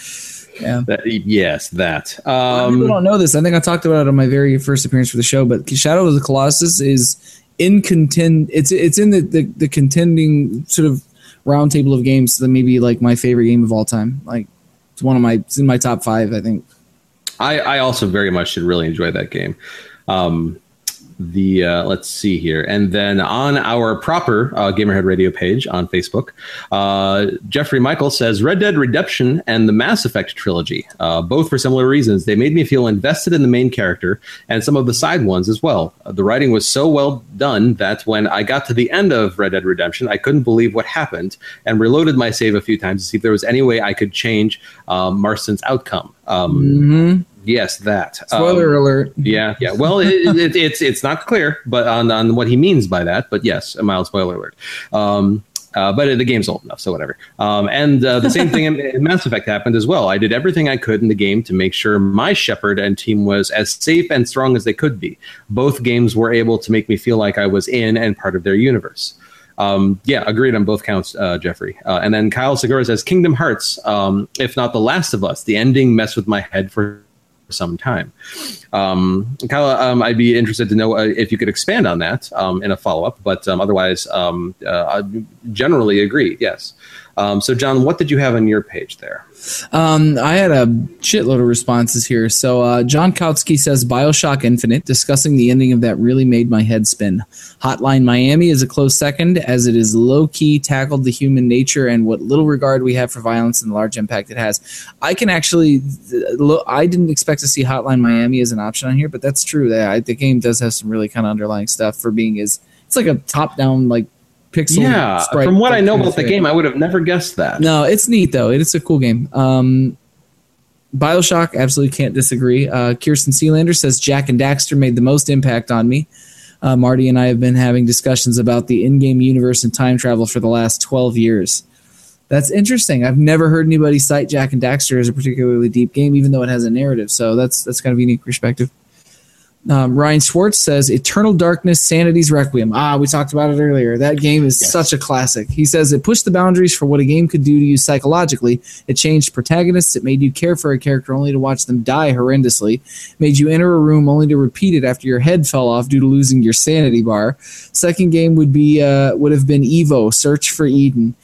Yeah. that- yes, that. Um, people don't know this. I think I talked about it on my very first appearance for the show, but Shadow of the Colossus is in contend. It's it's in the, the, the contending sort of roundtable of games that maybe like my favorite game of all time. Like it's one of my it's in my top five. I think. I, I also very much did really enjoy that game. Um, the uh, let's see here, and then on our proper uh, Gamerhead Radio page on Facebook, uh, Jeffrey Michael says Red Dead Redemption and the Mass Effect trilogy, uh, both for similar reasons. They made me feel invested in the main character and some of the side ones as well. Uh, the writing was so well done that when I got to the end of Red Dead Redemption, I couldn't believe what happened and reloaded my save a few times to see if there was any way I could change um, Marston's outcome. Um, Mm-hmm. Yes, that. Spoiler Um, alert. yeah, yeah. Well, it, it, it's it's not clear, but on, on what he means by that. But yes, a mild spoiler alert. Um, Uh, but the game's old enough, so whatever. Um, and uh, the same thing in, in, Mass Effect happened as well. I did everything I could in the game to make sure my Shepard and team was as safe and strong as they could be. Both games were able to make me feel like I was in and part of their universe. Um, yeah, agreed on both counts, uh, Jeffrey. Uh, and then Kyle Segura says Kingdom Hearts, um, if not The Last of Us, the ending messed with my head for some time. Um, Kyle, um, I'd be interested to know uh, if you could expand on that um, in a follow up, but um, otherwise, um, uh, I generally agree. Yes. Um, so, John, what did you have on your page there? Um, I had a shitload of responses here. So, uh, John Kautsky says Bioshock Infinite, discussing the ending of that really made my head spin. Hotline Miami is a close second, as it is low key tackled the human nature and what little regard we have for violence and the large impact it has. I can actually, I didn't expect to see Hotline Miami as an option on here, but that's true. That the game does have some really kind of underlying stuff for being is it's like a top down like pixel. Yeah, from what I know about the game, I would have never guessed that. No, it's neat though. It's a cool game. Um, Bioshock, absolutely can't disagree. Uh, Kirsten Sealander says Jak and Daxter made the most impact on me. Uh, Marty and I have been having discussions about the in-game universe and time travel for the last 12 years. That's interesting. I've never heard anybody cite Jak and Daxter as a particularly deep game, even though it has a narrative. So that's that's kind of a unique perspective. Um, Ryan Schwartz says Eternal Darkness Sanity's Requiem. Ah, we talked about it earlier. That game is yes. such a classic. He says it pushed the boundaries for what a game could do to you psychologically. It changed protagonists. It made you care for a character only to watch them die horrendously. It made you enter a room only to repeat it after your head fell off due to losing your sanity bar. Second game would be uh, would have been Evo Search for Eden.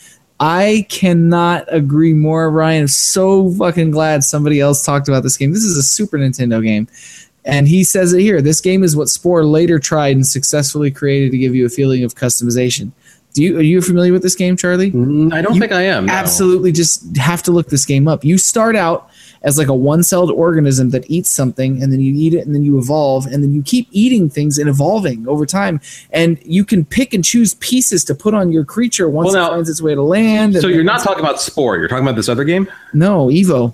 I cannot agree more, Ryan. I'm so fucking glad somebody else talked about this game. This is a Super Nintendo game. And he says it here. This game is what Spore later tried and successfully created to give you a feeling of customization. Do you are you familiar with this game, Charlie? Mm, I don't you think I am. No. Absolutely, just have to look this game up. You start out as like a one-celled organism that eats something, and then you eat it, and then you evolve, and then you keep eating things and evolving over time. And you can pick and choose pieces to put on your creature once well, now, it finds its way to land. So you're not talking about Spore. You're talking about this other game. No, Evo.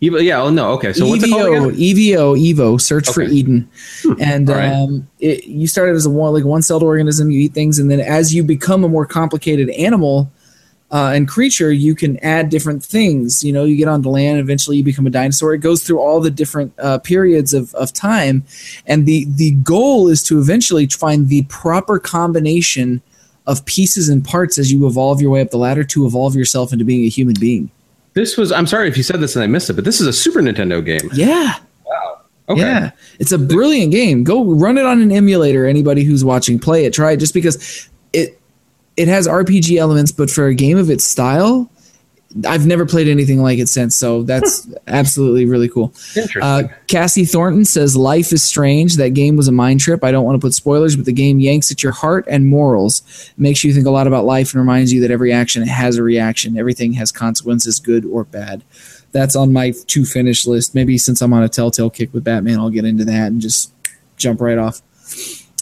Evo, yeah, oh no, okay. So EVO, what's it called again? EVO, Evo, search okay. for Eden, hmm. and right. um, it, you started as a one like one celled organism. You eat things, and then as you become a more complicated animal uh, and creature, you can add different things. You know, you get on the land, eventually you become a dinosaur. It goes through all the different uh, periods of, of time, and the the goal is to eventually find the proper combination of pieces and parts as you evolve your way up the ladder to evolve yourself into being a human being. This was. I'm sorry if you said this and I missed it, but this is a Super Nintendo game. Yeah. Wow. Okay. Yeah, it's a brilliant game. Go run it on an emulator. Anybody who's watching, play it. Try it, just because it it has RPG elements, but for a game of its style, I've never played anything like it since, so that's [laughs] absolutely really cool. Uh, Cassie Thornton says life is strange. That game was a mind trip. I don't want to put spoilers, but the game yanks at your heart and morals, makes you think a lot about life, and reminds you that every action has a reaction. Everything has consequences, good or bad. That's on my to finish list. Maybe since I'm on a Telltale kick with Batman, I'll get into that and just jump right off.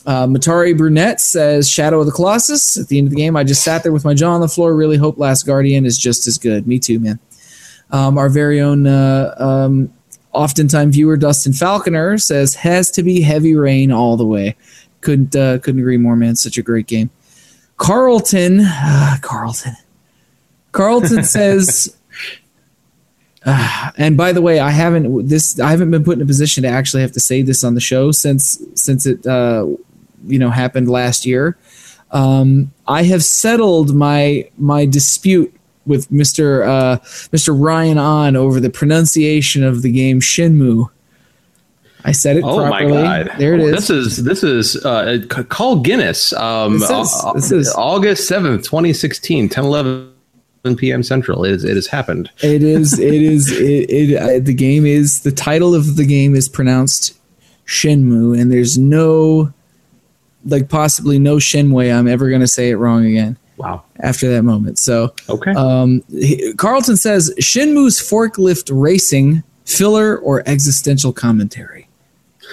Uh, Matari Brunette says Shadow of the Colossus. At the end of the game, I just sat there with my jaw on the floor. Really hope Last Guardian is just as good. Me too, man. Um, our very own uh, um, oftentimes viewer Dustin Falconer says has to be Heavy Rain all the way. Couldn't uh, couldn't agree more, man. Such a great game. Carlton, uh, Carlton, Carlton [laughs] says. Uh, and by the way, I haven't this I haven't been put in a position to actually have to say this on the show since since it uh, you know happened last year. Um, I have settled my my dispute with Mister uh, Mister Ryan on over the pronunciation of the game Shenmue. I said it oh properly. my god! There it is. This is this is uh, call Guinness. Um, this is, this is August seventh, twenty sixteen, 10 11 p.m. Central. It, is, it has happened. It is. [laughs] It is. It, it uh, the game is the title of the game is pronounced Shenmue, and there's no like possibly no Shinway I'm ever going to say it wrong again. Wow. After that moment. So, okay. Um, Carlton says Shenmue's forklift racing filler or existential commentary.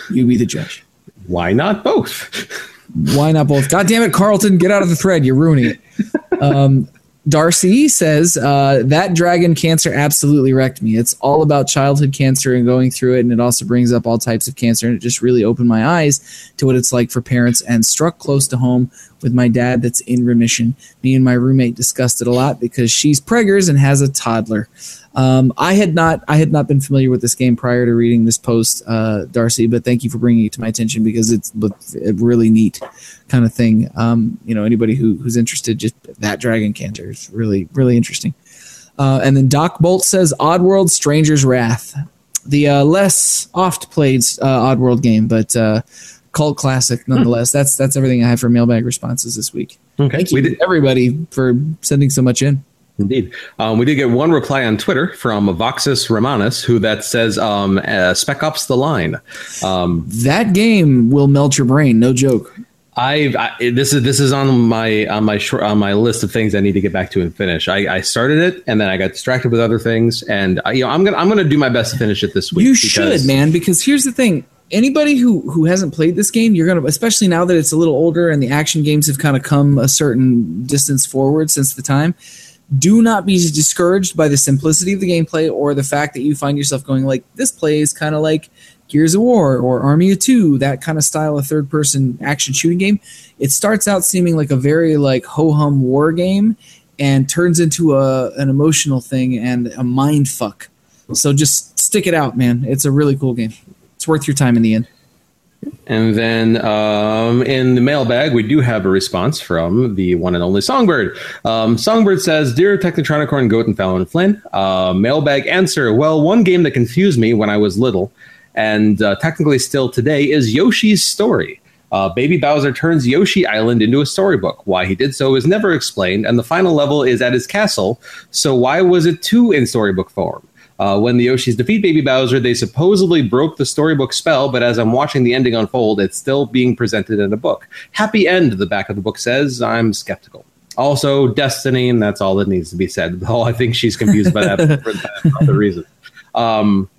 You be the judge. Why not both? [laughs] Why not both? God damn it, Carlton, get out of the thread. You're ruining it. Um, Darcy says uh, that dragon cancer absolutely wrecked me. It's all about childhood cancer and going through it, and it also brings up all types of cancer. And it just really opened my eyes to what it's like for parents and struck close to home with my dad that's in remission. Me and my roommate discussed it a lot because she's preggers and has a toddler. Um, I had not I had not been familiar with this game prior to reading this post, uh, Darcy. But thank you for bringing it to my attention because it's a really neat kind of thing. Um, you know, anybody who, who's interested, just that Dragon Cancer is really really interesting. Uh, and then Doc Bolt says Oddworld Stranger's Wrath, the uh, less oft played uh, Oddworld game, but uh, cult classic nonetheless. that's that's everything I have for mailbag responses this week. Okay, Thank you we did everybody for sending so much in. indeed. Um, we did get one reply on Twitter from Voxus Romanus, who that says um, uh, Spec Ops: The Line. Um, That game will melt your brain, no joke. I've I, this is this is on my on my short on my list of things I need to get back to and finish. I, I started it and then I got distracted with other things, and I, you know I'm gonna I'm gonna do my best to finish it this week. You should, man, because here's the thing. Anybody who who hasn't played this game, you're gonna, especially now that it's a little older and the action games have kind of come a certain distance forward since the time. Do not be discouraged by the simplicity of the gameplay or the fact that you find yourself going like this plays kind of like Gears of War or Army of Two, that kind of style of third person action shooting game. It starts out seeming like a very like ho hum war game and turns into a an emotional thing and a mind fuck. So just stick it out, man. It's a really cool game. It's worth your time in the end. And then um, in the mailbag, we do have a response from the one and only Songbird. Um, Songbird says, Dear Technotronicorn, Goat, and Fallon Flynn, uh, mailbag answer. Well, one game that confused me when I was little, and uh, technically still today, is Yoshi's Story. Uh, Baby Bowser turns Yoshi Island into a storybook. Why he did so is never explained, and the final level is at his castle, so why was it two in storybook form? Uh, when the Yoshis defeat Baby Bowser, they supposedly broke the storybook spell, but as I'm watching the ending unfold, it's still being presented in a book. Happy end, the back of the book says. I'm skeptical. Also, Destiny, and that's all that needs to be said. [laughs] Though I think she's confused by that for [laughs] that other reason. Um,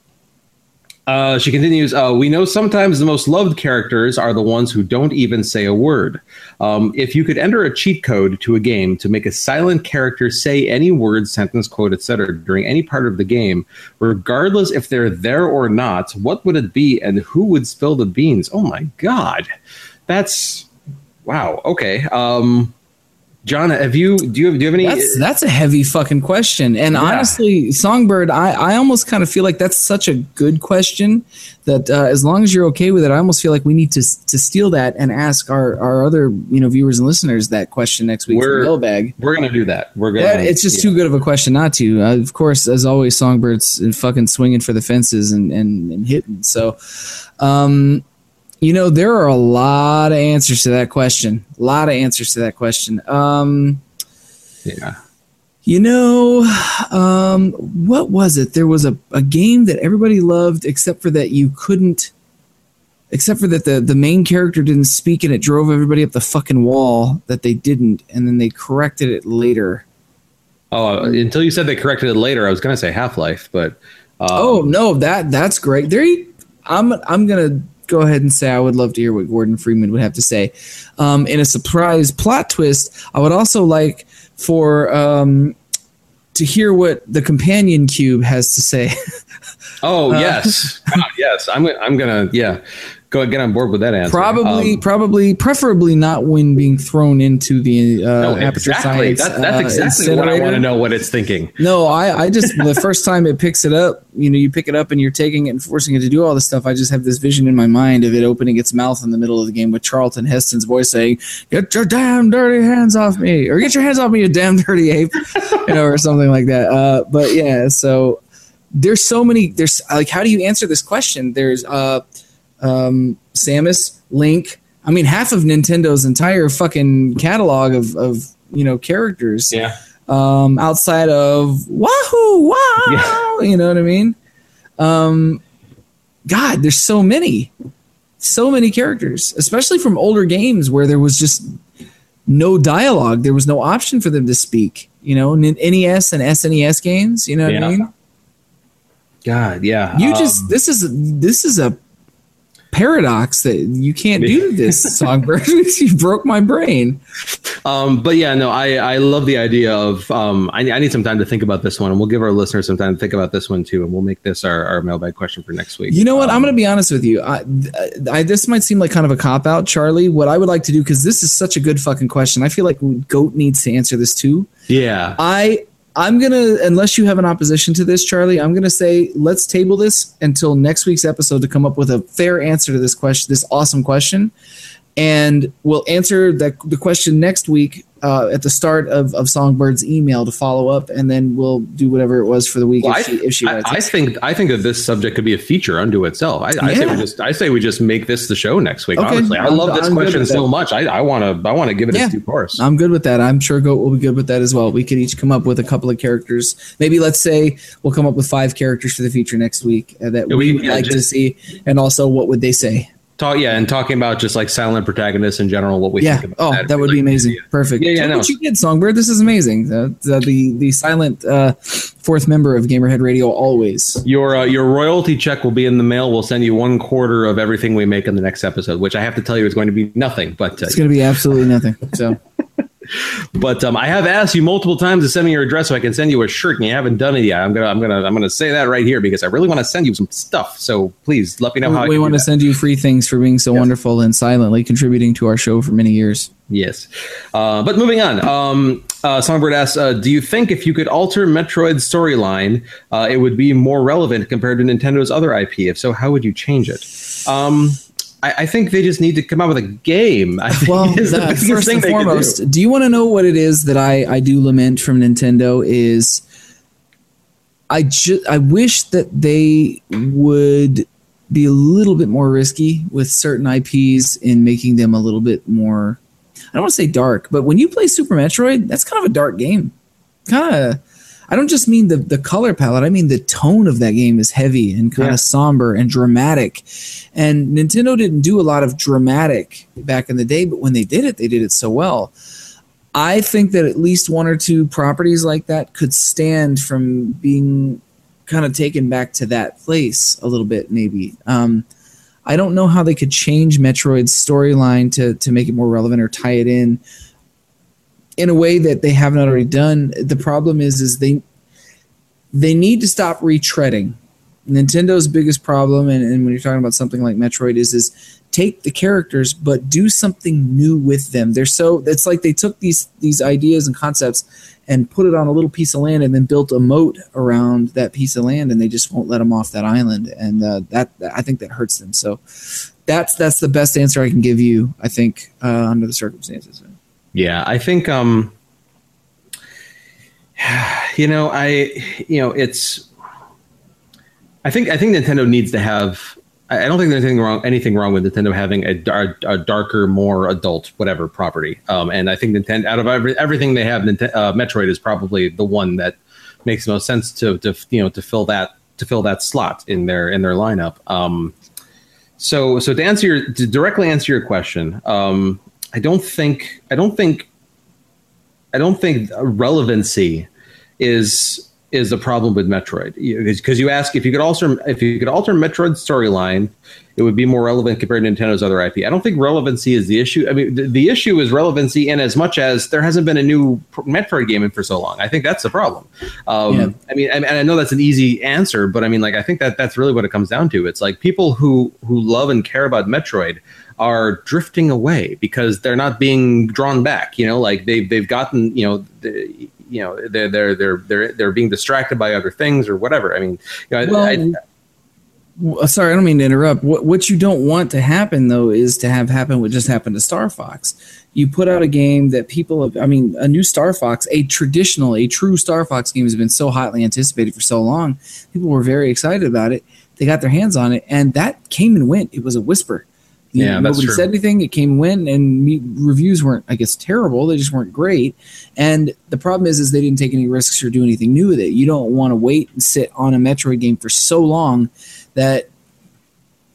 uh, she continues, uh, We know sometimes the most loved characters are the ones who don't even say a word. Um, if you could enter a cheat code to a game to make a silent character say any word, sentence, quote, etc., during any part of the game, regardless if they're there or not, what would it be and who would spill the beans? Oh my God. That's wow. Okay. Um, John, have you do you have, do you have any? That's that's a heavy fucking question. And Yeah. honestly, Songbird, I, I almost kind of feel like that's such a good question that uh, as long as you're okay with it, I almost feel like we need to to steal that and ask our, our other you know viewers and listeners that question next week We're- mailbag. we're gonna do that. We're gonna. It's just yeah. too good of a question not to. Uh, of course, as always, Songbird's fucking swinging for the fences and, and, and hitting. So, um, you know, there are a lot of answers to that question. A lot of answers to that question. Um, Yeah. you know, um, what was it? There was a, a game that everybody loved, except for that you couldn't, except for that the, the main character didn't speak and it drove everybody up the fucking wall that they didn't, and then they corrected it later. Oh, until you said they corrected it later, I was gonna say Half Life, but um, Oh no, that that's great. There, you, I'm I'm gonna go ahead and say I would love to hear what Gordon Freeman would have to say. Um, in a surprise plot twist, I would also like for um, to hear what the companion cube has to say. [laughs] Oh Uh, yes, [laughs] God, yes. I'm I'm gonna yeah, go get on board with that answer. probably, Um, probably, preferably not when being thrown into the uh, no, aperture exactly. science. That, that's uh, exactly what I want to know. What it's thinking. No, I, I just the first time it picks it up, you know, you pick it up and you're taking it and forcing it to do all this stuff. I just have this vision in my mind of it opening its mouth in the middle of the game with Charlton Heston's voice saying, "Get your damn dirty hands off me," or "Get your hands off me, you damn dirty ape," you know, or something like that. Uh, but yeah, so there's so many. There's like, how do you answer this question? There's uh, um, Samus, Link. I mean, half of Nintendo's entire fucking catalog of of you know characters Yeah. um, outside of Wahoo Wow. [laughs] You know what I mean? Um, God, there's so many, so many characters, especially from older games where there was just no dialogue. There was no option for them to speak. You know, N- NES and SNES games. You know what I mean? God, yeah. You um, just this is this is a paradox that you can't do [laughs] this, Songbird. [laughs] you broke my brain. Um, but yeah, no, I, I love the idea of um, I, I need some time to think about this one, and we'll give our listeners some time to think about this one too, and we'll make this our, our mailbag question for next week. You know what? I'm Um, going to be honest with you. I, I this might seem like kind of a cop out, Charlie. What I would like to do because this is such a good fucking question. I feel like Goat needs to answer this too. yeah, I I'm gonna unless you have an opposition to this, Charlie. I'm gonna say let's table this until next week's episode to come up with a fair answer to this question, this awesome question, and we'll answer that the question next week uh, at the start of, of Songbird's email to follow up, and then we'll do whatever it was for the week Well, if, she, if she I, I think I think that this subject could be a feature unto itself. I, I say we just I say we just make this the show next week. Okay. Honestly, I I'm- love this I'm question so much. I want to I want to give it Yeah. its due course. I'm good with that. I'm sure Goat will be good with that as well. We could each come up with a couple of characters. Maybe let's say we'll come up with five characters for the feature next week uh, that Yeah, we would yeah, like to see, and also what would they say? Talk yeah, and talking about just like silent protagonists in general. What we yeah. think about Oh, that, that, would like, be amazing. Perfect. Yeah, yeah, Look no. what you did, Songbird. This is amazing. The the the, the silent uh, fourth member of Gamerhead Radio always. Your uh, your royalty check will be in the mail. We'll send you one quarter of everything we make in the next episode, which I have to tell you is going to be nothing. But uh, It's going to be absolutely nothing. So but um, I have asked you multiple times to send me your address so I can send you a shirt, and you haven't done it yet. I'm gonna I'm gonna I'm gonna say that right here because I really want to send you some stuff. So please let me know how we want to send you free things for being so wonderful and silently contributing to our show for many years. Yes. Uh, but moving on, um, uh, Songbird asks, uh, do you think if you could alter Metroid's storyline, uh, it would be more relevant compared to Nintendo's other IP? If so, how would you change it? Um, I, I think they just need to come out with a game. I think Well, [laughs] that- first and could do. foremost, do. you want to know what it is that I, I do lament from Nintendo? Is I just I wish that they would be a little bit more risky with certain IPs in making them a little bit more. I don't want to say dark, but when you play Super Metroid, that's kind of a dark game. Kind of. I don't just mean the, the color palette. I mean the tone of that game is heavy and kind Yeah. of somber and dramatic. And Nintendo didn't do a lot of dramatic back in the day, but when they did it, they did it so well. I think that at least one or two properties like that could stand from being kind of taken back to that place a little bit, maybe. Um, I don't know how they could change Metroid's storyline to to make it more relevant or tie it in in a way that they haven't already done. The problem is, is they they need to stop retreading. Nintendo's biggest problem, and, and when you're talking about something like Metroid, is is take the characters but do something new with them. They're so it's like they took these these ideas and concepts and put it on a little piece of land and then built a moat around that piece of land and they just won't let them off that island and uh, that I think that hurts them. So that's that's the best answer I can give you. I think uh, under the circumstances. Yeah, I think um [sighs] you know, I you know, it's I think I think Nintendo needs to have I don't think there's anything wrong anything wrong with Nintendo having a, dar- a darker, more adult, whatever property. Um, and I think Nintendo, out of every, everything they have, Nintendo, uh, Metroid is probably the one that makes the most sense to, to you know to fill that to fill that slot in their in their lineup. Um, so so to answer your to directly answer your question, um, I don't think I don't think I don't think relevancy is is a problem with Metroid. Because you ask if you could alter if you could alter Metroid's storyline, it would be more relevant compared to Nintendo's other IP. I don't think relevancy is the issue. I mean, the, the issue is relevancy in as much as there hasn't been a new Metroid game in for so long. I think that's the problem. Um, Yeah. I mean, and I know that's an easy answer, but I mean, like, I think that that's really what it comes down to. It's like people who who love and care about Metroid are drifting away because they're not being drawn back. You know, like they've they've gotten you know. The, you know they're they're they're they're they're being distracted by other things or whatever. I mean, you know, Well, I, Well, Uh, sorry, I don't mean to interrupt. What what you don't want to happen though is to have happen what just happened to Star Fox. You put out a game that people have. I mean, a new Star Fox, a traditional, a true Star Fox game has been so hotly anticipated for so long. People were very excited about it. They got their hands on it, and that came and went. It was a whisper. You Yeah, know, nobody said anything. It came and went, and me, reviews weren't, I guess, terrible. They just weren't great. And the problem is, is they didn't take any risks or do anything new with it. You don't want to wait and sit on a Metroid game for so long that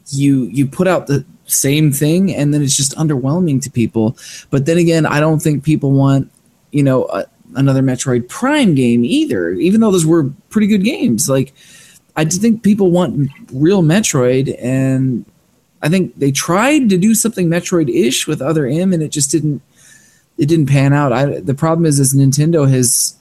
you you put out the same thing and then it's just underwhelming to people. But then again, I don't think people want you know a, another Metroid Prime game either. Even though those were pretty good games, like I think people want real Metroid, and I think they tried to do something Metroid-ish with Other M, and it just didn't. it didn't pan out. I, the problem is, is Nintendo has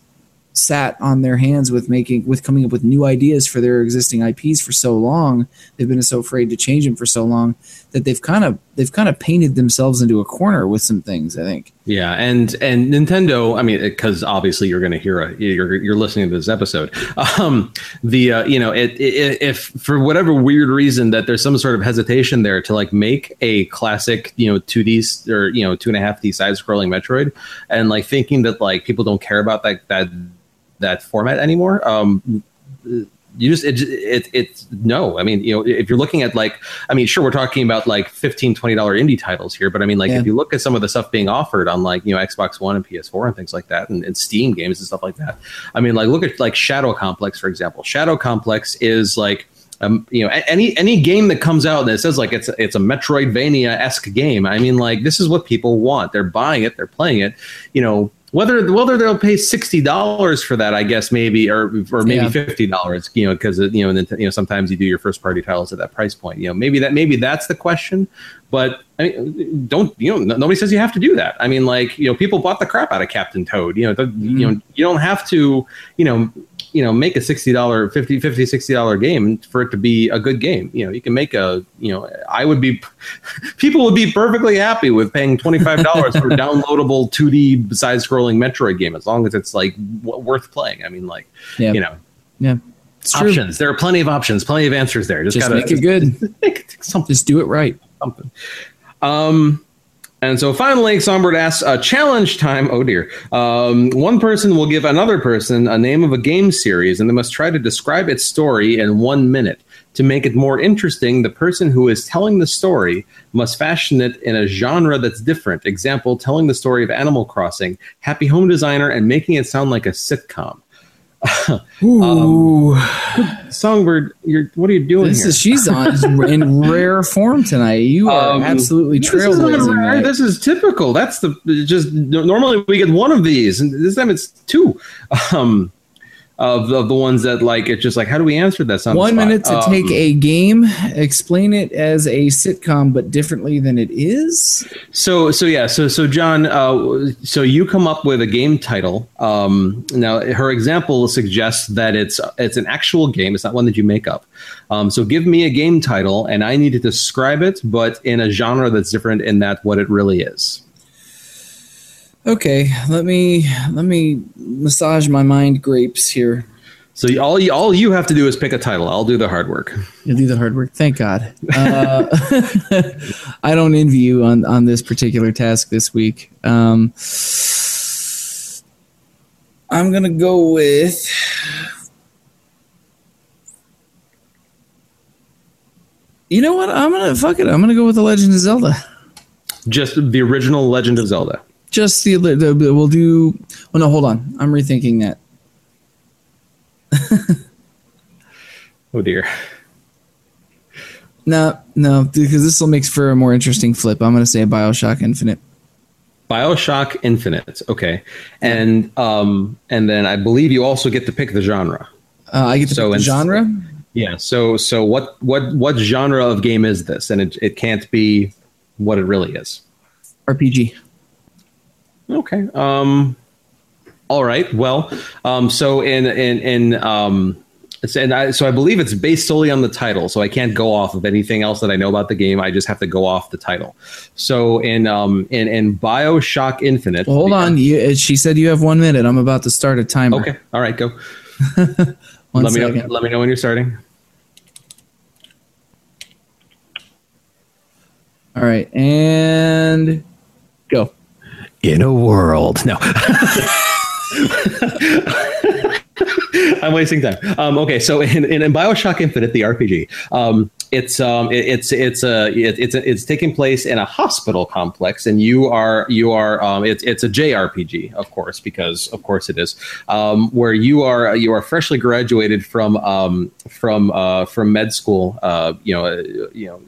sat on their hands with making with coming up with new ideas for their existing IPs for so long. They've been so afraid to change them for so long that they've kind of they've kind of painted themselves into a corner with some things. I think. Yeah, and and Nintendo. I mean, because obviously you're going to hear a you're you're listening to this episode. Um, the uh, you know it, it, if for whatever weird reason that there's some sort of hesitation there to like make a classic you know 2D or you know two and a half D side scrolling Metroid, and like thinking that like people don't care about that that that format anymore. Um, you just it, it it's no i mean you know if you're looking at like i mean sure we're talking about like 15 20 dollar indie titles here but i mean like Yeah. if you look at some of the stuff being offered on like you know xbox one and ps4 and things like that and, and steam games and stuff like that i mean like look at like shadow complex for example shadow complex is like um, you know, any any game that comes out that says like it's it's a Metroidvania esque game. I mean, like this is what people want. They're buying it. They're playing it. You know, whether whether they'll pay sixty dollars for that, I guess maybe, or or maybe Yeah. fifty dollars. You know, because you know, you know, sometimes you do your first party titles at that price point. You know, maybe that maybe that's the question. But I mean, don't you know? Nobody says you have to do that. I mean, like you know, people bought the crap out of Captain Toad. You know, the, you mm-hmm. know, you don't have to. You know, you know make a $60 50 50 $60 game for it to be a good game you know you can make a you know i would be [laughs] people would be perfectly happy with paying $25 for a [laughs] downloadable 2d side scrolling metroid game as long as it's like w- worth playing i mean like Yeah. you know Yeah, it's true. options there are plenty of options plenty of answers there just, Just gotta make it good. [laughs] make it something Just do it right. something. Um, and so finally, Songbird asks, uh, challenge time. Oh dear. Um, one person will give another person a name of a game series, and they must try to describe its story in one minute. To make it more interesting, the person who is telling the story must fashion it in a genre that's different. Example, telling the story of Animal Crossing, Happy Home Designer, and making it sound like a sitcom. Ooh, Songbird, you're what are you doing this here? is she's on in [laughs] rare form tonight. You are Um, absolutely This trailblazing. rare. this is typical. That's the just normally we get one of these, and this time it's two um, of, the, of the ones that like it's just like how do we answer this on One minute to Um, take a game, explain it as a sitcom, but differently than it is. So so yeah so so John, uh, so you come up with a game title. Um, now her example suggests that it's it's an actual game. It's not one that you make up. Um, so give me a game title, and I need to describe it, but in a genre that's different in that what it really is. Okay, let me let me massage my mind grapes here. So all you, all you have to do is pick a title. I'll do the hard work. You'll do the hard work. Thank God. Uh, [laughs] I don't envy you on on this particular task this week. Um, I'm gonna go with. You know what? I'm gonna fuck it. I'm gonna go with the Legend of Zelda. Just the original Legend of Zelda. Just the, the, the we'll do. Oh no, hold on. I'm rethinking that. [laughs] Oh dear. No, no, because this will make for a more interesting flip. I'm gonna say Bioshock Infinite. Bioshock Infinite. Okay, and um, and then I believe you also get to pick the genre. Uh, I get to So pick the genre. Yeah. So so what what what genre of game is this? And it it can't be what it really is. RPG. Okay. Um. All right. Well. Um. So in in in um. And I, so I believe it's based solely on the title, so I can't go off of anything else that I know about the game. I just have to go off the title. So in um in in Bioshock Infinite. Well, hold on. You, uh, she said you have one minute. I'm about to start a timer. Okay. All right. Go. [laughs] One let me know, let me know when you're starting. All right, and. In a world. No. I'm wasting time. Um, okay, so in, in, in Bioshock Infinite, the RPG, um, it's um, it, it's it's a it, it's a, it's taking place in a hospital complex, and you are you are um, it's it's a JRPG, of course, because of course it is, um, where you are you are freshly graduated from um, from uh, from med school, uh, you know, uh, you know,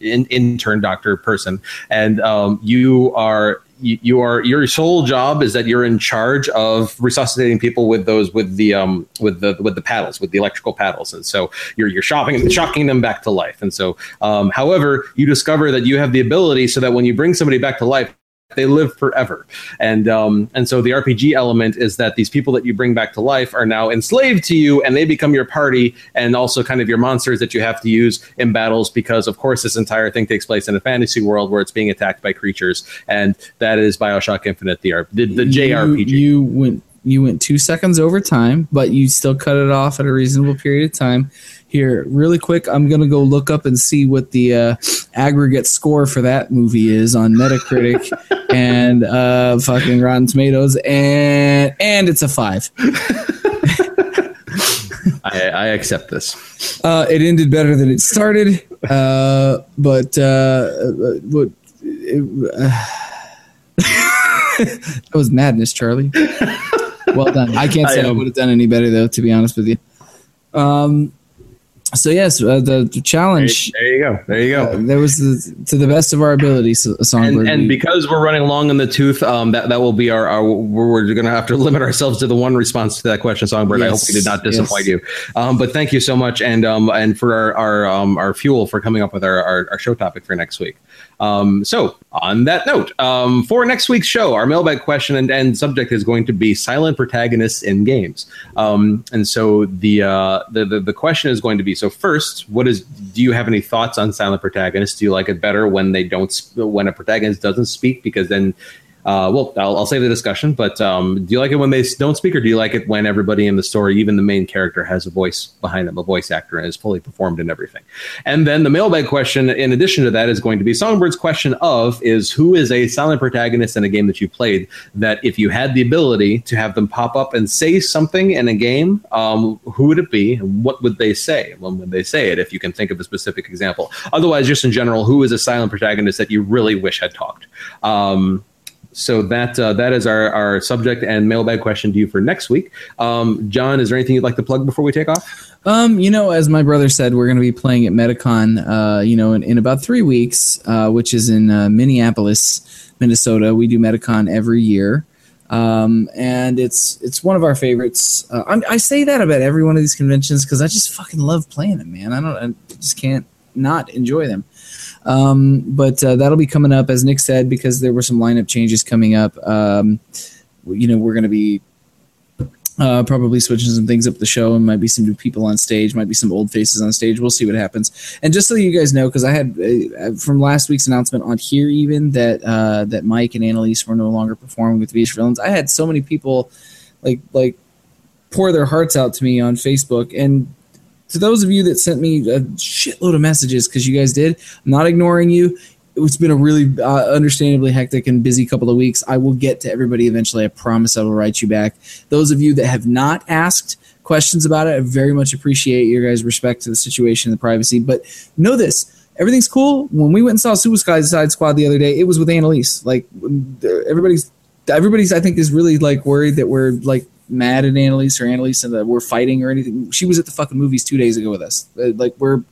in, intern doctor person, and um, you are you, are your sole job is that you're in charge of resuscitating people with those with the um with the with the paddles with the electrical paddles. And so you're you're shopping shocking them back to life. And so um however you discover that you have the ability so that when you bring somebody back to life they live forever. And um, and so the RPG element is that these people that you bring back to life are now enslaved to you, and they become your party, and also kind of your monsters that you have to use in battles. Because of course, this entire thing takes place in a fantasy world where it's being attacked by creatures, and that is Bioshock Infinite, the the, the JRPG. You, you went you went two seconds over time, but you still cut it off at a reasonable period of time. Here, really quick, I'm gonna go look up and see what the uh, aggregate score for that movie is on Metacritic [laughs] and uh, fucking Rotten Tomatoes, and and it's a five. [laughs] I, I accept this. Uh, it ended better than it started, uh, but uh, what? It, uh, [sighs] that was madness, Charlie. Well done. I can't say I, I would have done any better though, to be honest with you. Um, so yes, uh, the, the, challenge. There, there, you go. There you go. Uh, there was the, to the best of our ability, songbird. And, and because we're running long in the tooth, um, that that will be our. our we're, we're going to have to [laughs] limit ourselves to the one response to that question, songbird. Yes. I hope we did not disappoint yes. you. Um, but thank you so much, and um, and for our our um, our fuel for coming up with our, our, our show topic for next week. Um, so, on that note, um, for next week's show, our mailbag question and, and subject is going to be silent protagonists in games. Um, and so the, uh, the, the the question is going to be: so first, what is? Do you have any thoughts on silent protagonists? Do you like it better when they don't when a protagonist doesn't speak because then uh, well, I'll, I'll, save the discussion. But um, do you like it when they don't speak, or do you like it when everybody in the story, even the main character, has a voice behind them, a voice actor, and is fully performed and everything? And then the mailbag question, in addition to that, is going to be Songbird's question of is who is a silent protagonist in a game that you played that if you had the ability to have them pop up and say something in a game, um, who would it be, and what would they say? When would they say it? If you can think of a specific example. Otherwise, just in general, who is a silent protagonist that you really wish had talked? Um, so that uh, that is our, our subject and mailbag question to you for next week. Um, John, is there anything you'd like to plug before we take off? Um, you know, as my brother said, we're going to be playing at Metacon, uh, you know, in, in about three weeks, uh, which is in uh, Minneapolis, Minnesota. We do Metacon every year. Um, and it's it's one of our favorites. Uh, i say that about every one of these conventions because I just fucking love playing them, man. I don't, I just can't not enjoy them. Um, but uh, that'll be coming up, as Nick said, because there were some lineup changes coming up. Um, you know, we're going to be uh, probably switching some things up the show, and might be some new people on stage, might be some old faces on stage. We'll see what happens. And just so you guys know, because I had uh, from last week's announcement on here, even that uh, that Mike and Annalise were no longer performing with VH Villains. I had so many people like like pour their hearts out to me on Facebook, and to those of you that sent me a shitload of messages because you guys did, I'm not ignoring you. It's been a really uh, understandably hectic and busy couple of weeks. I will get to everybody eventually. I promise I will write you back. Those of you that have not asked questions about it, I very much appreciate your guys' respect to the situation and the privacy. But know this everything's cool. When we went and saw Suicide Squad the other day, it was with Annalise. Like everybody's, everybody's I think is really like worried that we're like mad at Annalise or Annalise and that we're fighting or anything. She was at the fucking movies two days ago with us. Uh, like we're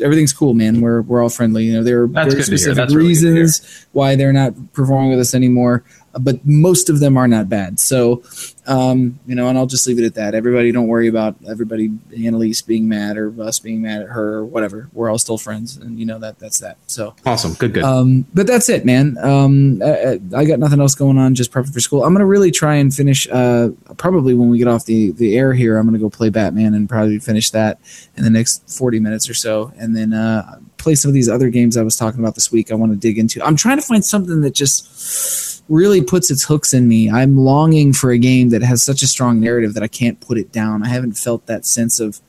everything's cool, man. We're we're all friendly. You know, there are specific reasons really why they're not performing with us anymore but most of them are not bad. So, um, you know, and I'll just leave it at that. Everybody, don't worry about everybody, Annalise being mad or us being mad at her or whatever. We're all still friends, and you know that that's that. So awesome, good, good. Um, but that's it, man. Um, I, I, got nothing else going on. Just prepping for school. I'm gonna really try and finish. Uh, probably when we get off the the air here, I'm gonna go play Batman and probably finish that in the next 40 minutes or so, and then uh, play some of these other games I was talking about this week. I want to dig into. I'm trying to find something that just really puts its hooks in me. I'm longing for a game that has such a strong narrative that I can't put it down. I haven't felt that sense of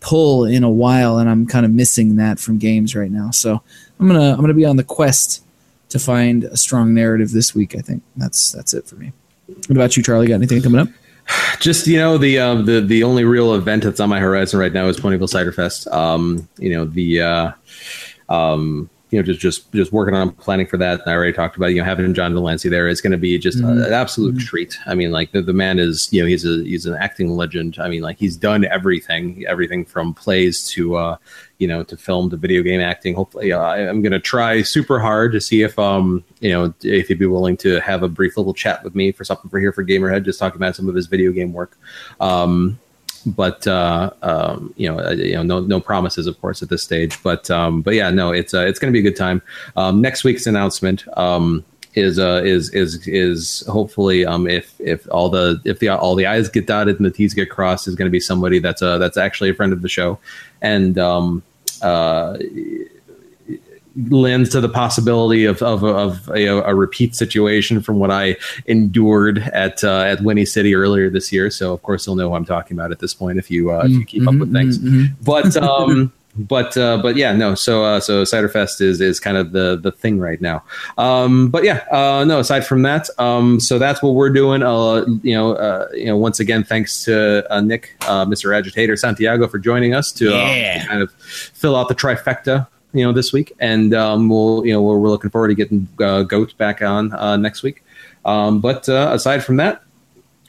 pull in a while, and I'm kind of missing that from games right now. So I'm gonna I'm gonna be on the quest to find a strong narrative this week. I think that's that's it for me. What about you, Charlie? Got anything coming up? [sighs] Just you know the uh, the the only real event that's on my horizon right now is Ponyville Cider Fest. Um, you know the uh, um, you know, just just just working on planning for that. And I already talked about you know having John de Lancie there. It's going to be just mm-hmm. a, an absolute mm-hmm. treat. I mean, like the, the man is you know he's a he's an acting legend. I mean, like he's done everything, everything from plays to uh, you know to film to video game acting. Hopefully, uh, I'm going to try super hard to see if um you know if he'd be willing to have a brief little chat with me for something for here for Gamerhead, just talking about some of his video game work. Um, but uh, um, you know, uh, you know, no no promises, of course, at this stage. But um, but yeah, no, it's uh, it's going to be a good time. Um, next week's announcement um, is uh is is is hopefully um if if all the if the all the i's get dotted and the t's get crossed is going to be somebody that's uh that's actually a friend of the show and um uh lends to the possibility of of, of a, a repeat situation from what I endured at uh, at Whinny City earlier this year. So of course you'll know who I'm talking about at this point if you uh, if you keep up with things. But [laughs] um, but uh, but yeah, no. So uh, so Ciderfest is is kind of the the thing right now. Um, but yeah, uh, no. Aside from that, um, so that's what we're doing. Uh, you know, uh, you know. Once again, thanks to uh, Nick, uh, Mr. Agitator Santiago, for joining us to, uh, to kind of fill out the trifecta. You know, this week, and um, we'll you know we're, we're looking forward to getting uh, Goat back on uh, next week. Um, but uh, aside from that,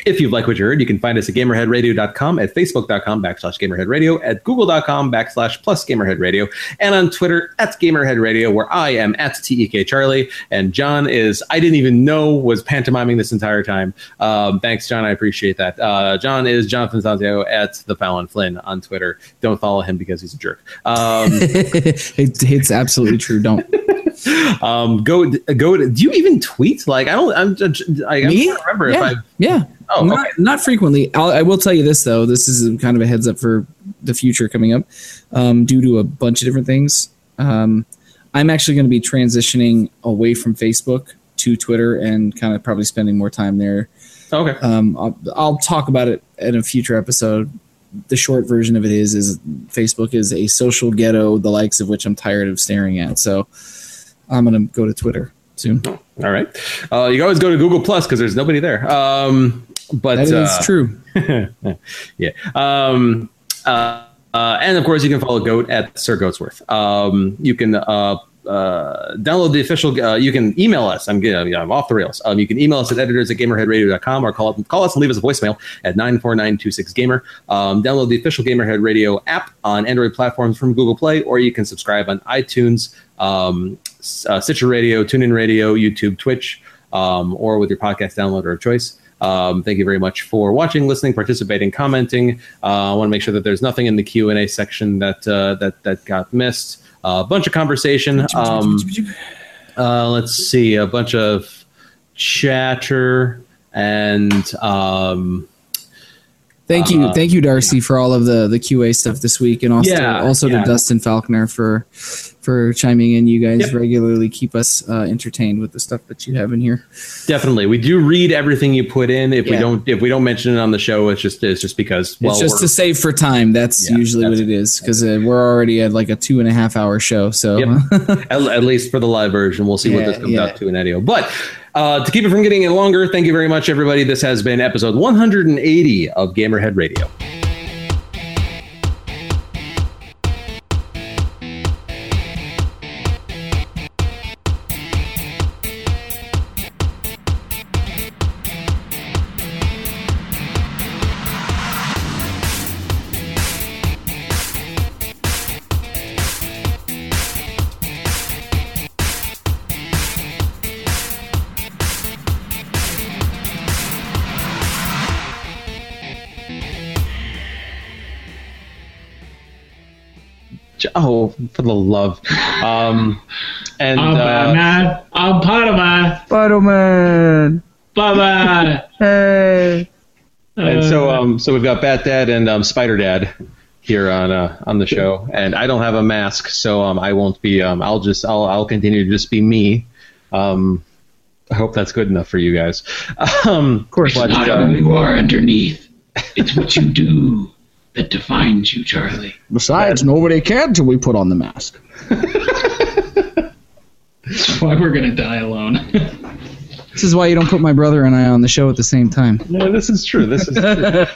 if you've liked what you heard, you can find us at gamerheadradio.com, at facebook.com backslash gamerheadradio, at google.com backslash plus gamerheadradio, and on Twitter at gamerheadradio, where I am at TEK Charlie, and John is, I didn't even know was pantomiming this entire time. Um, thanks, John. I appreciate that. Uh, John is Jonathan Santiago at the Fallon Flynn on Twitter. Don't follow him because he's a jerk. Um, [laughs] it, it's absolutely true. Don't. [laughs] um, go, go, do you even tweet? Like, I don't, I'm, I, Me? trying to remember if. I, yeah. Oh, not, okay. not frequently. I'll, I will tell you this though. This is kind of a heads up for the future coming up, um, due to a bunch of different things. Um, I'm actually going to be transitioning away from Facebook to Twitter and kind of probably spending more time there. okay. Um, I'll, I'll talk about it in a future episode. The short version of it is is Facebook is a social ghetto, the likes of which I'm tired of staring at. So I'm going to go to Twitter soon. All right. Uh, you can always go to Google Plus because there's nobody there. Um, but That is uh, true. [laughs] yeah. Um, uh, uh, and of course, you can follow Goat at Sir Goatsworth. Um, you can uh, uh, download the official. Uh, you can email us. I'm getting, I'm off the rails. Um, you can email us at editors at gamerheadradio.com or call call us and leave us a voicemail at nine four nine two six gamer. Um, download the official Gamerhead Radio app on Android platforms from Google Play, or you can subscribe on iTunes, um, uh, Stitcher Radio, TuneIn Radio, YouTube, Twitch, um, or with your podcast downloader of choice. Um, thank you very much for watching, listening, participating, commenting. Uh, I want to make sure that there's nothing in the Q and A section that uh, that that got missed. A bunch of conversation. Um, uh, let's see, a bunch of chatter and um, Thank you, Uh, thank you, Darcy, for all of the the QA stuff this week, and also Yeah, also yeah. to Dustin Falconer for for chiming in. You guys Yep. regularly keep us uh, entertained with the stuff that you have in here. definitely we do read everything you put in. If we don't if we don't mention it on the show, it's just it's just because well it's just to save for time. That's Yeah, usually that's- what it is because uh, we're already at like a two and a half hour show. So Yep. [laughs] at, at least for the live version. We'll see what this comes yeah. out to in audio. But uh, to keep it from getting any longer, thank you very much, everybody. This has been episode 180 of Gamerhead Radio. For the love. Um, and I'm uh, Batman. I'm Spider-Man. Spider-Man. Bye-bye. [laughs] Hey. and so um, so we've got Bat Dad and um, Spider Dad here on uh, on the show, and I don't have a mask, so um, I won't be. Um, I'll just I'll I'll continue to just be me. Um, I hope that's good enough for you guys. [laughs] Um, of course. but, Not uh, who you are underneath. It's what you do that defines you, Charlie. Besides, nobody cared till we put on the mask. That's why we're gonna die alone. This is why you don't put my brother and I on the show at the same time. no, this is true. This is true. [laughs]